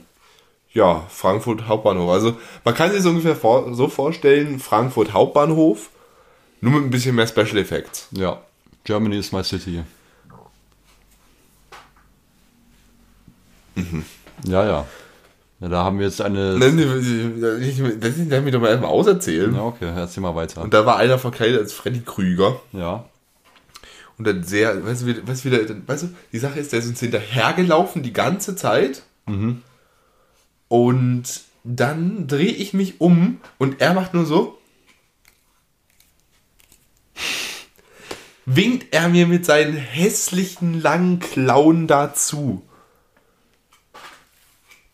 Ja, Frankfurt Hauptbahnhof. Also man kann sich so ungefähr vor, so vorstellen, Frankfurt Hauptbahnhof, nur mit ein bisschen mehr Special Effects. Ja. Germany is my city. Ja, ja. Ja, da haben wir jetzt eine. Nein, Das darf mir doch mal erstmal auserzählen. Ja, okay, erzähl mal weiter. Und da war einer verkleidet als Freddy Krüger. Ja. Und dann sehr, weißt du, weißt du, wie der, weißt du, die Sache ist, der ist uns hinterhergelaufen die ganze Zeit. Und dann drehe ich mich um und er macht nur so. Winkt er mir mit seinen hässlichen langen Klauen dazu.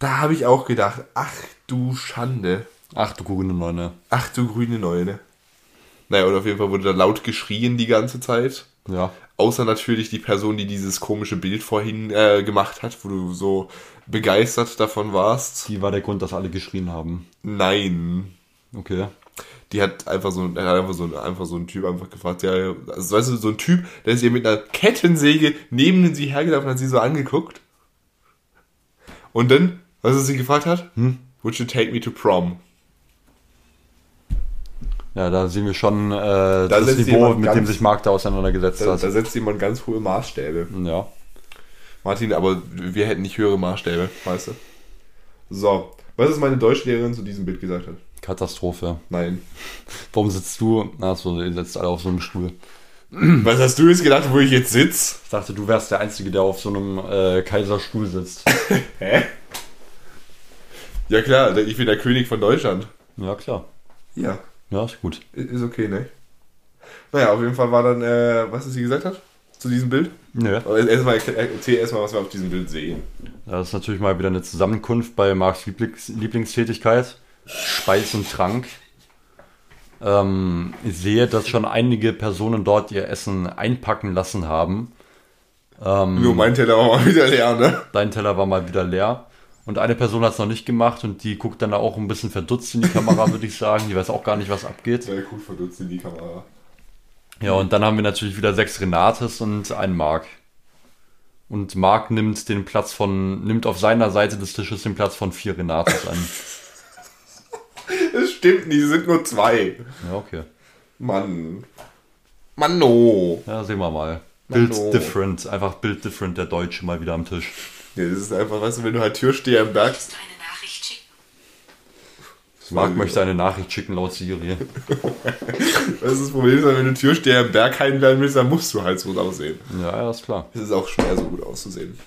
Da habe ich auch gedacht, ach du Schande. Ach du grüne Neune. Ach du grüne Neune. Naja, und auf jeden Fall wurde da laut geschrien die ganze Zeit. Ja. Außer natürlich die Person, die dieses komische Bild vorhin äh, gemacht hat, wo du so begeistert davon warst. Die war der Grund, dass alle geschrien haben. Nein. Okay. Die hat einfach so, hat einfach so, einfach so ein Typ einfach gefragt, ja, also weißt du, so ein Typ, der ist ihr mit einer Kettensäge neben sie hergelaufen und hat sie so angeguckt. Und dann, weißt du, was sie gefragt hat? Hm? Would you take me to prom? Ja, da sehen wir schon äh, das setzt Niveau, mit dem ganz- sich Marc da auseinandergesetzt Da, hat. da setzt jemand ganz hohe Maßstäbe. Ja. Martin, aber wir hätten nicht höhere Maßstäbe, weißt du? So, was ist meine Deutschlehrerin zu diesem Bild gesagt hat? Katastrophe. Nein. Warum sitzt du? Achso, ihr sitzt alle auf so einem Stuhl. Was hast du jetzt gedacht, wo ich jetzt sitze? Ich dachte, du wärst der Einzige, der auf so einem äh, Kaiserstuhl sitzt. Hä? Ja klar, ich bin der König von Deutschland. ja, klar. Ja, Ja, ist gut. ist okay, ne? Naja, auf jeden Fall war dann, äh, was sie gesagt hat zu diesem Bild. Nö. Aber erstmal erzähl erstmal, was wir auf diesem Bild sehen. Das ist natürlich mal wieder eine Zusammenkunft bei Marks Lieblings Lieblingstätigkeit. Speis und Trank. Ähm, ich sehe, dass schon einige Personen dort ihr Essen einpacken lassen haben. Ähm, Nur mein Teller war mal wieder leer, ne? Dein Teller war mal wieder leer. Und eine Person hat es noch nicht gemacht und die guckt dann auch ein bisschen verdutzt in die Kamera, würde ich sagen. Die weiß auch gar nicht, was abgeht. Sehr cool verdutzt in die Kamera. Ja, und dann haben wir natürlich wieder sechs Renates und einen Mark. Und Mark nimmt den Platz von, nimmt auf seiner Seite des Tisches den Platz von vier Renates an. Das stimmt nicht, es sind nur zwei. Ja, okay. Mann. Mann, no. Ja, sehen wir mal. Mann, Bild oh. different, einfach Bild different, der Deutsche mal wieder am Tisch. Ja, das ist einfach, weißt du, wenn du halt Türsteher im Berg. eine Nachricht schicken. Mark möchte eine Nachricht schicken laut Siri. Das ist das Problem, wenn du Türsteher im Berghain werden willst, dann musst du halt so aussehen. Ja, ja, ist klar. Es ist auch schwer, so gut auszusehen.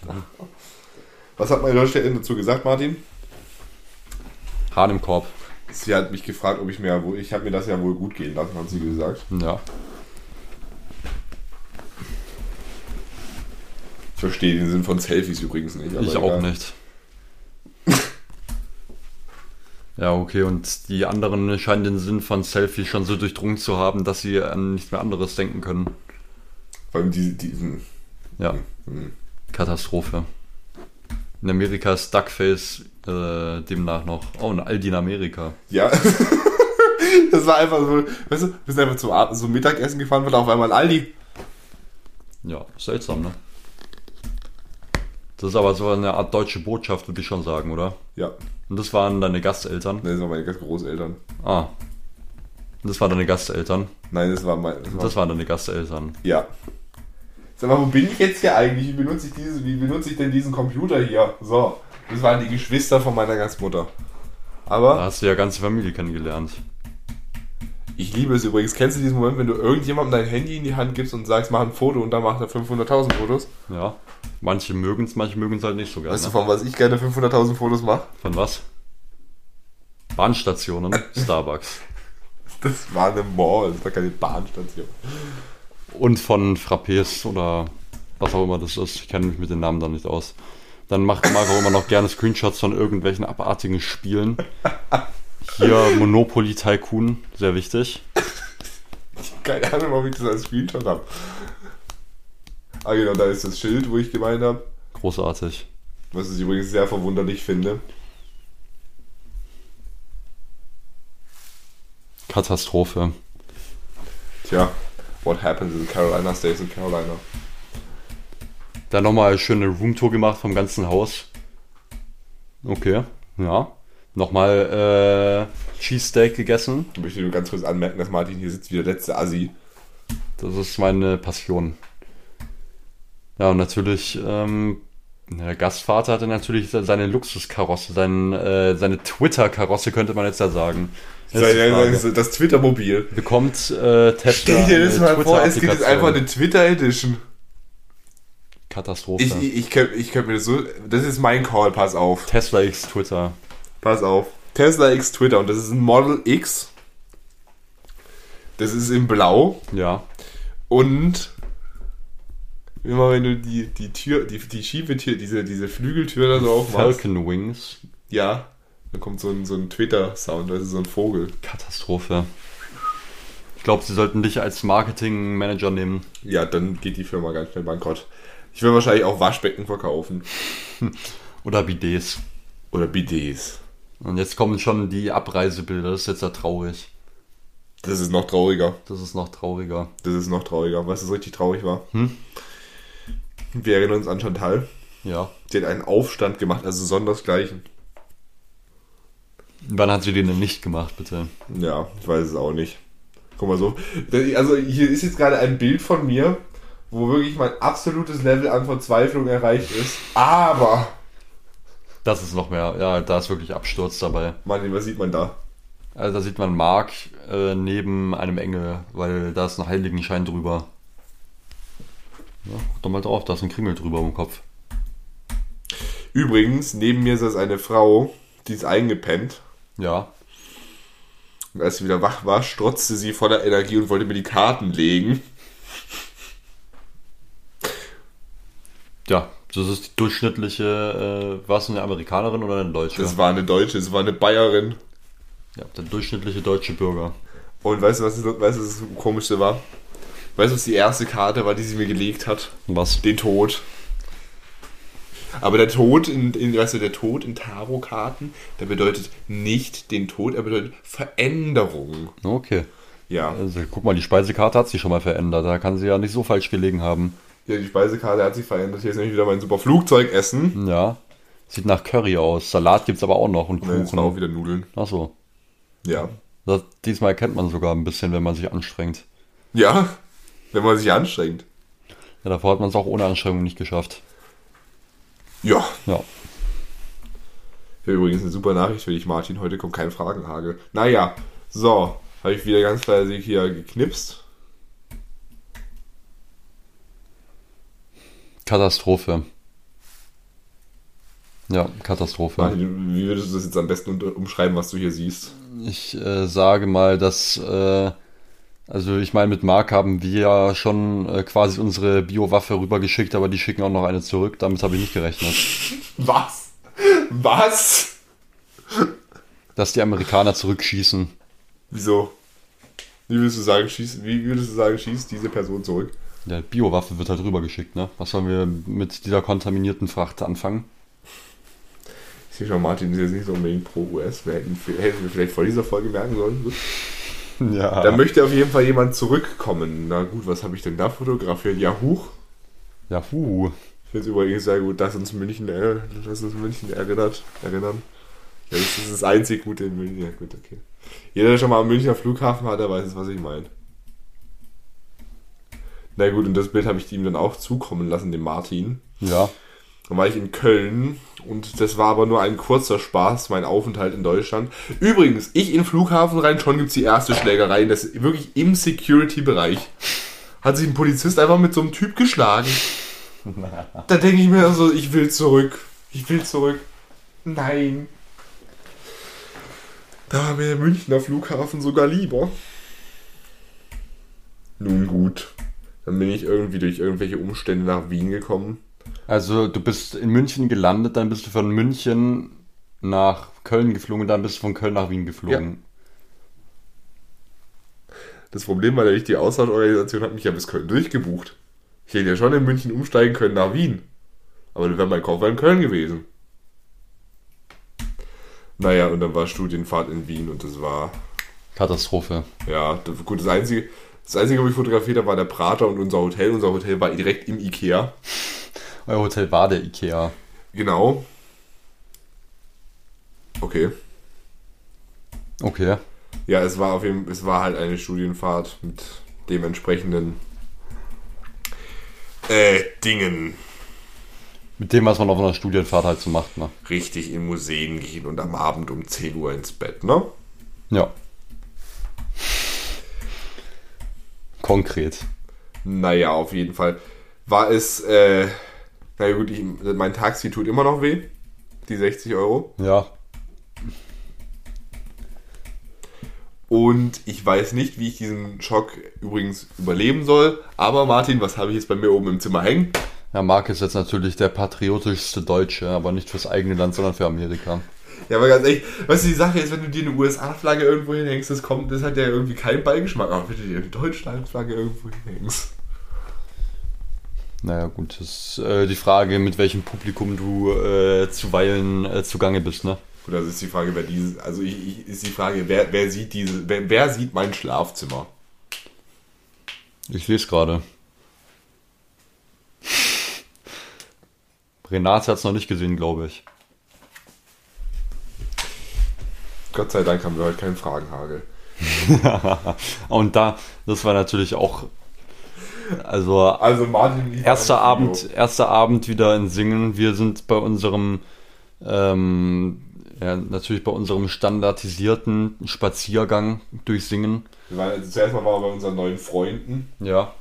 Was hat meine Deutschlehrerin dazu gesagt, Martin? Hahn im Korb. Sie hat mich gefragt, ob ich mir, ja wohl- ich habe mir das ja wohl gut gehen lassen, hat sie gesagt. Ja. Ich verstehe den Sinn von Selfies übrigens nicht. Ich auch egal. nicht. Ja, okay, und die anderen scheinen den Sinn von Selfie schon so durchdrungen zu haben, dass sie an nichts mehr anderes denken können. Vor allem die, diesen. Ja. Katastrophe. In Amerika ist Duckface äh, demnach noch. Oh, ein Aldi in Amerika. Ja. das war einfach so, weißt du, wir sind einfach zum so Mittagessen gefahren, wird auf einmal ein Aldi. Ja, seltsam, ne? Das ist aber so eine Art deutsche Botschaft, würde ich schon sagen, oder? Ja, Und das waren deine Gasteltern. das waren meine Großeltern. Ah. Und das waren deine Gasteltern. Nein, das war mein. Das war, Das waren deine Gasteltern. ja. Sag mal, wo bin ich jetzt hier eigentlich? Wie benutze ich, diese, wie benutze ich denn diesen Computer hier? So, das waren die Geschwister von meiner Gastmutter. Da Aber hast du ja ganze Familie kennengelernt. Ich liebe es übrigens. Kennst du diesen Moment, wenn du irgendjemandem dein Handy in die Hand gibst und sagst, mach ein Foto und dann macht er 500.000 Fotos? Ja. Manche mögen es, manche mögen es halt nicht so gerne. Weißt du, von was ich gerne 500.000 Fotos mache? Von was? Bahnstationen, Starbucks. Das war eine Mall, das war keine Bahnstation. Und von Frappés oder was auch immer das ist. Ich kenne mich mit den Namen da nicht aus. Dann macht Marc auch immer noch gerne Screenshots von irgendwelchen abartigen Spielen. Hier Monopoly Tycoon, sehr wichtig. Keine Ahnung, warum ich das als Screenshot habe. Ah genau, da ist das Schild, wo ich gemeint habe. Großartig. Was ich übrigens sehr verwunderlich finde. Katastrophe. Tja, what happens in Carolina stays in Carolina. Dann nochmal eine schöne Roomtour gemacht vom ganzen Haus. Okay, ja. Nochmal äh, Cheesesteak gegessen. Ich möchte nur ganz kurz anmerken, dass Martin hier sitzt wie der letzte Assi. Das ist meine Passion. Ja, und natürlich, ähm, der Gastvater hatte natürlich seine Luxuskarosse, sein, äh, seine Twitter-Karosse könnte man jetzt da sagen. Das. Das, Twitter-Mobil. Bekommt äh, Tesla Stell dir das mal vor, es gibt jetzt einfach eine Twitter-Edition. Katastrophe. Ich, ich, ich könnte könnt mir das so. Das ist mein Call, pass auf. Tesla X Twitter. Pass auf. Tesla X Twitter und das ist ein Model X. Das ist in Blau. Ja. Und immer wenn du die, die Tür, die, die Schiebetür, diese, diese Flügeltür da so aufmachst, Falcon Wings. ja, dann kommt so ein, so ein Twitter-Sound, das ist so ein Vogel. Katastrophe. Ich glaube, sie sollten dich als Marketing-Manager nehmen. Ja, dann geht die Firma ganz schnell bankrott. Ich will wahrscheinlich auch Waschbecken verkaufen. Oder Bidets. Oder Bidets. Und jetzt kommen schon die Abreisebilder. Das ist jetzt ja traurig. Das ist noch trauriger. Das ist noch trauriger. Das ist noch trauriger. Was ist richtig traurig war? Wir erinnern uns an Chantal. Ja. Die hat einen Aufstand gemacht, also sondersgleichen. Wann hat sie den denn nicht gemacht, bitte? Ja, ich weiß es auch nicht. Guck mal so. Also hier ist jetzt gerade ein Bild von mir, wo wirklich mein absolutes Level an Verzweiflung erreicht ist. Aber, Das ist noch mehr, ja, da ist wirklich Absturz dabei. Martin, was sieht man da? Also da sieht man Mark äh, neben einem Engel, weil da ist ein Heiligenschein drüber. Ja, guck doch mal drauf, da ist ein Kringel drüber im Kopf. Übrigens, neben mir saß eine Frau, die ist eingepennt. Ja, Und als sie wieder wach war, strotzte sie voller Energie und wollte mir die Karten legen. ja, das ist die durchschnittliche, äh, war es eine Amerikanerin oder eine Deutsche? Das war eine Deutsche, das war eine Bayerin. ja, der durchschnittliche deutsche Bürger. Und weißt du, was das, weißt du, was das Komischste war? Weißt du, was die erste Karte war, die sie mir gelegt hat? Was? Den Tod. Aber der Tod in, in weißt du, der Tod in Tarotkarten, der bedeutet nicht den Tod, er bedeutet Veränderung. Okay. Ja. Also, guck mal, die Speisekarte hat sich schon mal verändert. Da kann sie ja nicht so falsch gelegen haben. Ja, die Speisekarte hat sich verändert. Hier ist nämlich wieder mein super Flugzeugessen. Ja. Sieht nach Curry aus. Salat gibt's aber auch noch und Ne, jetzt war auch Kuchen. wieder Nudeln. Achso. Ja. Das, diesmal erkennt man sogar ein bisschen, wenn man sich anstrengt. Ja, wenn man sich anstrengt. Ja, davor hat man es auch ohne Anstrengung nicht geschafft. Ja. Ja. Ja, übrigens eine super Nachricht für dich, Martin. Heute kommt kein Fragenhagel. Naja, so. Habe ich wieder ganz fleißig hier geknipst. Katastrophe. Ja, Katastrophe. Martin, wie würdest du das jetzt am besten umschreiben, was du hier siehst? Ich äh, sage mal, dass, äh, also ich meine, mit Mark haben wir ja schon äh, quasi unsere Biowaffe rübergeschickt, aber die schicken auch noch eine zurück. Damit habe ich nicht gerechnet. Was? Was? Dass die Amerikaner zurückschießen. Wieso? Wie würdest du sagen, schießt, wie würdest du sagen, schießt diese Person zurück? Ja, Biowaffe wird halt rübergeschickt, ne? Was sollen wir mit dieser kontaminierten Fracht anfangen? Ich sehe schon, Martin ist jetzt nicht so unbedingt pro US. Wir hätten, hätten wir vielleicht vor dieser Folge merken sollen. Ja. Da möchte auf jeden Fall jemand zurückkommen. Na gut, was habe ich denn da fotografiert? Ja, huch. Ja, hu. Ich finde es übrigens sehr gut, dass uns München, äh, dass uns München erinnert, erinnern. Ja, das ist das einzig Gute in München. Ja, gut, okay. Jeder, der schon mal am Münchner Flughafen war, der weiß es, was ich meine. Na gut, und das Bild habe ich ihm dann auch zukommen lassen, dem Martin. Ja. Dann war ich in Köln und das war aber nur ein kurzer Spaß, mein Aufenthalt in Deutschland. Übrigens, ich in den Flughafen rein, schon gibt's die erste Schlägerei, das ist wirklich im Security-Bereich. Hat sich ein Polizist einfach mit so einem Typ geschlagen. Da denke ich mir so, ich will zurück. Ich will zurück. Nein. Da war mir der Münchner Flughafen sogar lieber. Nun gut. Dann bin ich irgendwie durch irgendwelche Umstände nach Wien gekommen. Also du bist in München gelandet, dann bist du von München nach Köln geflogen, dann bist du von Köln nach Wien geflogen. Das Problem war nämlich, die Austauschorganisation hat mich ja bis Köln durchgebucht. Ich hätte ja schon in München umsteigen können nach Wien. Aber dann wäre mein Koffer in Köln gewesen. Naja, und dann war Studienfahrt in Wien und das war, Katastrophe. ja, gut, das Einzige, das Einzige, was ich fotografiert habe, war der Prater und unser Hotel. Unser Hotel war direkt im Ikea. Euer Hotel war der Ikea. Genau. Okay. Okay. Ja, es war auf jeden es war halt eine Studienfahrt mit dementsprechenden äh, Dingen. Mit dem, was man auf einer Studienfahrt halt so macht, ne? Richtig in Museen gehen und am Abend um 10 Uhr ins Bett, ne? Ja. Konkret. Naja, auf jeden Fall war es, äh, naja gut, ich, mein Taxi tut immer noch weh. Die 60 Euro. Ja. Und ich weiß nicht, wie ich diesen Schock übrigens überleben soll. Aber Martin, was habe ich jetzt bei mir oben im Zimmer hängen? Ja, Marc ist jetzt natürlich der patriotischste Deutsche, aber nicht fürs eigene Land, sondern für Amerika. Ja, aber ganz ehrlich, weißt du, die Sache ist, wenn du dir eine USA-Flagge irgendwo hinhängst, das kommt, das hat ja irgendwie keinen Beigeschmack. Aber wenn du dir eine Deutschland-Flagge irgendwo hinhängst. Naja, gut, das ist äh, die Frage, mit welchem Publikum du äh, zuweilen äh, zugange bist, ne? Gut, also ist die Frage, wer diese, also ich, ich, ist die Frage, wer, wer sieht diese, wer, wer sieht mein Schlafzimmer? Ich lese gerade. Renate hat es noch nicht gesehen, glaube ich. Gott sei Dank haben wir heute keinen Fragenhagel. Und da, das war natürlich auch, also Also erster. Abend, erster Abend wieder in Singen. Wir sind bei unserem, ähm, ja, natürlich bei unserem standardisierten Spaziergang durch Singen. Wir waren, also zuerst mal waren wir bei unseren neuen Freunden. Ja.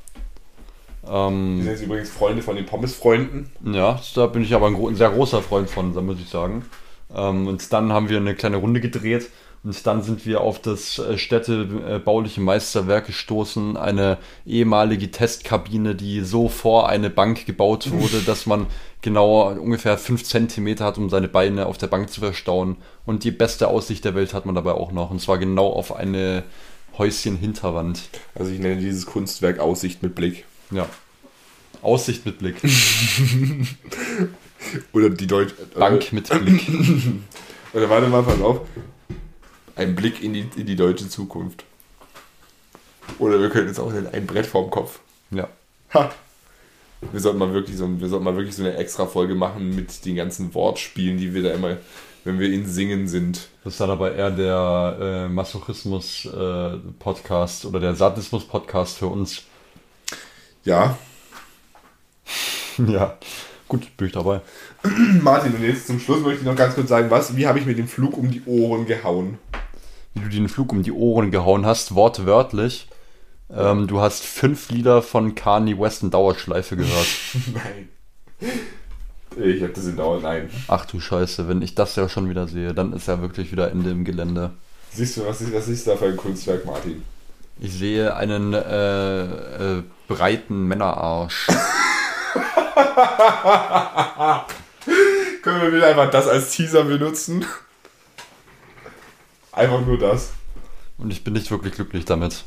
Die Ähm, sind jetzt übrigens Freunde von den Pommes-Freunden. ja, da bin ich aber ein, ein sehr großer Freund von, da muss ich sagen. Ähm, und dann haben wir eine kleine Runde gedreht und dann sind wir auf das äh, städtebauliche Meisterwerk gestoßen, eine ehemalige Testkabine, die so vor eine Bank gebaut wurde, dass man genau ungefähr 5 Zentimeter hat, um seine Beine auf der Bank zu verstauen. Und die beste Aussicht der Welt hat man dabei auch noch. Und zwar genau auf eine Häuschen-Hinterwand. Also ich nenne dieses Kunstwerk Aussicht mit Blick. Ja. Aussicht mit Blick. Oder die Deutsche. Bank mit Blick. Oder warte mal, pass auf. Ein Blick in die, in die deutsche Zukunft. Oder wir können jetzt auch ein Brett vorm Kopf. Ja. Ha! Wir sollten mal wirklich so, wir sollten mal wirklich so eine extra Folge machen mit den ganzen Wortspielen, die wir da immer, wenn wir in Singen sind. Das war dabei eher der äh, Masochismus-Podcast oder der Sadismus-Podcast für uns. Ja. ja. Gut, bin ich dabei. Martin, und jetzt zum Schluss möchte ich noch ganz kurz sagen, was, wie habe ich mir den Flug um die Ohren gehauen? Wie du den Flug um die Ohren gehauen hast, wortwörtlich. Ähm, du hast fünf Lieder von Kanye West in Dauerschleife gehört. Nein. Ich habe das in Dauer, nein. Ach du Scheiße, wenn ich das ja schon wieder sehe, dann ist ja wirklich wieder Ende im Gelände. Siehst du, was ist, was ist da für ein Kunstwerk, Martin? Ich sehe einen äh, äh, breiten Männerarsch. Können wir wieder einfach das als Teaser benutzen? Einfach nur das. Und ich bin nicht wirklich glücklich damit.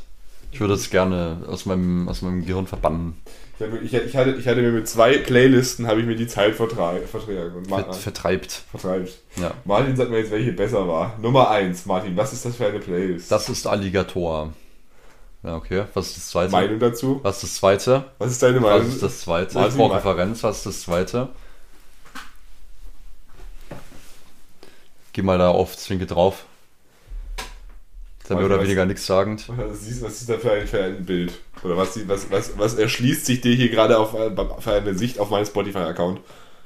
Ich würde es gerne aus meinem, aus meinem Gehirn verbannen. Ich, ich, ich, hatte, ich hatte mir mit zwei Playlisten habe ich mir die Zeit vertra- vertragen und Ma Ver vertreibt. vertreibt. Ja. Martin sagt mir jetzt, welche besser war. Nummer 1, Martin, was ist das für eine Playlist? Das ist Alligator. Ja, okay. Was ist das zweite? Meinung dazu? Was ist das zweite? Was ist deine Was Meinung? ist das zweite? Martin, Ich brauche mein- Referenz. Was ist das zweite? Geh mal da auf Zwinke drauf. Ist mehr oder was- weniger nichts sagend. Was ist, was ist da für ein, für ein Bild? Oder was, was, was, was erschließt sich dir hier gerade auf, äh, für eine Sicht auf meinen Spotify-Account?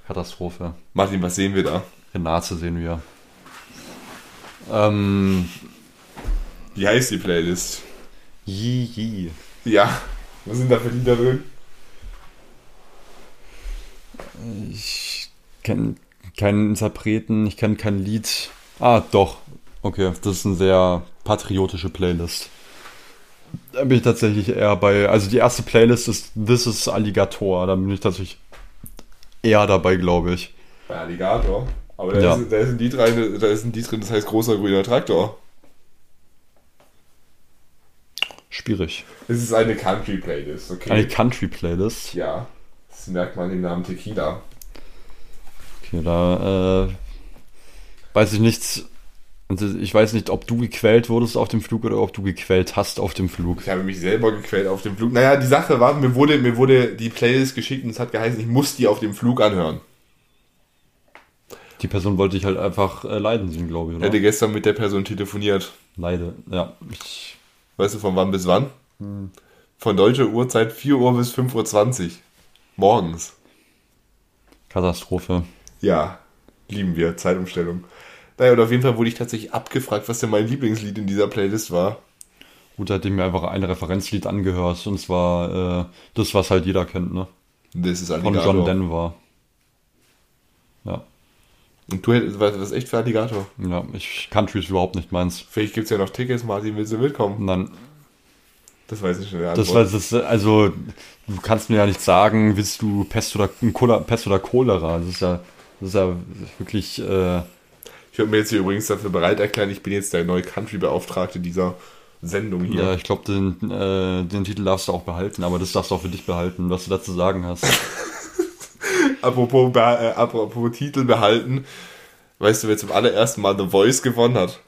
Katastrophe. Martin, was sehen wir da? Renate sehen wir. Ähm, Wie heißt die Playlist? Yi Yi. Ja, was sind da für Lieder drin? Ich kenne keinen Interpreten, ich kenne kein Lied. Ah, doch. Okay, das ist eine sehr patriotische Playlist. Da bin ich tatsächlich eher bei. Also die erste Playlist ist This is Alligator. Da bin ich tatsächlich eher dabei, glaube ich. Bei Alligator. Aber da, Ja. ist, da, ist ein Lied rein, da ist ein Lied drin, das heißt großer grüner Traktor. Schwierig. Es ist eine Country-Playlist, okay? Eine Country-Playlist. ja, das merkt man im Namen Tequila. Okay, da äh, weiß ich nicht. Also ich weiß nicht, ob du gequält wurdest auf dem Flug oder ob du gequält hast auf dem Flug. Ich habe mich selber gequält auf dem Flug. Naja, die Sache war, mir wurde, mir wurde die Playlist geschickt und es hat geheißen, ich muss die auf dem Flug anhören. Die Person wollte ich halt einfach äh, leiden sehen, glaube ich, Ich oder? hatte gestern mit der Person telefoniert. Leide, ja. Ich, Weißt du, von wann bis wann? Von deutscher Uhrzeit 4 Uhr bis 5.20 Uhr. Morgens. Katastrophe. Ja, lieben wir, Zeitumstellung. Naja, und auf jeden Fall wurde ich tatsächlich abgefragt, was denn mein Lieblingslied in dieser Playlist war. Gut, da hätte ich mir einfach ein Referenzlied angehört. Und zwar äh, das, was halt jeder kennt, ne? Das ist Von. John Denver. Ja, Und du hättest, was, was echt für Alligator? ja, ich, Country ist überhaupt nicht meins. Vielleicht gibt es ja noch Tickets, Martin, willst du mitkommen? Dann, Das weiß ich schon. das Antwort. war das, also, du kannst mir ja nicht sagen, willst du Pest oder, Cola, Pest oder Cholera? Das ist ja, das ist ja wirklich, äh, Ich würde mir jetzt hier übrigens dafür bereit erklären, ich bin jetzt der neue Country-Beauftragte dieser Sendung hier. ja, ich glaube, den, äh, den Titel darfst du auch behalten, aber das darfst du auch für dich behalten, was du dazu sagen hast. Apropos, äh, apropos Titel behalten. Weißt du, wer zum allerersten Mal The Voice gewonnen hat?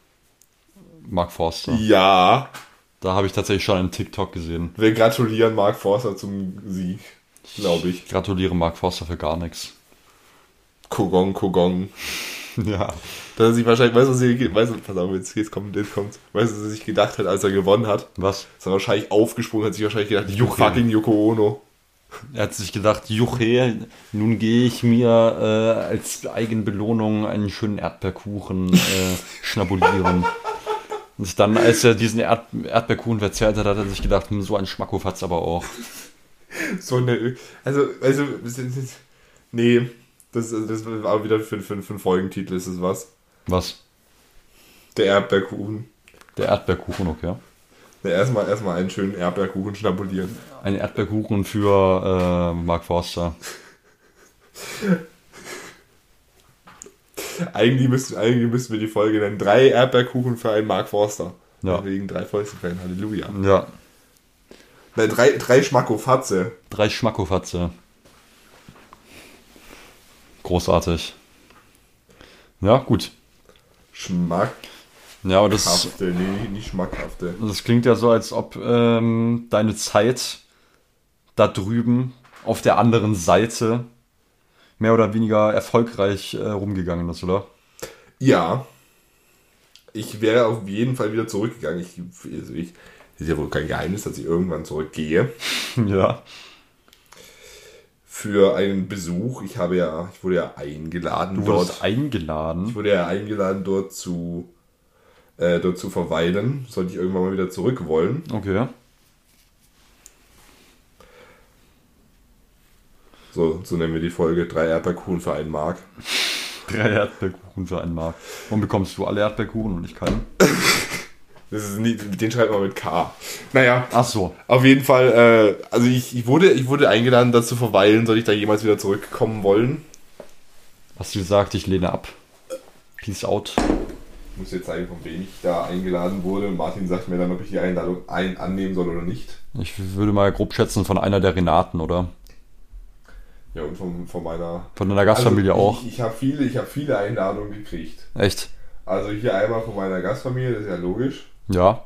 Mark Forster. Ja. Da habe ich tatsächlich schon einen TikTok gesehen. Wir gratulieren Mark Forster zum Sieg, glaube ich. Ich gratuliere Mark Forster für gar nichts. Kogong, Kogong. Ja. Dass er sich wahrscheinlich, weißt du, was er, weißt du, pass auf, jetzt, jetzt kommt, jetzt kommt, weißt du, was er sich gedacht hat, als er gewonnen hat? Was? Ist er wahrscheinlich aufgesprungen, hat sich wahrscheinlich gedacht, you fucking Yoko Ono. Er hat sich gedacht, Juche, nun gehe ich mir äh, als Eigenbelohnung einen schönen Erdbeerkuchen äh, schnabulieren. Und dann, als er diesen Erd Erdbeerkuchen verzehrt hat, hat er sich gedacht, hm, so ein Schmackhof hat's aber auch. So eine, also, also, es ist- nee, das, das war wieder für, für, für einen Folgentitel, ist es was? Was? Der Erdbeerkuchen. Der Erdbeerkuchen, okay. Ja, erstmal, erstmal einen schönen Erdbeerkuchen schnabulieren. Ein Erdbeerkuchen für äh, Mark Forster. Eigentlich müssten, eigentlich müssten wir die Folge nennen. Drei Erdbeerkuchen für einen Mark Forster. Ja. Wegen drei Fäuste-Fan, Halleluja. Ja. Nein, drei, drei Schmackofatze. Drei Schmackofatze. Großartig. Ja, gut. Schmackhafte, Ja, aber das, nee, nicht schmackhafte. das klingt ja so, als ob ähm, deine Zeit da drüben auf der anderen Seite mehr oder weniger erfolgreich äh, rumgegangen ist, oder? Ja. Ich wäre auf jeden Fall wieder zurückgegangen. Ich, also ich, ist ja wohl kein Geheimnis, dass ich irgendwann zurückgehe. ja. Für einen Besuch. Ich habe ja, ich wurde ja eingeladen Du dort. wurdest eingeladen. Ich wurde ja eingeladen, dort zu, äh, dort zu verweilen. Sollte ich irgendwann mal wieder zurück wollen. Okay. So, so nennen wir die Folge. Drei Erdbeerkuchen für einen Mark. Drei Erdbeerkuchen für einen Mark. Warum bekommst du alle Erdbeerkuchen und ich keinen? Das ist nie, den schreibt man mit K. Naja, Ach so. auf jeden Fall, äh, also ich, ich, wurde, ich wurde eingeladen, da zu verweilen. Soll ich da jemals wieder zurückkommen wollen? Hast du gesagt, ich lehne ab. Peace out. Ich muss jetzt zeigen, von wem ich da eingeladen wurde. Und Martin sagt mir dann, ob ich die Einladung ein annehmen soll oder nicht. Ich würde mal grob schätzen von einer der Renaten, oder? Ja, und von, von meiner Von deiner Gastfamilie also auch. Ich, ich habe viele, ich hab viele Einladungen gekriegt. Echt? Also hier einmal von meiner Gastfamilie, das ist ja logisch. Ja.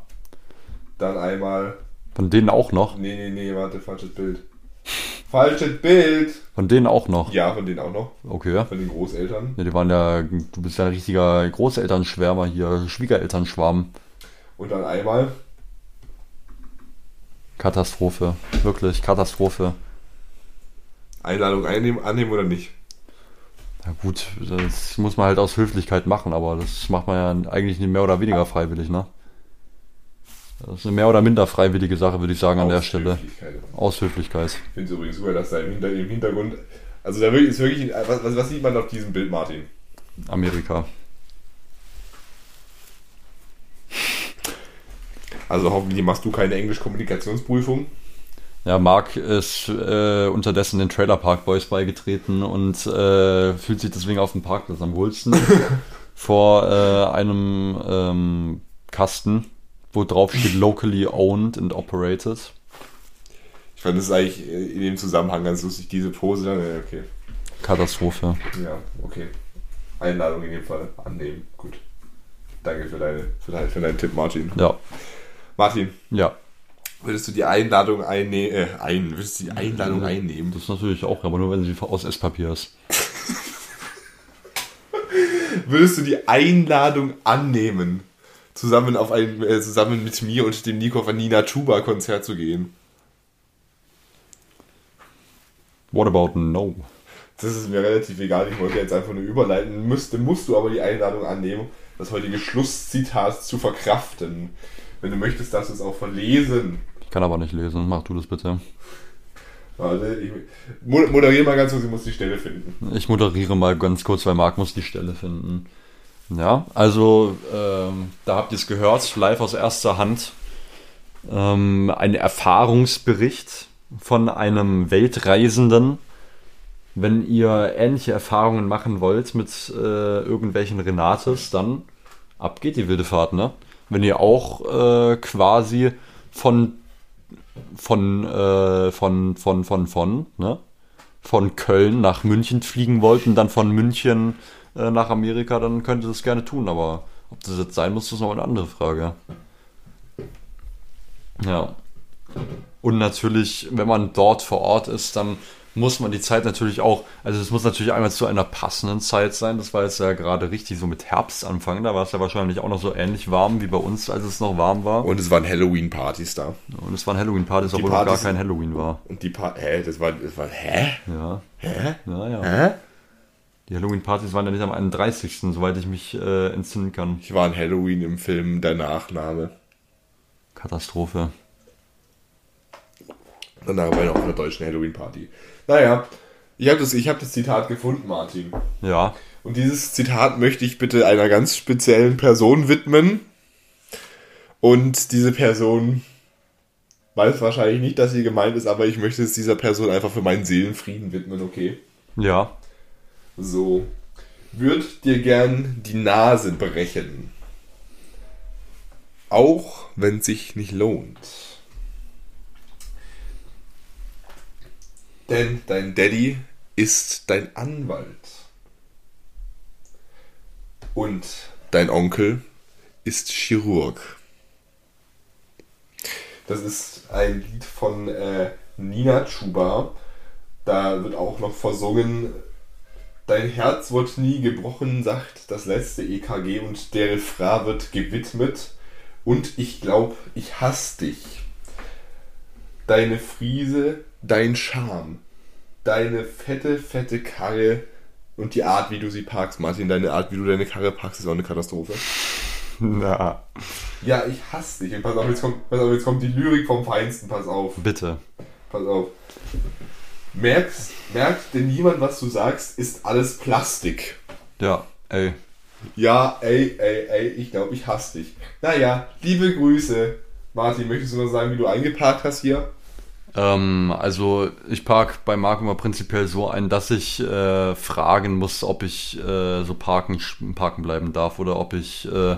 Dann einmal. Von denen auch noch. Nee, nee, nee, warte, falsches Bild. Falsches Bild! Von denen auch noch. Ja, von denen auch noch. Okay. Von den Großeltern. Ja, die waren ja, du bist ja ein richtiger Großelternschwärmer hier, Schwiegerelternschwarm. Und dann einmal. Katastrophe. Wirklich, Katastrophe. Einladung einnehmen, annehmen oder nicht. Ja gut, das muss man halt aus Höflichkeit machen, aber das macht man ja eigentlich nicht mehr oder weniger freiwillig, ne? Das ist eine mehr oder minder freiwillige Sache, würde ich sagen, an der Stelle. Aus Höflichkeit. Ich finde es übrigens super, dass da im, Hinter im Hintergrund. Also da ist wirklich. Was, was, was sieht man auf diesem Bild, Martin? Amerika. Also hoffentlich machst du keine Englisch-Kommunikationsprüfung. Ja, Mark ist äh, unterdessen den Trailer Park Boys beigetreten und äh, fühlt sich deswegen auf dem Parkplatz am wohlsten. vor äh, einem ähm, Kasten, wo drauf steht locally owned and operated. Ich fand es eigentlich in dem Zusammenhang ganz lustig, diese Pose. Ja, okay. Katastrophe. Ja, okay. Einladung in dem Fall annehmen. Gut. Danke für, deine, für, dein, für deinen Tipp, Martin. Ja, Martin, ja. würdest du die Einladung einnehmen? Äh, ein, würdest du die Einladung einnehmen? Das natürlich auch, aber nur wenn sie aus Esspapier ist. Würdest du die Einladung annehmen, zusammen auf ein, äh, zusammen mit mir und dem Nico auf ein Nina Chuba Konzert zu gehen? What about no? Das ist mir relativ egal, ich wollte jetzt einfach nur überleiten. Müsste, musst du aber die Einladung annehmen, das heutige Schlusszitat zu verkraften. Wenn du möchtest, darfst du es auch verlesen. Ich kann aber nicht lesen. Mach du das bitte. Warte, ich mo- moderiere mal ganz kurz, ich muss die Stelle finden. Ich moderiere mal ganz kurz, weil Marc muss die Stelle finden. Ja, also ähm, da habt ihr es gehört, live aus erster Hand. Ähm, ein Erfahrungsbericht von einem Weltreisenden. Wenn ihr ähnliche Erfahrungen machen wollt mit äh, irgendwelchen Renates, dann ab geht die wilde Fahrt, ne? Wenn ihr auch äh, quasi von von, äh, von, von, von, von, ne? Von Köln nach München fliegen wollt und dann von München äh, nach Amerika, dann könnt ihr das gerne tun, aber ob das jetzt sein muss, ist noch eine andere Frage. Ja. Und natürlich, wenn man dort vor Ort ist, dann muss man die Zeit natürlich auch, also es muss natürlich einmal zu einer passenden Zeit sein. Das war jetzt ja gerade richtig so mit Herbstanfang. Da war es ja wahrscheinlich auch noch so ähnlich warm wie bei uns, als es noch warm war. Und es waren Halloween-Partys da. Und es waren Halloween-Partys, obwohl Partys- noch gar kein Halloween war. Und die Partys, hä, das war, das war, hä? Ja. Hä? Ja, ja. Hä? Die Halloween-Partys waren ja nicht am 31., soweit ich mich äh, entsinnen kann. Ich war an Halloween im Film Der Nachname. Katastrophe. Danach war ich noch auf einer deutschen Halloween-Party. Naja, ich habe das, ich hab das Zitat gefunden, Martin. Ja. Und dieses Zitat möchte ich bitte einer ganz speziellen Person widmen. Und diese Person weiß wahrscheinlich nicht, dass sie gemeint ist, aber ich möchte es dieser Person einfach für meinen Seelenfrieden widmen, okay? Ja. So. Würd dir gern die Nase brechen. Auch wenn sich nicht lohnt. Denn dein Daddy ist dein Anwalt. Und dein Onkel ist Chirurg. Das ist ein Lied von äh, Nina Chuba. Da wird auch noch versungen, Dein Herz wird nie gebrochen, sagt das letzte EKG und der Refrain wird gewidmet. Und ich glaub, ich hasse dich. Deine Friese, dein Charme, deine fette, fette Karre und die Art, wie du sie parkst, Martin, deine Art, wie du deine Karre parkst, ist auch eine Katastrophe. Na. Ja, ich hasse dich. Und pass auf, jetzt kommt, pass auf, jetzt kommt die Lyrik vom Feinsten, pass auf. Bitte. Pass auf. Merkst, merkt denn niemand, was du sagst, ist alles Plastik. Ja, ey. Ja, ey, ey, ey, ich glaube, ich hasse dich. Naja, liebe Grüße. Martin, möchtest du noch sagen, wie du eingeparkt hast hier? Ähm, also ich park bei Marco immer prinzipiell so ein, dass ich äh, fragen muss, ob ich äh, so parken, parken bleiben darf oder ob ich äh,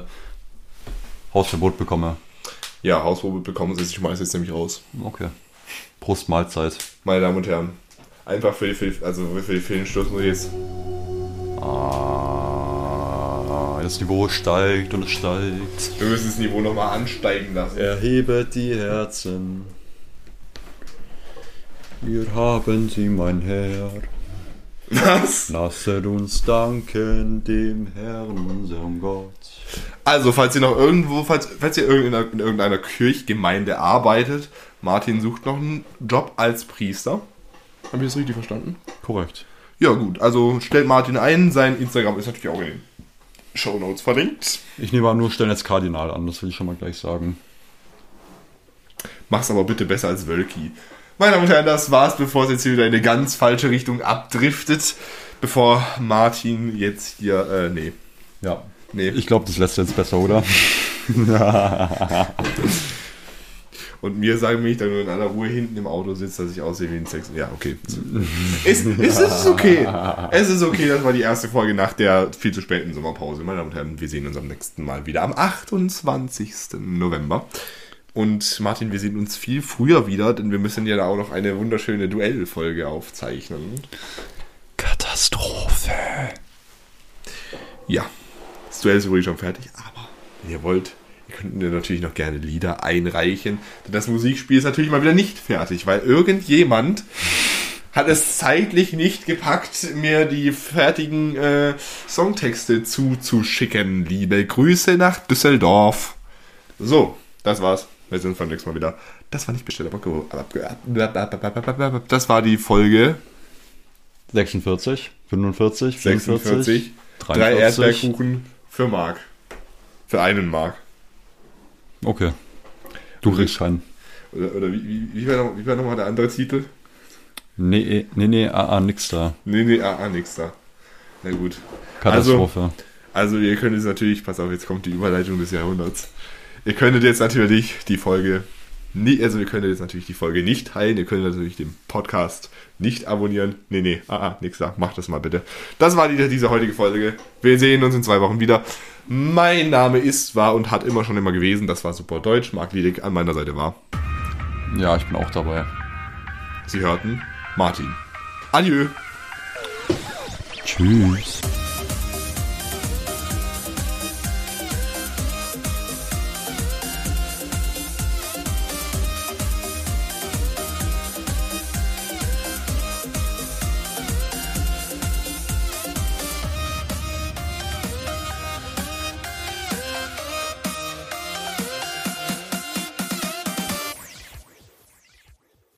Hausverbot bekomme. Ja, Hausverbot bekommen ich schmeiß jetzt nämlich raus. Okay. Prost Mahlzeit. Meine Damen und Herren. Einfach für die, für die also für die ich jetzt. Ah, das Niveau steigt und es steigt. Wir müssen das Niveau nochmal ansteigen lassen. Erhebet die Herzen. Wir haben sie, mein Herr. Was? Lasset uns danken dem Herrn, unserem Gott. Also, falls ihr noch irgendwo, falls, falls ihr in irgendeiner Kirchgemeinde arbeitet, Martin sucht noch einen Job als Priester. Habe ich das richtig verstanden? Korrekt. Ja, gut. Also stellt Martin ein. Sein Instagram ist natürlich auch in den Show Notes verlinkt. Ich nehme an, nur stellen jetzt Kardinal an, das will ich schon mal gleich sagen. Mach's aber bitte besser als Wölki. Meine Damen und Herren, das war's, bevor es jetzt hier wieder in eine ganz falsche Richtung abdriftet. Bevor Martin jetzt hier, äh, nee. Ja. Nee. Ich glaube, das lässt jetzt besser, oder? Und mir sagen, wenn ich dann nur in aller Ruhe hinten im Auto sitze, dass ich aussehe wie ein Sex. Ja, okay. es, es ist okay. Es ist okay, das war die erste Folge nach der viel zu späten Sommerpause. Meine Damen und Herren, wir sehen uns am nächsten Mal wieder am 28. November. Und Martin, wir sehen uns viel früher wieder, denn wir müssen ja da auch noch eine wunderschöne Duellfolge aufzeichnen. Katastrophe. Ja, das Duell ist übrigens schon fertig, aber wenn ihr wollt, ihr könnt mir natürlich noch gerne Lieder einreichen. Denn das Musikspiel ist natürlich mal wieder nicht fertig, weil irgendjemand hat es zeitlich nicht gepackt, mir die fertigen äh, Songtexte zuzuschicken. Liebe Grüße nach Düsseldorf. So, das war's. Wir sehen uns beim nächsten Mal wieder. Das war nicht bestellt, aber das war die Folge 46, 45, 46. 44, Drei 43. Erdbeerkuchen für Mark. Für einen Mark. Okay. Du kriegst keinen. Oder, oder wie, wie, wie war noch- wie war nochmal der andere Titel? Nee, nee, nee, ah, ah, nix da. Nee, nee, ah, ah nix da. Na gut. Katastrophe. Also, ihr könnt jetzt natürlich, pass auf, jetzt kommt die Überleitung des Jahrhunderts. Ihr könntet jetzt natürlich die Folge, nie, also ihr könntet jetzt natürlich die Folge nicht teilen, ihr könnt natürlich den Podcast nicht abonnieren. Nee, nee, ah, ah, nix da. Macht das mal bitte. Das war die, diese heutige Folge. Wir sehen uns in zwei Wochen wieder. Mein Name ist, war und hat immer schon immer gewesen, das war super Deutsch, Marc Liedig an meiner Seite war. ja, ich bin auch dabei. Sie hörten Martin. Adieu. Tschüss.